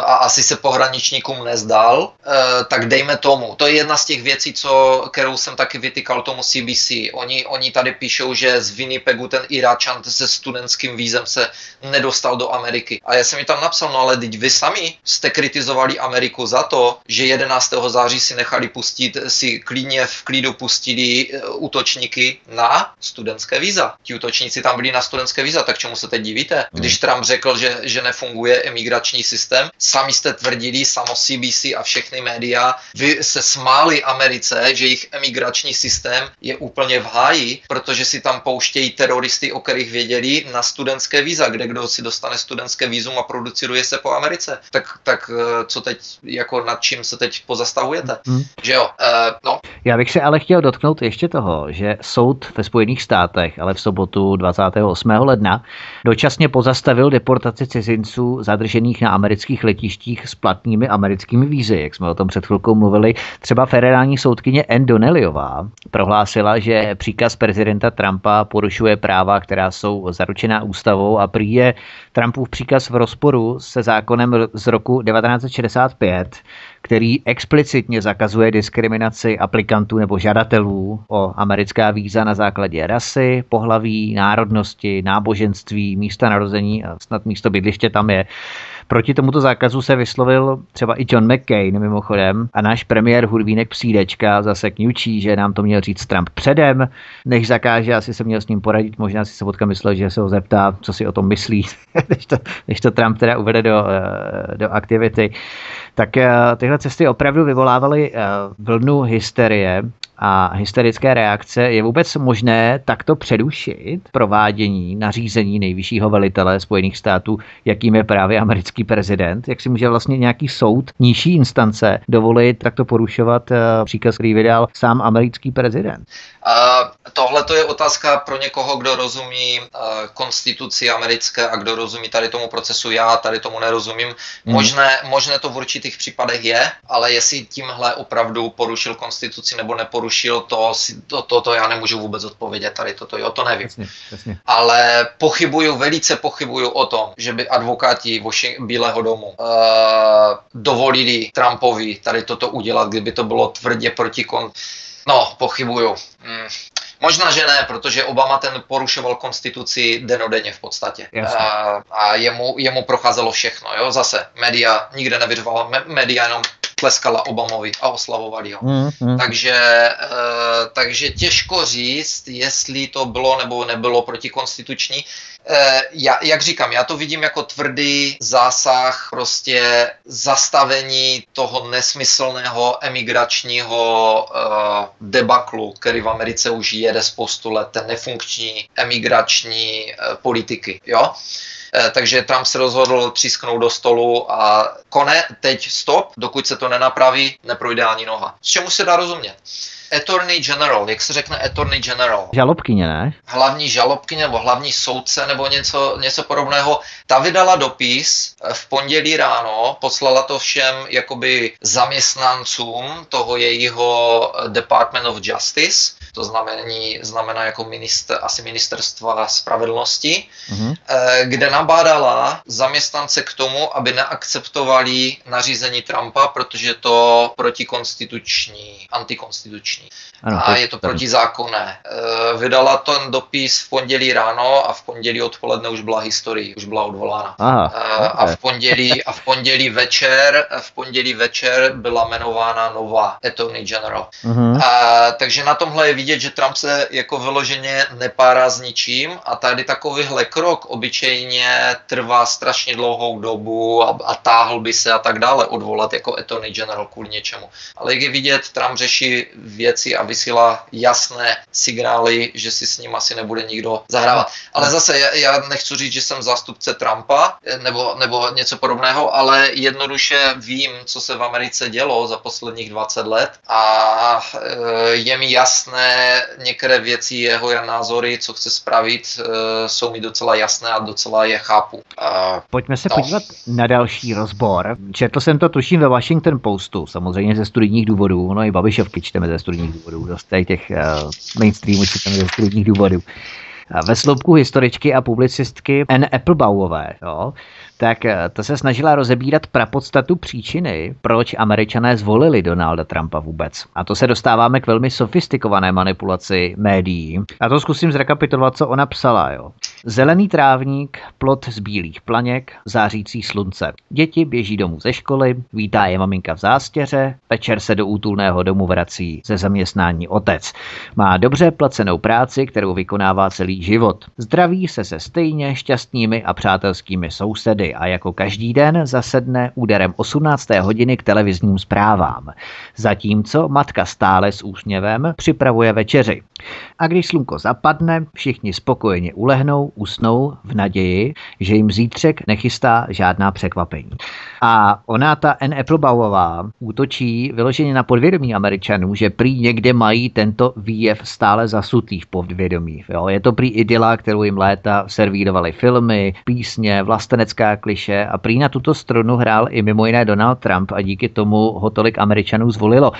B: a asi se pohraničníkům nezdal, eh, tak dejme tomu. To je jedna z těch věcí, co, kterou jsem taky vytýkal tomu CBC. Oni, oni tady píšou, že z Winnipegu ten Iráčan se studentským vízem se nedostal do Ameriky. A já jsem mi tam napsal, no ale teď vy sami jste kritizovali Ameriku za to, že 11. září si nechali pustit, si klidně v klidu pustili eh, útočníky na studentské víza. Ti útočníci tam byli na studentské víza, tak čemu se teď divíte? Hmm. Když Trump řekl, že, že nefunguje emigrační systém, sami jste tvrdili, samo CBC a všechny média, vy se smáli Americe, že jejich emigrační systém je úplně v háji, protože si tam pouštějí teroristy, o kterých věděli, na studentské víza, kde kdo si dostane studentské vízum a produciruje se po Americe. Tak, tak eh, co teď, jako nad čím se teď pozastavujete? Hmm. Že jo? Uh, no.
A: Já bych se ale chtěl dotknout ještě toho, že soud ve Spojených státech, ale v sobotu 28. ledna, dočasně pozastavil deportaci cizinců zadržených na amerických letištích s platnými americkými vízy, jak jsme o tom před chvilkou mluvili. Třeba federální soudkyně Ann Donnellyová prohlásila, že příkaz prezidenta Trumpa porušuje práva, která jsou zaručená ústavou a prý je Trumpův příkaz v rozporu se zákonem z roku 1965, který explicitně zakazuje diskriminaci aplikantů nebo žadatelů o americká víza na základě rasy, pohlaví, národnosti, náboženství, místa narození a snad místo bydliště tam je. Proti tomuto zákazu se vyslovil třeba i John McCain mimochodem. A náš premiér Hudvínek Psídečka zase kňučí, že nám to měl říct Trump předem, než zakáže, asi se měl s ním poradit, možná si Sobotka myslel, že se ho zeptá, co si o tom myslí, [LAUGHS] než, to, než to Trump teda uvede do, eh, do aktivity. Tak eh, tyhle cesty opravdu vyvolávaly eh, vlnu hysterie a hysterické reakce, je vůbec možné takto předušit provádění nařízení nejvyššího velitele Spojených států, jakým je právě americký prezident? Jak si může vlastně nějaký soud nižší instance dovolit takto porušovat eh, příkaz, který vydal sám americký prezident?
B: Tohle to je otázka pro někoho, kdo rozumí uh, konstituci americké a kdo rozumí tady tomu procesu. Já tady tomu nerozumím. Hmm. Možné, možné to v určitých případech je, ale jestli tímhle opravdu porušil konstituci nebo neporušil, to, to, to, to já nemůžu vůbec odpovědět. Tady toto, jo, to nevím. Jasně, jasně. Ale pochybuju, velice pochybuju o tom, že by advokáti Washington, Bílého domu uh, dovolili Trumpovi tady toto udělat, kdyby to bylo tvrdě proti kon... No, pochybuju. Hmm. Možná, že ne, protože Obama ten porušoval konstituci denodenně v podstatě. A, a jemu, jemu procházelo všechno. Jo? Zase média nikde nevyřvala, média jenom tleskala Obamovi a oslavovali ho. Mm, mm. Takže, e, takže těžko říct, jestli to bylo nebo nebylo protikonstituční. E, já, jak říkám, já to vidím jako tvrdý zásah, prostě zastavení toho nesmyslného emigračního e, debaklu, který v Americe už jede spoustu let, ten nefunkční emigrační e, politiky. Jo? Eh, takže Trump se rozhodl třísknout do stolu a kone, teď stop, dokud se to nenapraví, neprojde ani noha. S čemu se dá rozumět? Attorney General, jak se řekne Attorney General?
A: Žalobkyně, ne?
B: Hlavní žalobkyně nebo hlavní soudce nebo něco, něco podobného. Ta vydala dopis eh, v pondělí ráno, poslala to všem jakoby zaměstnancům toho jejího eh, Department of Justice, to znamená, znamená jako minister, asi ministerstva spravedlnosti, mm-hmm. kde nabádala zaměstnance k tomu, aby neakceptovali nařízení Trumpa, protože to protikonstituční, antikonstituční. Ano, a je to protizákonné. Eh, vydala ten dopis v pondělí ráno a v pondělí odpoledne už byla historie, už byla odvolána. Aha, eh, a v pondělí a v pondělí večer, v pondělí večer byla jmenována nová Attorney General. Uh-huh. A, takže na tomhle je vidět, že Trump se jako vyloženě nepárá s ničím a tady takovýhle krok obyčejně trvá strašně dlouhou dobu a, a táhl by se a tak dále odvolat jako Attorney General kvůli něčemu. Ale jak je vidět, Trump řeší věci a vysílá jasné signály, že si s ním asi nebude nikdo zahrávat. Ale zase já, já nechci říct, že jsem zástupce Trumpa nebo, nebo něco podobného, ale jednoduše vím, co se v Americe dělo za posledních 20 let a e, je mi jasné některé věci, jeho názory, co chce spravit, e, jsou mi docela jasné a docela je chápu.
A: Pojďme se no. podívat na další rozbor. Četl jsem to tuším ve Washington Postu, samozřejmě ze studijních důvodů, no i Babišovky čteme ze studijních důvodů, dost těch uh, mainstreamů čteme ze studijních důvodů. Ve sloupku historičky a publicistky N. Applebauové, jo, tak eh, to se snažila rozebírat prapodstatu příčiny, proč američané zvolili Donalda Trumpa vůbec. A to se dostáváme k velmi sofistikované manipulaci médií. A to zkusím zrekapitulovat, co ona psala. Jo. Zelený trávník, plot z bílých planěk, zářící slunce. Děti běží domů ze školy, vítá je maminka v zástěře, večer se do útulného domu vrací ze zaměstnání otec. Má dobře placenou práci, kterou vykonává celý život. Zdraví se se stejně šťastnými a přátelskými sousedy a jako každý den zasedne úderem 18. hodiny k televizním zprávám. Zatímco matka stále s úsměvem připravuje večeři. A když slunko zapadne, všichni spokojeně ulehnou, usnou v naději, že jim zítřek nechystá žádná překvapení. A ona, ta N. Applebauová, útočí vyloženě na podvědomí Američanů, že prý někde mají tento výjev stále zasutý v podvědomí. Jo? Je to prý idyla, kterou jim léta servírovaly filmy, písně, vlastenecká kliše a prý na tuto strunu hrál i mimo jiné Donald Trump a díky tomu ho tolik Američanů zvolilo.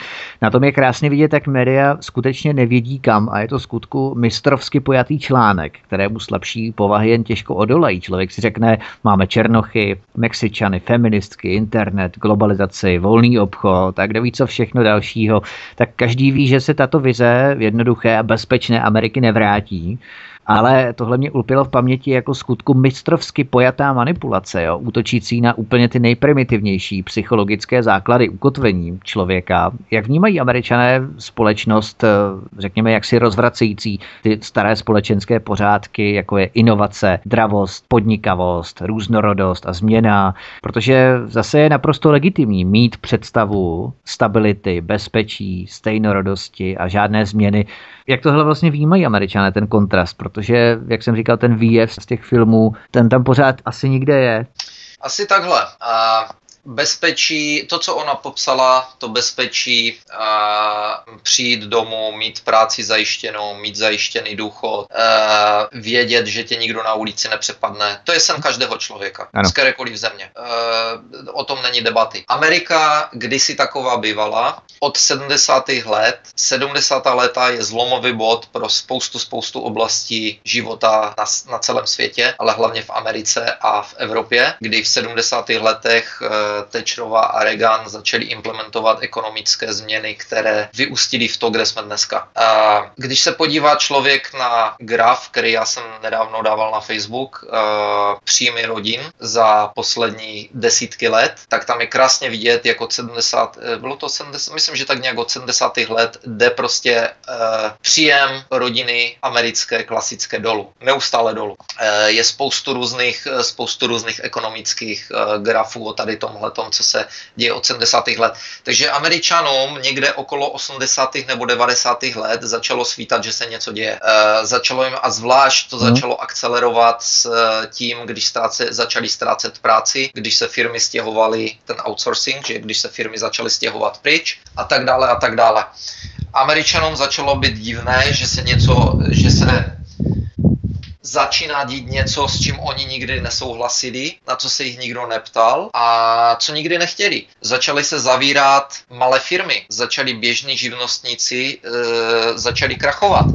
A: Na tom je krásně vidět, jak média skutečně nevědí kam a je to skutku mistrovsky pojatý článek, kterému slabší povahy jen těžko odolají. Člověk si řekne, máme černochy, Mexičany, feministky, internet, globalizaci, volný obchod a kdo ví co všechno dalšího, tak každý ví, že se tato vize jednoduché a bezpečné Ameriky nevrátí ale tohle mě ulpilo v paměti jako skutku mistrovsky pojatá manipulace, jo, útočící na úplně ty nejprimitivnější psychologické základy ukotvení člověka. Jak vnímají američané společnost, eh, řekněme, jak si rozvracející ty staré společenské pořádky, jako je inovace, dravost, podnikavost, různorodost a změna, protože zase je naprosto legitimní mít představu stability, bezpečí, stejnorodosti a žádné změny jak tohle vlastně vnímají američané, ten kontrast, protože, jak jsem říkal, ten výjev z těch filmů, ten tam pořád asi nikde je.
B: Asi takhle. A bezpečí, to, co ona popsala, to bezpečí, a přijít domů, mít práci zajištěnou, mít zajištěný důchod, a vědět, že tě nikdo na ulici nepřepadne, to je sen každého člověka, ano. z kterékoliv země. A o tom není debaty. Amerika kdysi taková bývala, od 70. let, 70. léta je zlomový bod pro spoustu, spoustu oblastí života na, na celém světě, ale hlavně v Americe a v Evropě, kdy v 70. letech Thatcherova a Reagan začali implementovat ekonomické změny, které vyústily v to, kde jsme dneska. Když se podívá člověk na graf, který já jsem nedávno dával na Facebook, příjmy rodin za poslední desítky let, tak tam je krásně vidět, jak od 70, e, bylo to 70, myslím, že tak nějak od 70. let jde prostě příjem rodiny americké klasické dolů. Neustále dolů. Je spoustu různých, spoustu různých ekonomických grafů o tady tomhle tom, co se děje od 70. let. Takže Američanům někde okolo 80. nebo 90. let začalo svítat, že se něco děje. E, začalo jim a zvlášť to hmm. začalo akcelerovat s eh, tím, když ztráce, začali ztrácet práci, když se firmy stěhovaly, ten outsourcing, že když se firmy začaly stěhovat pryč a tak dále a tak dále. Američanům začalo být divné, že se něco, že se začíná dít něco, s čím oni nikdy nesouhlasili, na co se jich nikdo neptal a co nikdy nechtěli. Začaly se zavírat malé firmy, začali běžní živnostníci, e, začali krachovat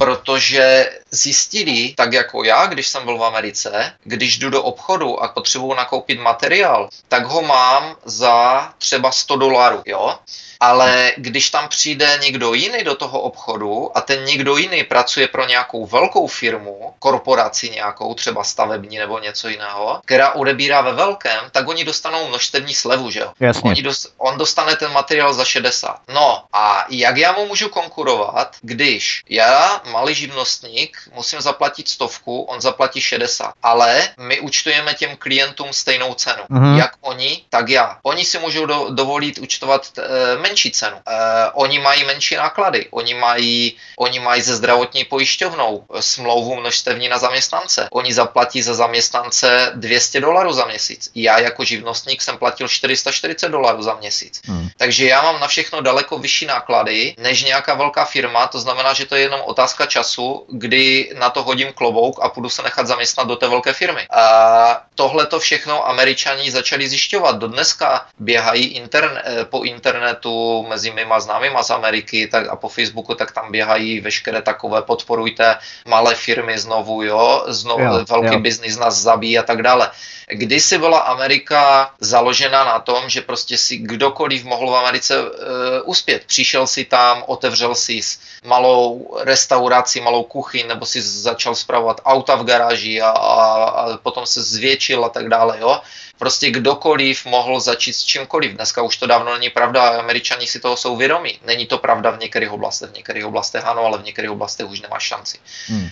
B: protože zjistili, tak jako já, když jsem byl v Americe, když jdu do obchodu a potřebuji nakoupit materiál, tak ho mám za třeba 100 dolarů, jo? ale když tam přijde někdo jiný do toho obchodu a ten někdo jiný pracuje pro nějakou velkou firmu, korporaci nějakou, třeba stavební nebo něco jiného, která odebírá ve velkém, tak oni dostanou množstevní slevu, že jo?
A: Jasně.
B: Oni dost, on dostane ten materiál za 60. No a jak já mu můžu konkurovat, když já, malý živnostník, musím zaplatit stovku, on zaplatí 60, ale my účtujeme těm klientům stejnou cenu. Mm-hmm. Jak oni, tak já. Oni si můžou do, dovolit účtovat e, menší cenu. E, oni mají menší náklady, oni mají, oni mají ze zdravotní pojišťovnou smlouvu množstevní na zaměstnance. Oni zaplatí za zaměstnance 200 dolarů za měsíc. Já jako živnostník jsem platil 440 dolarů za měsíc. Hmm. Takže já mám na všechno daleko vyšší náklady než nějaká velká firma, to znamená, že to je jenom otázka času, kdy na to hodím klobouk a půjdu se nechat zaměstnat do té velké firmy. A tohle to všechno američani začali zjišťovat. Do dneska běhají interne, po internetu mezi mýma známýma z Ameriky tak a po Facebooku, tak tam běhají veškeré takové podporujte malé firmy znovu, jo, znovu jo, velký jo. biznis nás zabíjí a tak dále. Kdysi byla Amerika založena na tom, že prostě si kdokoliv mohl v Americe e, uspět. Přišel si tam, otevřel si malou restauraci, malou kuchyň, nebo si začal zpravovat auta v garáži a, a, a potom se zvětšil a tak dále, jo Prostě kdokoliv mohl začít s čímkoliv. Dneska už to dávno není pravda, američani si toho jsou vědomí. Není to pravda v některých oblastech, v některých oblastech ano, ale v některých oblastech už nemá šanci. Hmm. Uh,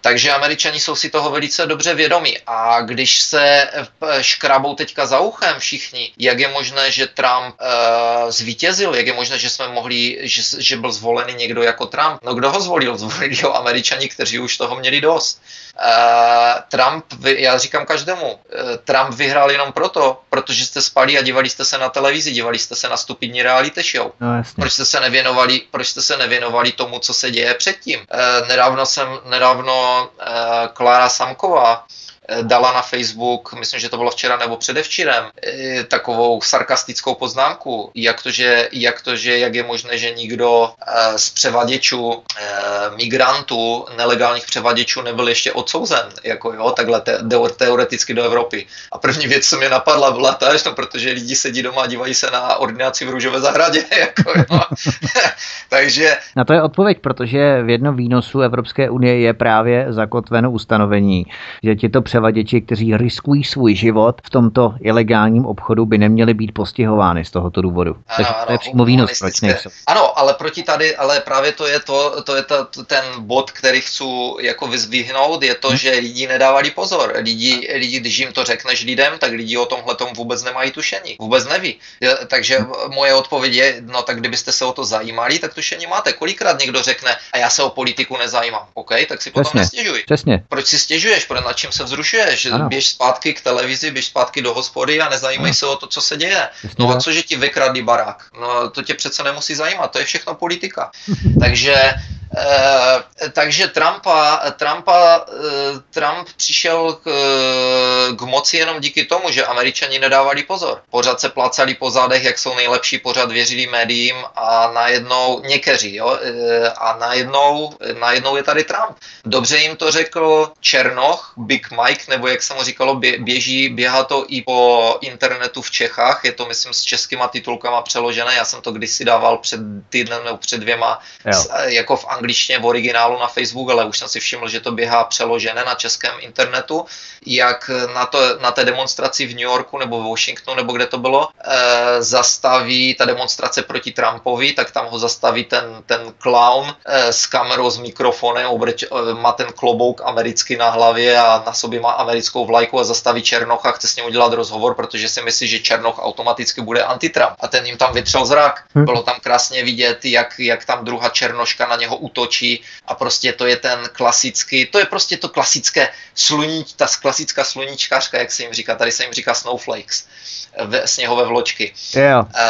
B: takže američani jsou si toho velice dobře vědomí. A když se škrabou teďka za uchem všichni, jak je možné, že Trump uh, zvítězil, jak je možné, že jsme mohli, že, že byl zvolený někdo jako Trump. No kdo ho zvolil? [LAUGHS] Zvolili ho američani, kteří už toho měli dost. Uh, Trump, já říkám každému, uh, Trump vyhrál jenom proto, protože jste spali a dívali jste se na televizi, dívali jste se na stupidní reality show. No, proč jste se nevěnovali, proč jste se nevěnovali tomu, co se děje předtím? Uh, nedávno jsem, nedávno Klára Samková, Eh, dala na Facebook, myslím, že to bylo včera nebo předevčírem, eh, takovou sarkastickou poznámku, jak to, že, jak, to, že, jak je možné, že nikdo eh, z převaděčů, migrantů, nelegálních převaděčů nebyl ještě odsouzen, jako jo, takhle te, teoreticky do Evropy. A první věc, co mě napadla, byla ta, no, protože lidi sedí doma a dívají se na ordinaci v Růžové zahradě, [LAUGHS] jako jo. [LAUGHS] Takže...
A: Na to je odpověď, protože v jednom výnosu Evropské unie je právě zakotveno ustanovení, že ti to převaděči, kteří riskují svůj život v tomto ilegálním obchodu, by neměli být postihovány z tohoto důvodu. Ano, Takže to je přímo výnos, proč nejsou.
B: Ano, ale proti tady, ale právě to je to, to je ta, ten bod, který chci jako vyzvihnout, je to, hmm. že lidi nedávali pozor. Lidi, lidi, když jim to řekneš lidem, tak lidi o tomhle tom vůbec nemají tušení. Vůbec neví. Takže hmm. moje odpověď je, no tak kdybyste se o to zajímali, tak tušení máte. Kolikrát někdo řekne, a já se o politiku nezajímám, OK, tak si potom Přesně. nestěžuj.
A: Přesně.
B: Proč si stěžuješ, proč nad čím se vzrušuješ? Že ano. běž zpátky k televizi, běž zpátky do hospody a nezajímej ano. se o to, co se děje. No a co, že ti vykradli barák? No to tě přece nemusí zajímat, to je všechno politika. [LAUGHS] Takže takže Trumpa, Trumpa, eh, Trump přišel k, k moci jenom díky tomu, že američani nedávali pozor. Pořád se placali po zádech, jak jsou nejlepší, pořád věřili médiím a najednou někteří, jo, eh, a najednou, najednou je tady Trump. Dobře jim to řekl Černoch, Big Mike, nebo jak se mu říkalo, běží, běhá to i po internetu v Čechách, je to myslím s českýma titulkama přeložené, já jsem to kdysi dával před týdnem nebo před dvěma, jo. jako v angličtině v originálu na Facebook, ale už jsem si všiml, že to běhá přeložené na českém internetu, jak na, to, na té demonstraci v New Yorku nebo v Washingtonu, nebo kde to bylo, e, zastaví ta demonstrace proti Trumpovi, tak tam ho zastaví ten, ten clown e, s kamerou, s mikrofonem, obreč, e, má ten klobouk americký na hlavě a na sobě má americkou vlajku a zastaví Černocha, chce s ním udělat rozhovor, protože si myslí, že Černoch automaticky bude antitrump. A ten jim tam vytřel zrak. Hm. Bylo tam krásně vidět, jak, jak tam druhá Černoška na něho útočí a prostě to je ten klasický, to je prostě to klasické sluníč, ta klasická sluníčkařka, jak se jim říká, tady se jim říká snowflakes v, sněhové vločky.
A: Yeah.
B: E,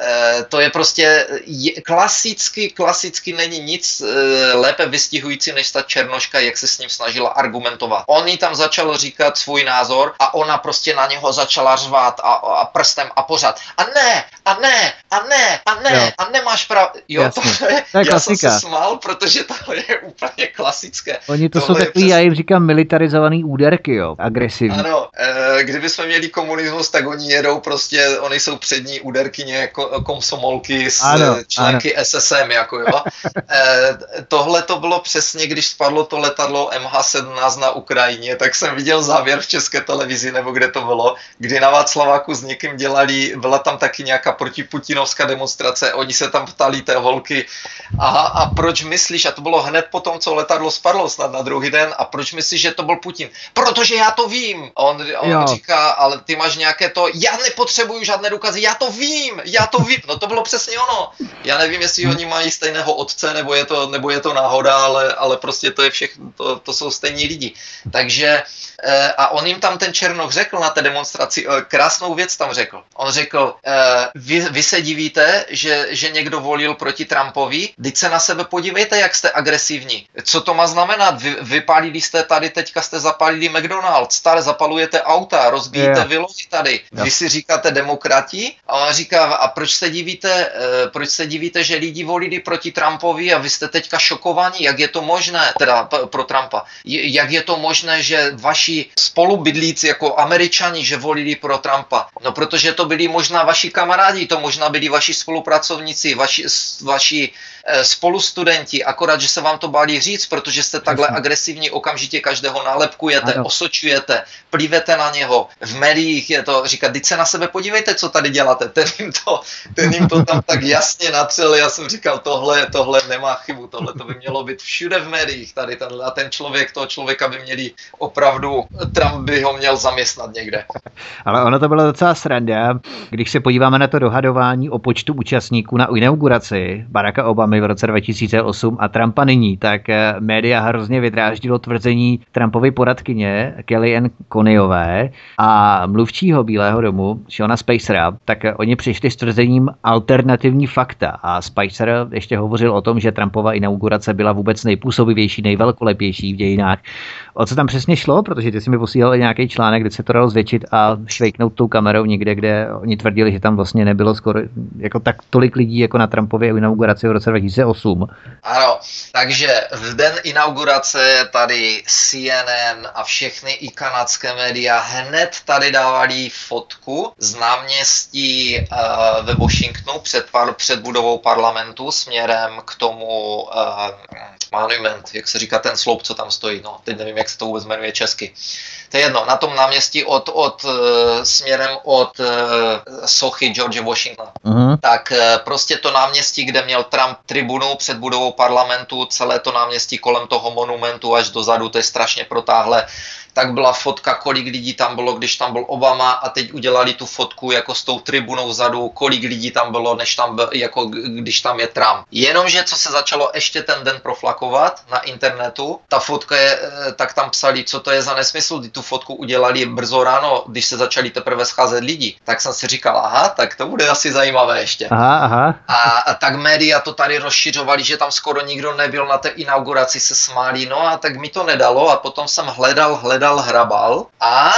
B: e, to je prostě je, klasicky, klasicky není nic e, lépe vystihující než ta černoška, jak se s ním snažila argumentovat. On jí tam začal říkat svůj názor a ona prostě na něho začala řvát a, a prstem a pořád. A ne, a ne, a ne, a ne, jo. a nemáš prav... Jo, Jasně. to je, to je já jsem se smál, protože to je úplně klasické.
A: Oni to Tohle jsou takový, přes... já jim říkám, militarizovaný úderky, jo, agresivní.
B: Ano, e, kdyby jsme měli komunismus, tak oni jedou prostě, oni jsou přední úderkyně jako komsomolky s ano, články ano. SSM, jako jo. e, tohle to bylo přesně, když spadlo to letadlo MH17 na Ukrajině, tak jsem viděl závěr v české televizi, nebo kde to bylo, kdy na Václaváku s někým dělali, byla tam taky nějaká protiputinovská demonstrace, oni se tam ptali té holky, aha, a proč myslíš, a to bylo hned po tom, co letadlo spadlo snad na druhý den, a proč myslíš, že to byl Putin? Protože já to vím. A on, on říká, ale ty máš nějaké to, já nepotřebuju žádné důkazy, já to vím, já to vím. No to bylo přesně ono. Já nevím, jestli oni mají stejného otce, nebo je to, nebo je to náhoda, ale, ale prostě to je všechno, to, to jsou stejní lidi. Takže Eh, a on jim tam ten Černoch řekl na té demonstraci, eh, krásnou věc tam řekl. On řekl, eh, vy, vy se divíte, že, že někdo volil proti Trumpovi, teď se na sebe podívejte, jak jste agresivní. Co to má znamenat? Vy, vypálili jste tady, teďka jste zapálili McDonald's, stále zapalujete auta, rozbíjíte yeah. vylohy tady. Yeah. Vy si říkáte demokrati? A on říká, a proč se divíte, proč se divíte, že lidi volili proti Trumpovi a vy jste teďka šokovaní? Jak je to možné, teda pro Trumpa, jak je to možné, že vaši vaši spolubydlíci jako američani, že volili pro Trumpa? No protože to byli možná vaši kamarádi, to možná byli vaši spolupracovníci, vaši, vaši e, spolu studenti, akorát, že se vám to bálí říct, protože jste takhle agresivní, okamžitě každého nálepkujete, ano. osočujete, plívete na něho. V médiích je to, říkat, teď se na sebe podívejte, co tady děláte. [LAUGHS] Ten jim to, ten jim to tam tak jasně natřel. Já jsem říkal, tohle, tohle nemá chybu, tohle to by mělo být všude v médiích. Tady ten, a ten člověk, toho člověka by měli opravdu, Trump by ho měl zaměstnat někde. [LAUGHS]
A: Ale ono to bylo docela sranda, když se podíváme na to dohadování o počtu účastníků na inauguraci Baracka Obamy v roce 2008 a Trumpa nyní, tak eh, média hrozně vydráždilo tvrzení Trumpovy poradkyně Kellyanne Coneyové a mluvčího Bílého domu Shona Spacera, tak eh, oni přišli s tvrzením alternativní fakta a Spicer ještě hovořil o tom, že Trumpova inaugurace byla vůbec nejpůsobivější, nejvelkolepější v dějinách. O co tam přesně šlo? Protože ty si mi posílali nějaký článek, kde se to dalo zvětšit a švejknout tou kamerou někde, kde oni tvrdili, že tam vlastně nebylo skoro jako tak tolik lidí jako na Trumpově inauguraci v roce 2008.
B: Ano, takže v den inaugurace tady CNN a všechny i kanadské média hned tady dávali fotku z náměstí uh, ve Washingtonu před, par, před budovou parlamentu směrem k tomu uh, monument, jak se říká ten sloup, co tam stojí. No, teď nevím, jak se to vůbec jmenuje česky. To je jedno, na tom náměstí od, od uh, směrem od uh, sochy George Washingtona. Uh-huh. Tak uh, prostě to náměstí, kde měl Trump tribunu před budovou parlamentu, celé to náměstí kolem toho monumentu až dozadu, to je strašně protáhlé tak byla fotka, kolik lidí tam bylo, když tam byl Obama a teď udělali tu fotku jako s tou tribunou vzadu, kolik lidí tam bylo, než tam byl, jako když tam je Trump. Jenomže co se začalo ještě ten den proflakovat na internetu, ta fotka je, eh, tak tam psali, co to je za nesmysl, tu fotku udělali brzo ráno, když se začali teprve scházet lidi. Tak jsem si říkal, aha, tak to bude asi zajímavé ještě.
A: Aha, aha.
B: A, a tak média to tady rozšiřovali, že tam skoro nikdo nebyl na té inauguraci, se smáli, no a tak mi to nedalo a potom jsem hledal, hledal hrabal a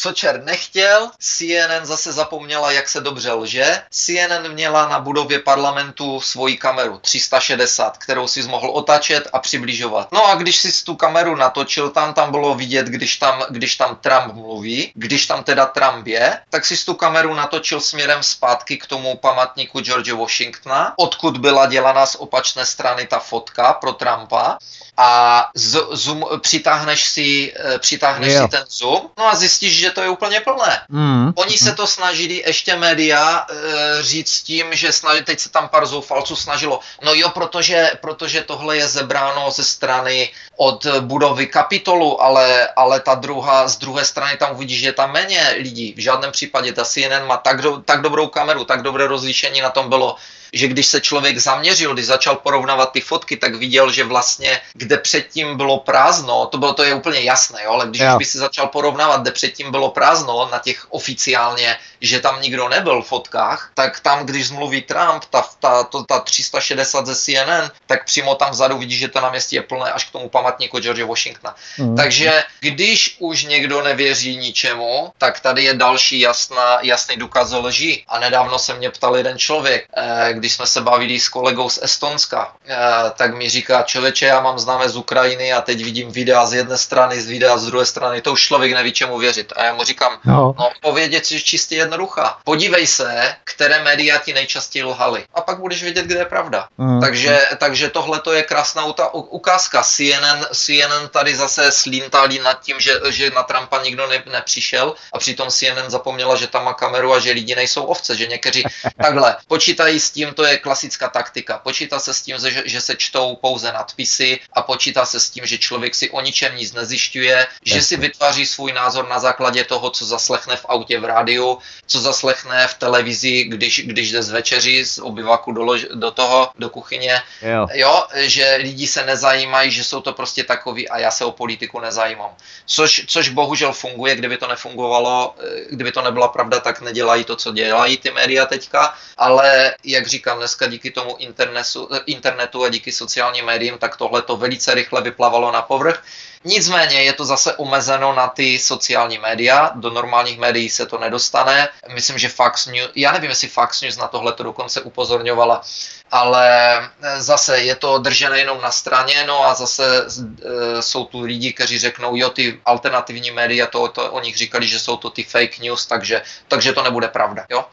B: co čer nechtěl, CNN zase zapomněla, jak se dobře lže. CNN měla na budově parlamentu svoji kameru 360, kterou si mohl otačet a přibližovat. No a když si tu kameru natočil, tam tam bylo vidět, když tam, když tam Trump mluví, když tam teda Trump je, tak si tu kameru natočil směrem zpátky k tomu památníku George Washingtona, odkud byla dělaná z opačné strany ta fotka pro Trumpa a z, zoom, přitáhneš si, eh, přitáhneš si ten zoom, no a zjistíš, že to je úplně plné. Mm. Oni se to snažili ještě média e, říct tím, že snažili, teď se tam pár zoufalců snažilo, no jo, protože, protože tohle je zebráno ze strany od budovy kapitolu, ale, ale ta druhá, z druhé strany tam uvidíš, že je tam méně lidí. V žádném případě ta CNN má tak, do, tak dobrou kameru, tak dobré rozlišení na tom bylo, že když se člověk zaměřil, když začal porovnávat ty fotky, tak viděl, že vlastně kde předtím bylo prázdno, to bylo to je úplně jasné, jo, ale když yeah. by si začal porovnávat, kde předtím bylo prázdno na těch oficiálně, že tam nikdo nebyl v fotkách, tak tam, když zmluví Trump, ta, ta, to, ta 360 ze CNN, tak přímo tam vzadu vidíš, že to na městě je plné až k tomu památníku George Washingtona. Mm. Takže když už někdo nevěří ničemu, tak tady je další jasná, jasný důkaz lži. A nedávno se mě ptal jeden člověk, eh, když jsme se bavili s kolegou z Estonska, eh, tak mi říká, člověče, já mám známé z Ukrajiny a teď vidím videa z jedné strany, z videa z druhé strany, to už člověk neví čemu věřit. A já mu říkám, no, no povědět je čistě jednoduchá. Podívej se, které média ti nejčastěji lhaly. A pak budeš vědět, kde je pravda. Mm. Takže, takže tohle to je krásná ta ukázka. CNN, CNN tady zase slíntali nad tím, že, že na Trumpa nikdo ne, nepřišel a přitom CNN zapomněla, že tam má kameru a že lidi nejsou ovce, že někteří [LAUGHS] takhle počítají s tím, tím to je klasická taktika. Počítá se s tím, že, že se čtou pouze nadpisy a počítá se s tím, že člověk si o ničem nic nezjišťuje, že si vytváří svůj názor na základě toho, co zaslechne v autě v rádiu, co zaslechne v televizi, když, když jde z večeři z obyvaku do, lož, do toho, do kuchyně. Jo. jo, že lidi se nezajímají, že jsou to prostě takový a já se o politiku nezajímám. Což, což bohužel funguje, kdyby to nefungovalo, eh, kdyby to nebyla pravda, tak nedělají to, co dělají ty média teďka, ale jak říkám, říkám, dneska díky tomu internetu, internetu a díky sociálním médiím, tak tohle to velice rychle vyplavalo na povrch. Nicméně je to zase omezeno na ty sociální média, do normálních médií se to nedostane. Myslím, že Fox News, já nevím, jestli Fox News na tohle to dokonce upozorňovala, ale eh, zase je to držené jenom na straně, no a zase e, jsou tu lidi, kteří řeknou, jo, ty alternativní média, to, to o nich říkali, že jsou to ty fake news, takže, takže to nebude pravda, jo.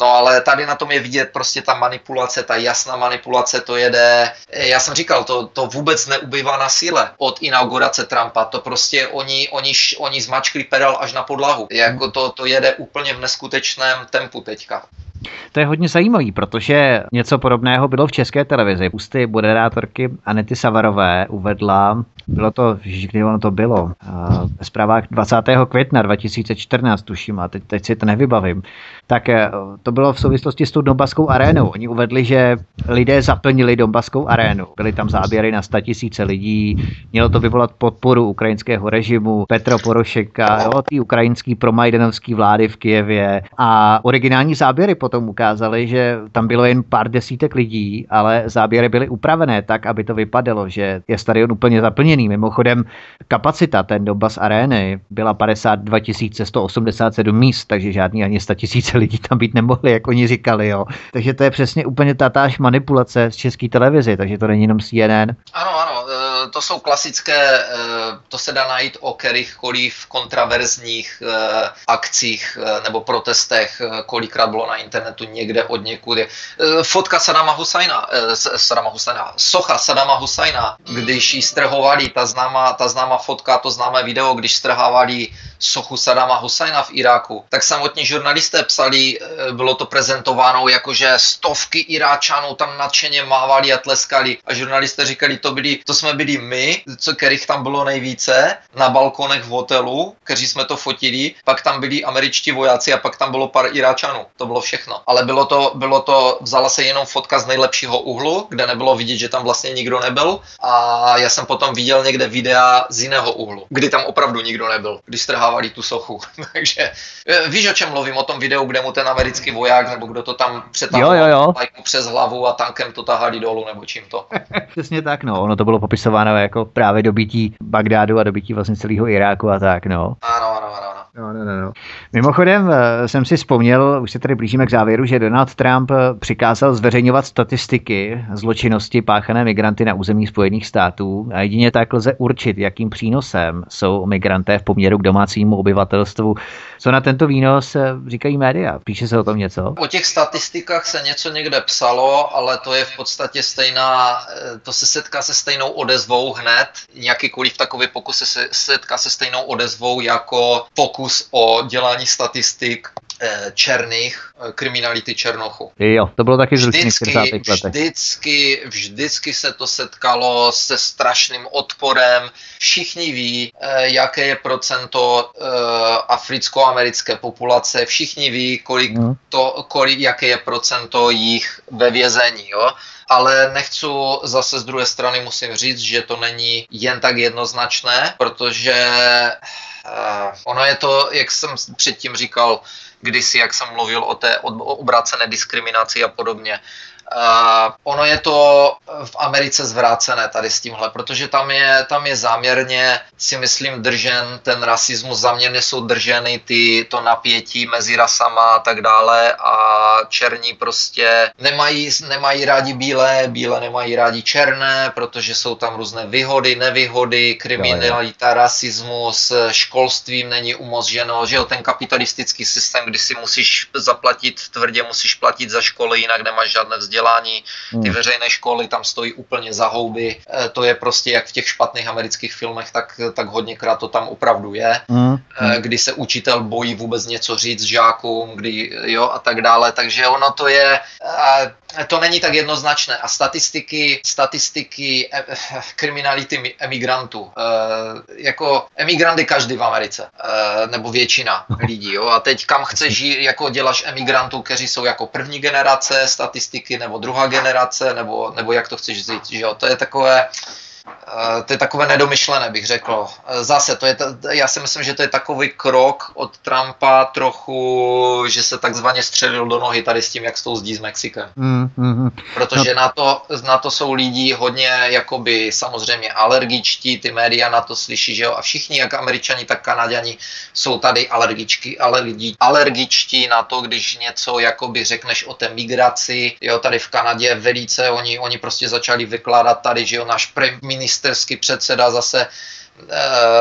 B: No ale tady na tom je vidět prostě ta manipulace, ta jasná manipulace, to jede, já jsem říkal, to, to vůbec neubývá na síle od inaugurace Trumpa, to prostě oni, oni, oni zmačkli pedal až na podlahu, jako to, to jede úplně v neskutečném tempu teďka.
A: To je hodně zajímavý, protože něco podobného bylo v české televizi. Ústy moderátorky Anety Savarové uvedla, bylo to, kdy ono to bylo, ve zprávách 20. května 2014, tuším, a teď, teď si to nevybavím, tak eh, to bylo v souvislosti s tou Donbaskou arénou. Oni uvedli, že lidé zaplnili Donbaskou arénu. Byly tam záběry na 100 tisíce lidí, mělo to vyvolat podporu ukrajinského režimu, Petro Porošeka, jo, ty ukrajinský promajdenovský vlády v Kijevě a originální záběry potom ukázaly, že tam bylo jen pár desítek lidí, ale záběry byly upravené tak, aby to vypadalo, že je stadion úplně zaplněný. Mimochodem, kapacita té Donbas arény byla 52 187 míst, takže žádný ani 100 tisíce lidí tam být nemohli, jak oni říkali. Jo. Takže to je přesně úplně tatáž manipulace z české televizi, takže to není jenom CNN.
B: Ano, ano, to jsou klasické, e, to se dá najít o kterýchkoliv kontraverzních e, akcích nebo protestech, kolikrát bylo na internetu někde od někud. Fotka Sadama Husajna, Sadama Husajna, socha Sadama Husajna, když ji strhovali, ta známá, ta známá fotka, to známé video, když strhávali sochu Sadama Husajna v Iráku, tak samotní žurnalisté psali, eh, bylo to prezentováno jako, že stovky Iráčanů tam nadšeně mávali a tleskali a žurnalisté říkali, to, byli, to jsme byli my, co, kterých tam bylo nejvíce, na balkonech v hotelu, kteří jsme to fotili, pak tam byli američtí vojáci a pak tam bylo pár Iráčanů. To bylo všechno. Ale bylo to, bylo to, vzala se jenom fotka z nejlepšího úhlu, kde nebylo vidět, že tam vlastně nikdo nebyl a já jsem potom viděl někde videa z jiného úhlu, kdy tam opravdu nikdo nebyl, když strhávali tu sochu. [LAUGHS] Takže eh, víš, o čem mluvím, o tom videu, kde mu ten americký voják, nebo kdo to tam přetahoval přes hlavu a tankem to tahali dolů, nebo čím to. [LAUGHS]
A: Přesně tak, no. Ono to bylo popisováno jako právě dobytí Bagdádu a dobytí vlastně celého Iráku a tak, no.
B: Ano, ano, ano.
A: No, no, no, no. Mimochodem eh, jsem si vzpomněl, už se tady blížíme k závěru, že Donald Trump eh, přikázal zveřejňovat statistiky zločinnosti páchané migranty na území Spojených států a jedině tak lze určit, jakým přínosem jsou migranté v poměru k domácímu obyvatelstvu. Co na tento výnos eh, říkají média? Píše se o tom něco?
B: O těch statistikách se něco někde psalo, ale to je v podstatě stejná, to se setká se stejnou odezvou hned. Jakýkoliv takový pokus se setká se stejnou odezvou jako pokus pokus o dělání statistik eh, černých, eh, kriminality Černochu.
A: Jo, to bylo taky
B: vždycky, vždycky, vždycky se to setkalo se strašným odporem. Všichni ví, eh, jaké je procento africko-americké populace, všichni ví, kolik hmm. to, kolik, jaké je procento jich ve vězení. Jo? Ale nechci zase z druhé strany musím říct, že to není jen tak jednoznačné, protože uh, ono je to, jak jsem předtím říkal, kdysi, jak jsem mluvil o té obrácené diskriminaci a podobně. Uh, ono je to v Americe zvrácené tady s tímhle, protože tam je, tam je záměrně, si myslím, držen ten rasismus, záměrně jsou drženy ty, to napětí mezi rasama a tak dále a černí prostě nemají, nemají rádi bílé, bílé nemají rádi černé, protože jsou tam různé výhody, nevýhody, kriminalita, rasismus, školstvím není umožněno, že jo, ten kapitalistický systém, kdy si musíš zaplatit, tvrdě musíš platit za školy, jinak nemáš žádné vzdělání vzdělání. Ty hmm. veřejné školy tam stojí úplně za houby. E, to je prostě jak v těch špatných amerických filmech, tak, tak hodněkrát to tam opravdu je. Mm. Kdy se učitel bojí vůbec něco říct žákům, kdy jo a tak dále. Takže ono to je, to není tak jednoznačné. A statistiky, statistiky e, kriminality emigrantů. Jako emigranty každý v Americe, nebo většina lidí. Jo? A teď kam chceš žít, jako děláš emigrantů, kteří jsou jako první generace statistiky, nebo druhá generace, nebo, nebo jak to chceš říct, že jo, to je takové, to je takové nedomyšlené, bych řekl. Zase, to je, já si myslím, že to je takový krok od Trumpa trochu, že se takzvaně střelil do nohy tady s tím, jak s tou zdí s Mexikem. Mm, mm, Protože no. na, to, na to jsou lidi hodně jakoby samozřejmě alergičtí, ty média na to slyší, že jo, a všichni, jak američani, tak kanaděni, jsou tady alergičky, alergi, alergičtí na to, když něco jakoby řekneš o té migraci, jo, tady v Kanadě velice, oni, oni prostě začali vykládat tady, že jo, náš ministerský předseda zase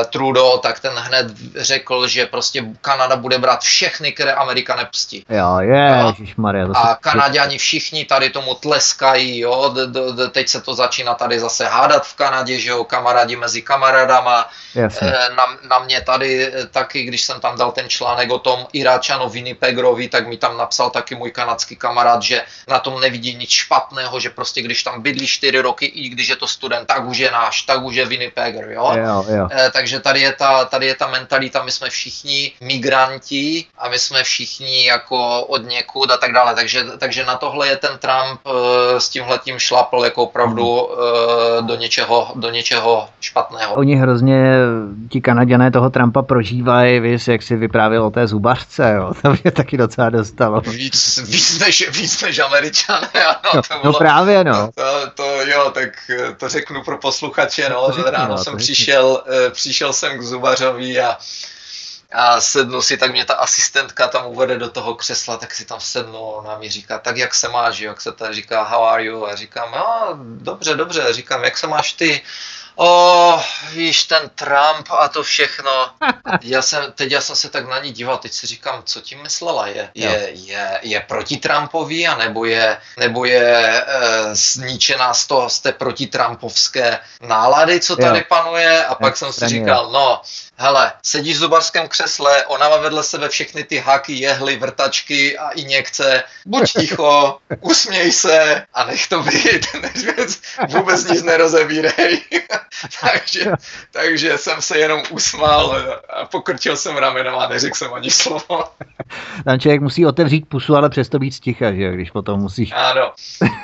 B: Trudeau, tak ten hned řekl, že prostě Kanada bude brát všechny, které Amerika nepustí.
A: Jo, je, Maria,
B: A Kanaděni všichni tady tomu tleskají, jo, teď se to začíná tady zase hádat v Kanadě, že jo, kamarádi mezi kamarádama. Jasně. Eh, na, na mě tady eh, taky, když jsem tam dal ten článek o tom Iráčano Winnipegrovi, tak mi tam napsal taky můj kanadský kamarád, že na tom nevidí nic špatného, že prostě když tam bydlí čtyři roky, i když je to student, tak už je náš, tak už je Winnipegger, jo. jo jo. Eh, takže tady je, ta, tady je ta mentalita, my jsme všichni migranti a my jsme všichni jako od někud a tak dále. Takže, takže na tohle je ten Trump eh, s tímhletím šlapl jako opravdu mm. do, něčeho, do něčeho špatného.
A: Oni hrozně, ti Kanaděné toho Trumpa prožívají, víš, jak si vyprávěl o té zubařce, jo. [LAUGHS] to mě taky docela dostalo.
B: Víc, víc, než, víc než američané, [LAUGHS] ano.
A: No,
B: to
A: bylo, no právě, no.
B: To, to, jo, tak to řeknu pro posluchače, no, to řeknu, ráno no, jsem přišel Eh, přišel jsem k zubařovi a, a sednu si, tak mě ta asistentka tam uvede do toho křesla, tak si tam sednu, ona mi říká, tak jak se máš, jak se to říká, how are you? A říkám, no, dobře, dobře, říkám, jak se máš ty? O, víš, ten Trump a to všechno. [LAUGHS] Já jsem, teď já jsem se tak na ní díval, teď si říkám, co tím myslela, je, je, je, je proti Trumpovi, anebo je, nebo je e, zničená z, toho, z té protitrampovské nálady, co tady jo. panuje a pak jsem si říkal, no, hele, sedíš v zubarském křesle, ona má vedle sebe všechny ty haky, jehly, vrtačky a injekce, buď [LAUGHS] ticho, usměj se a nech to být, [LAUGHS] vůbec nic nerozebírej. [LAUGHS] takže, takže jsem se jenom usmál a pokrčil jsem ramenem a neřekl jsem ani slovo.
A: Tam člověk musí otevřít pusu, ale přesto být sticha, že když potom musíš.
B: Ano,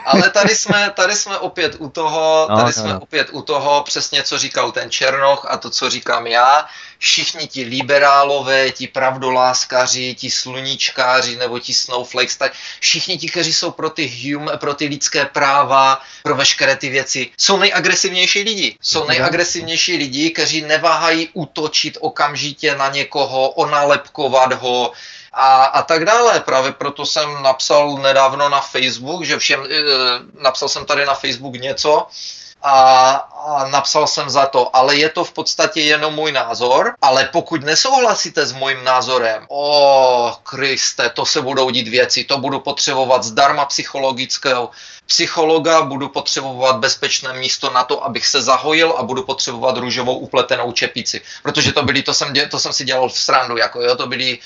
B: ale tady jsme, tady jsme opět u toho, no, tady no, jsme no. opět u toho, přesně co říkal ten Černoch a to, co říkám já, všichni ti liberálové, ti pravdoláskaři, ti sluníčkáři nebo ti snowflakes, tak všichni ti, kteří jsou pro ty, hum, pro ty lidské práva, pro veškeré ty věci, jsou nejagresivnější lidi. Jsou nejagresivnější lidi, kteří neváhají útočit okamžitě na někoho, onalepkovat ho, a, a tak dále. Právě proto jsem napsal nedávno na Facebook, že všem, e, napsal jsem tady na Facebook něco, a, a napsal jsem za to, ale je to v podstatě jenom můj názor, ale pokud nesouhlasíte s mým názorem, o Kriste, to se budou dít věci, to budu potřebovat zdarma psychologického psychologa, budu potřebovat bezpečné místo na to, abych se zahojil a budu potřebovat růžovou upletenou čepici. Protože to byly, to jsem, to jsem si dělal v srandu, jako jo, to byly,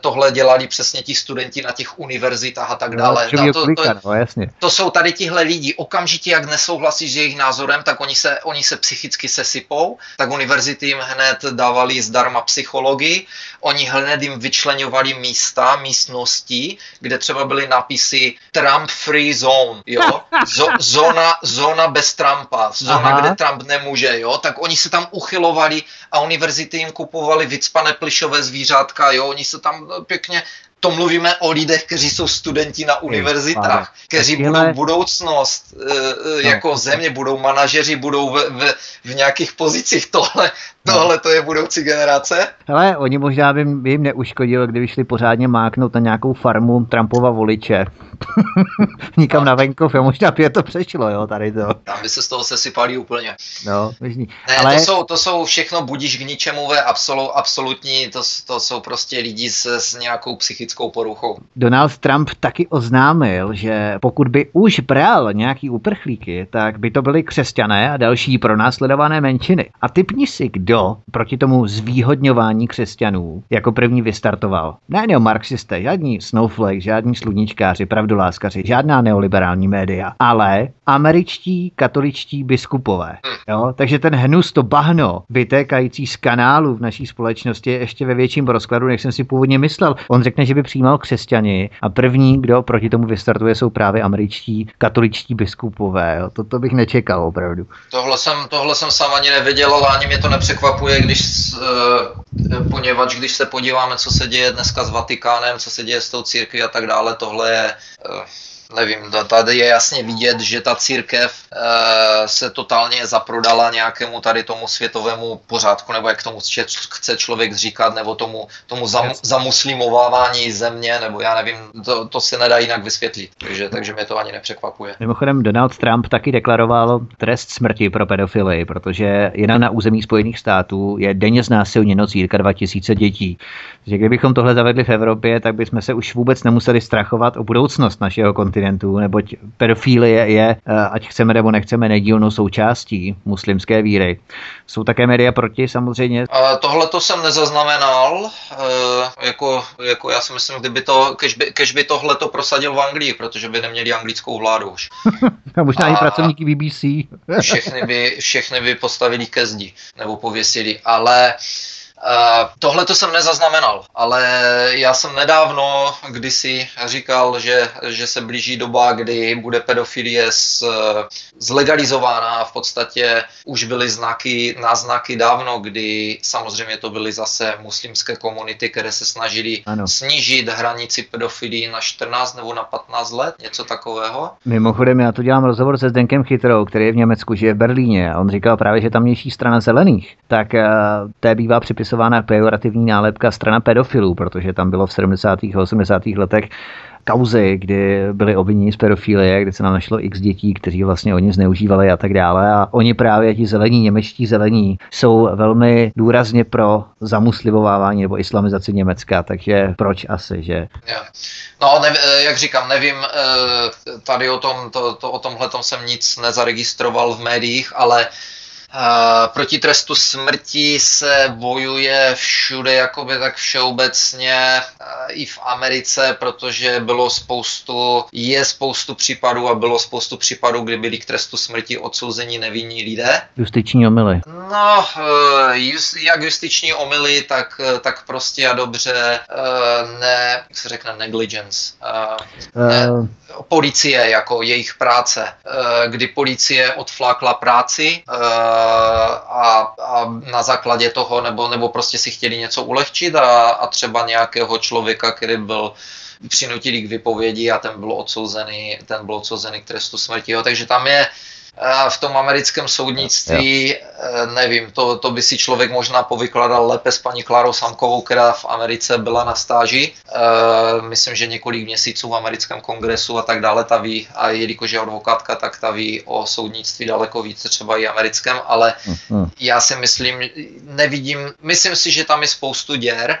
B: tohle dělali přesně ti studenti na těch univerzitách a tak no, dále. No, to, to, to, jasně. to jsou tady tihle lidi, okamžitě jak nesouhlasí s jejich názorem, tak oni se, oni se psychicky sesypou, tak univerzity jim hned dávali zdarma psychologii, oni hned jim vyčlenovali místa, místnosti, kde třeba byly nápisy Trump Free Zone, jo, [LAUGHS] zóna, zóna bez Trumpa, zóna, Aha. kde Trump nemůže, jo, tak oni se tam uchylovali a univerzity jim kupovali vycpané plišové zvířátka, jo, oni se tam pěkně to mluvíme o lidech, kteří jsou studenti na univerzitách, kteří budou budoucnost e, e, jako země, budou manažeři, budou v, v, v nějakých pozicích. [LAUGHS] Tohle, tohle to je budoucí generace.
A: Ale oni možná by, by jim neuškodilo, kdyby šli pořádně máknout na nějakou farmu Trumpova voliče. [LAUGHS] Nikam no. na venkov, jo, možná by je to přešlo, jo, tady to.
B: Tam by se z toho sesypali úplně.
A: No, možný.
B: Ne, Ale... to, jsou, to jsou všechno budíš k ničemu ve absolu, absolutní, to, to jsou prostě lidi s, s nějakou psychickou poruchou.
A: Donald Trump taky oznámil, že pokud by už bral nějaký uprchlíky, tak by to byly křesťané a další pronásledované menšiny. A typni si, kdo kdo proti tomu zvýhodňování křesťanů jako první vystartoval. Ne neomarxisté, žádní snowflake, žádní sluníčkáři, pravdoláskaři, žádná neoliberální média, ale američtí katoličtí biskupové. Jo? Takže ten hnus, to bahno vytékající z kanálu v naší společnosti je ještě ve větším rozkladu, než jsem si původně myslel. On řekne, že by přijímal křesťani a první, kdo proti tomu vystartuje, jsou právě američtí katoličtí biskupové. Jo? To, to bych nečekal opravdu.
B: Tohle jsem, tohle jsem sám ani nevěděl, ale ani mě to nepřekvapuje, když, uh, poněvadž když se podíváme, co se děje dneska s Vatikánem, co se děje s tou církví a tak dále, tohle je uh, nevím, tady je jasně vidět, že ta církev e, se totálně zaprodala nějakému tady tomu světovému pořádku, nebo jak tomu chce člověk říkat, nebo tomu, tomu zam, zamuslimovávání země, nebo já nevím, to, to se nedá jinak vysvětlit, takže, takže mě to ani nepřekvapuje.
A: Mimochodem Donald Trump taky deklaroval trest smrti pro pedofily, protože jenom na území Spojených států je denně znásilněno círka 2000 dětí. Takže kdybychom tohle zavedli v Evropě, tak bychom se už vůbec nemuseli strachovat o budoucnost našeho kontinentu kontinentu, neboť pedofilie je, eh, ať chceme nebo nechceme, nedílnou součástí muslimské víry. Jsou také média proti samozřejmě?
B: Tohle to jsem nezaznamenal, e, jako, jako já si myslím, kdyby to, kež by, kež by tohle to prosadil v Anglii, protože by neměli anglickou vládu už. [LAUGHS]
A: A možná a i pracovníky BBC.
B: všechny, by, všechny by postavili ke zdi, nebo pověsili, ale Uh, Tohle to jsem nezaznamenal, ale já jsem nedávno kdysi říkal, že, že se blíží doba, kdy bude pedofilie z, zlegalizována a v podstatě už byly znaky, náznaky dávno, kdy samozřejmě to byly zase muslimské komunity, které se snažili ano. snížit hranici pedofilii na 14 nebo na 15 let, něco takového.
A: Mimochodem, já tu dělám rozhovor se Zdenkem Chytrou, který je v Německu, žije v Berlíně a on říkal právě, že tamnější strana zelených, tak uh, té bývá připisovat vypisována pejorativní nálepka strana pedofilů, protože tam bylo v 70. a 80. letech kauzy, kdy byli obviněni z pedofilie, kdy se nám našlo x dětí, kteří vlastně oni zneužívali a tak dále. A oni právě, ti zelení, němečtí zelení, jsou velmi důrazně pro zamuslivovávání nebo islamizaci Německa, takže proč asi, že?
B: No, ne, jak říkám, nevím, eh, tady o tom, to, to, o tomhle jsem nic nezaregistroval v médiích, ale proti trestu smrti se bojuje všude jakoby tak všeobecně i v Americe, protože bylo spoustu, je spoustu případů a bylo spoustu případů, kdy byli k trestu smrti odsouzení nevinní lidé.
A: Justiční omily.
B: No, e, just, jak justiční omily, tak, tak prostě a dobře e, ne, jak se řekne, negligence. Ne, policie jako jejich práce, kdy policie odflákla práci a, a na základě toho, nebo, nebo prostě si chtěli něco ulehčit a, a třeba nějakého člověka, který byl přinutili k vypovědi a ten byl odsouzený, ten byl odsouzený k trestu smrti. Jo. Takže tam je, v tom americkém soudnictví, jo. Eh, nevím, to, to by si člověk možná povykladal lépe s paní Klárou Samkovou, která v Americe byla na stáži. Eh, myslím, že několik měsíců v americkém kongresu a tak dále ta ví, a jelikož je advokátka, tak ta ví o soudnictví daleko více třeba i americkém, ale uh-huh. já si myslím, nevidím, myslím si, že tam je spoustu děr,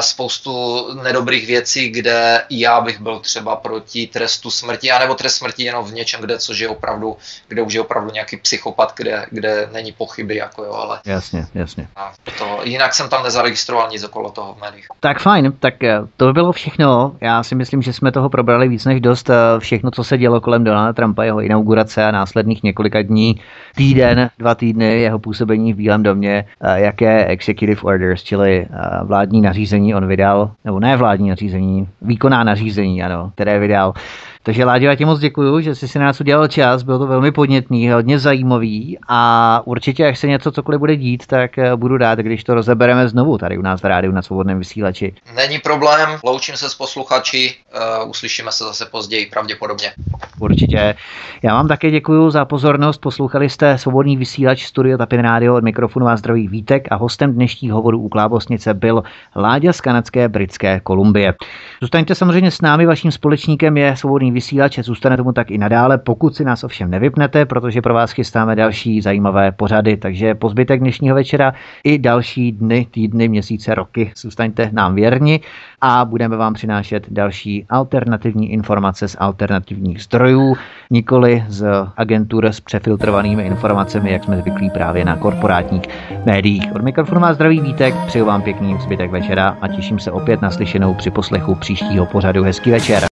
B: spoustu nedobrých věcí, kde já bych byl třeba proti trestu smrti, anebo trest smrti jenom v něčem, kde což je opravdu kde už je opravdu nějaký psychopat, kde, kde není pochyby, jako jo, ale...
A: Jasně, jasně. A
B: to, jinak jsem tam nezaregistroval nic okolo toho v médiích.
A: Tak fajn, tak eh, to by bylo všechno. Já si myslím, že jsme toho probrali víc než dost. Eh, všechno, co se dělo kolem Donalda Trumpa, jeho inaugurace a následných několika dní, týden, dva týdny jeho působení v Bílém domě, eh, jaké executive orders, čili vládní nařízení on vydal, nebo ne vládní nařízení, výkonná nařízení, ano, které vydal takže Láďo, já ti moc děkuju, že jsi si nás udělal čas, bylo to velmi podnětný, hodně zajímavý a určitě, jak se něco cokoliv bude dít, tak eh, budu rád, když to rozebereme znovu tady u nás v rádiu na svobodném vysílači.
B: Není problém, loučím se s posluchači, uh, uslyšíme se zase později pravděpodobně.
A: Určitě. Já vám také děkuji za pozornost, poslouchali jste svobodný vysílač Studio Tapin Radio od mikrofonu vás zdraví Vítek a hostem dnešních hovorů u Klábosnice byl Láďa z kanadské Britské Kolumbie. Zůstaňte samozřejmě s námi, vaším společníkem je svobodný svobodný vysílač zůstane tomu tak i nadále, pokud si nás ovšem nevypnete, protože pro vás chystáme další zajímavé pořady, takže po zbytek dnešního večera i další dny, týdny, měsíce, roky zůstaňte nám věrni a budeme vám přinášet další alternativní informace z alternativních zdrojů, nikoli z agentur s přefiltrovanými informacemi, jak jsme zvyklí právě na korporátních médiích. Od mikrofonu má zdravý Vítek, přeju vám pěkný zbytek večera a těším se opět na slyšenou při poslechu příštího pořadu. Hezký večer.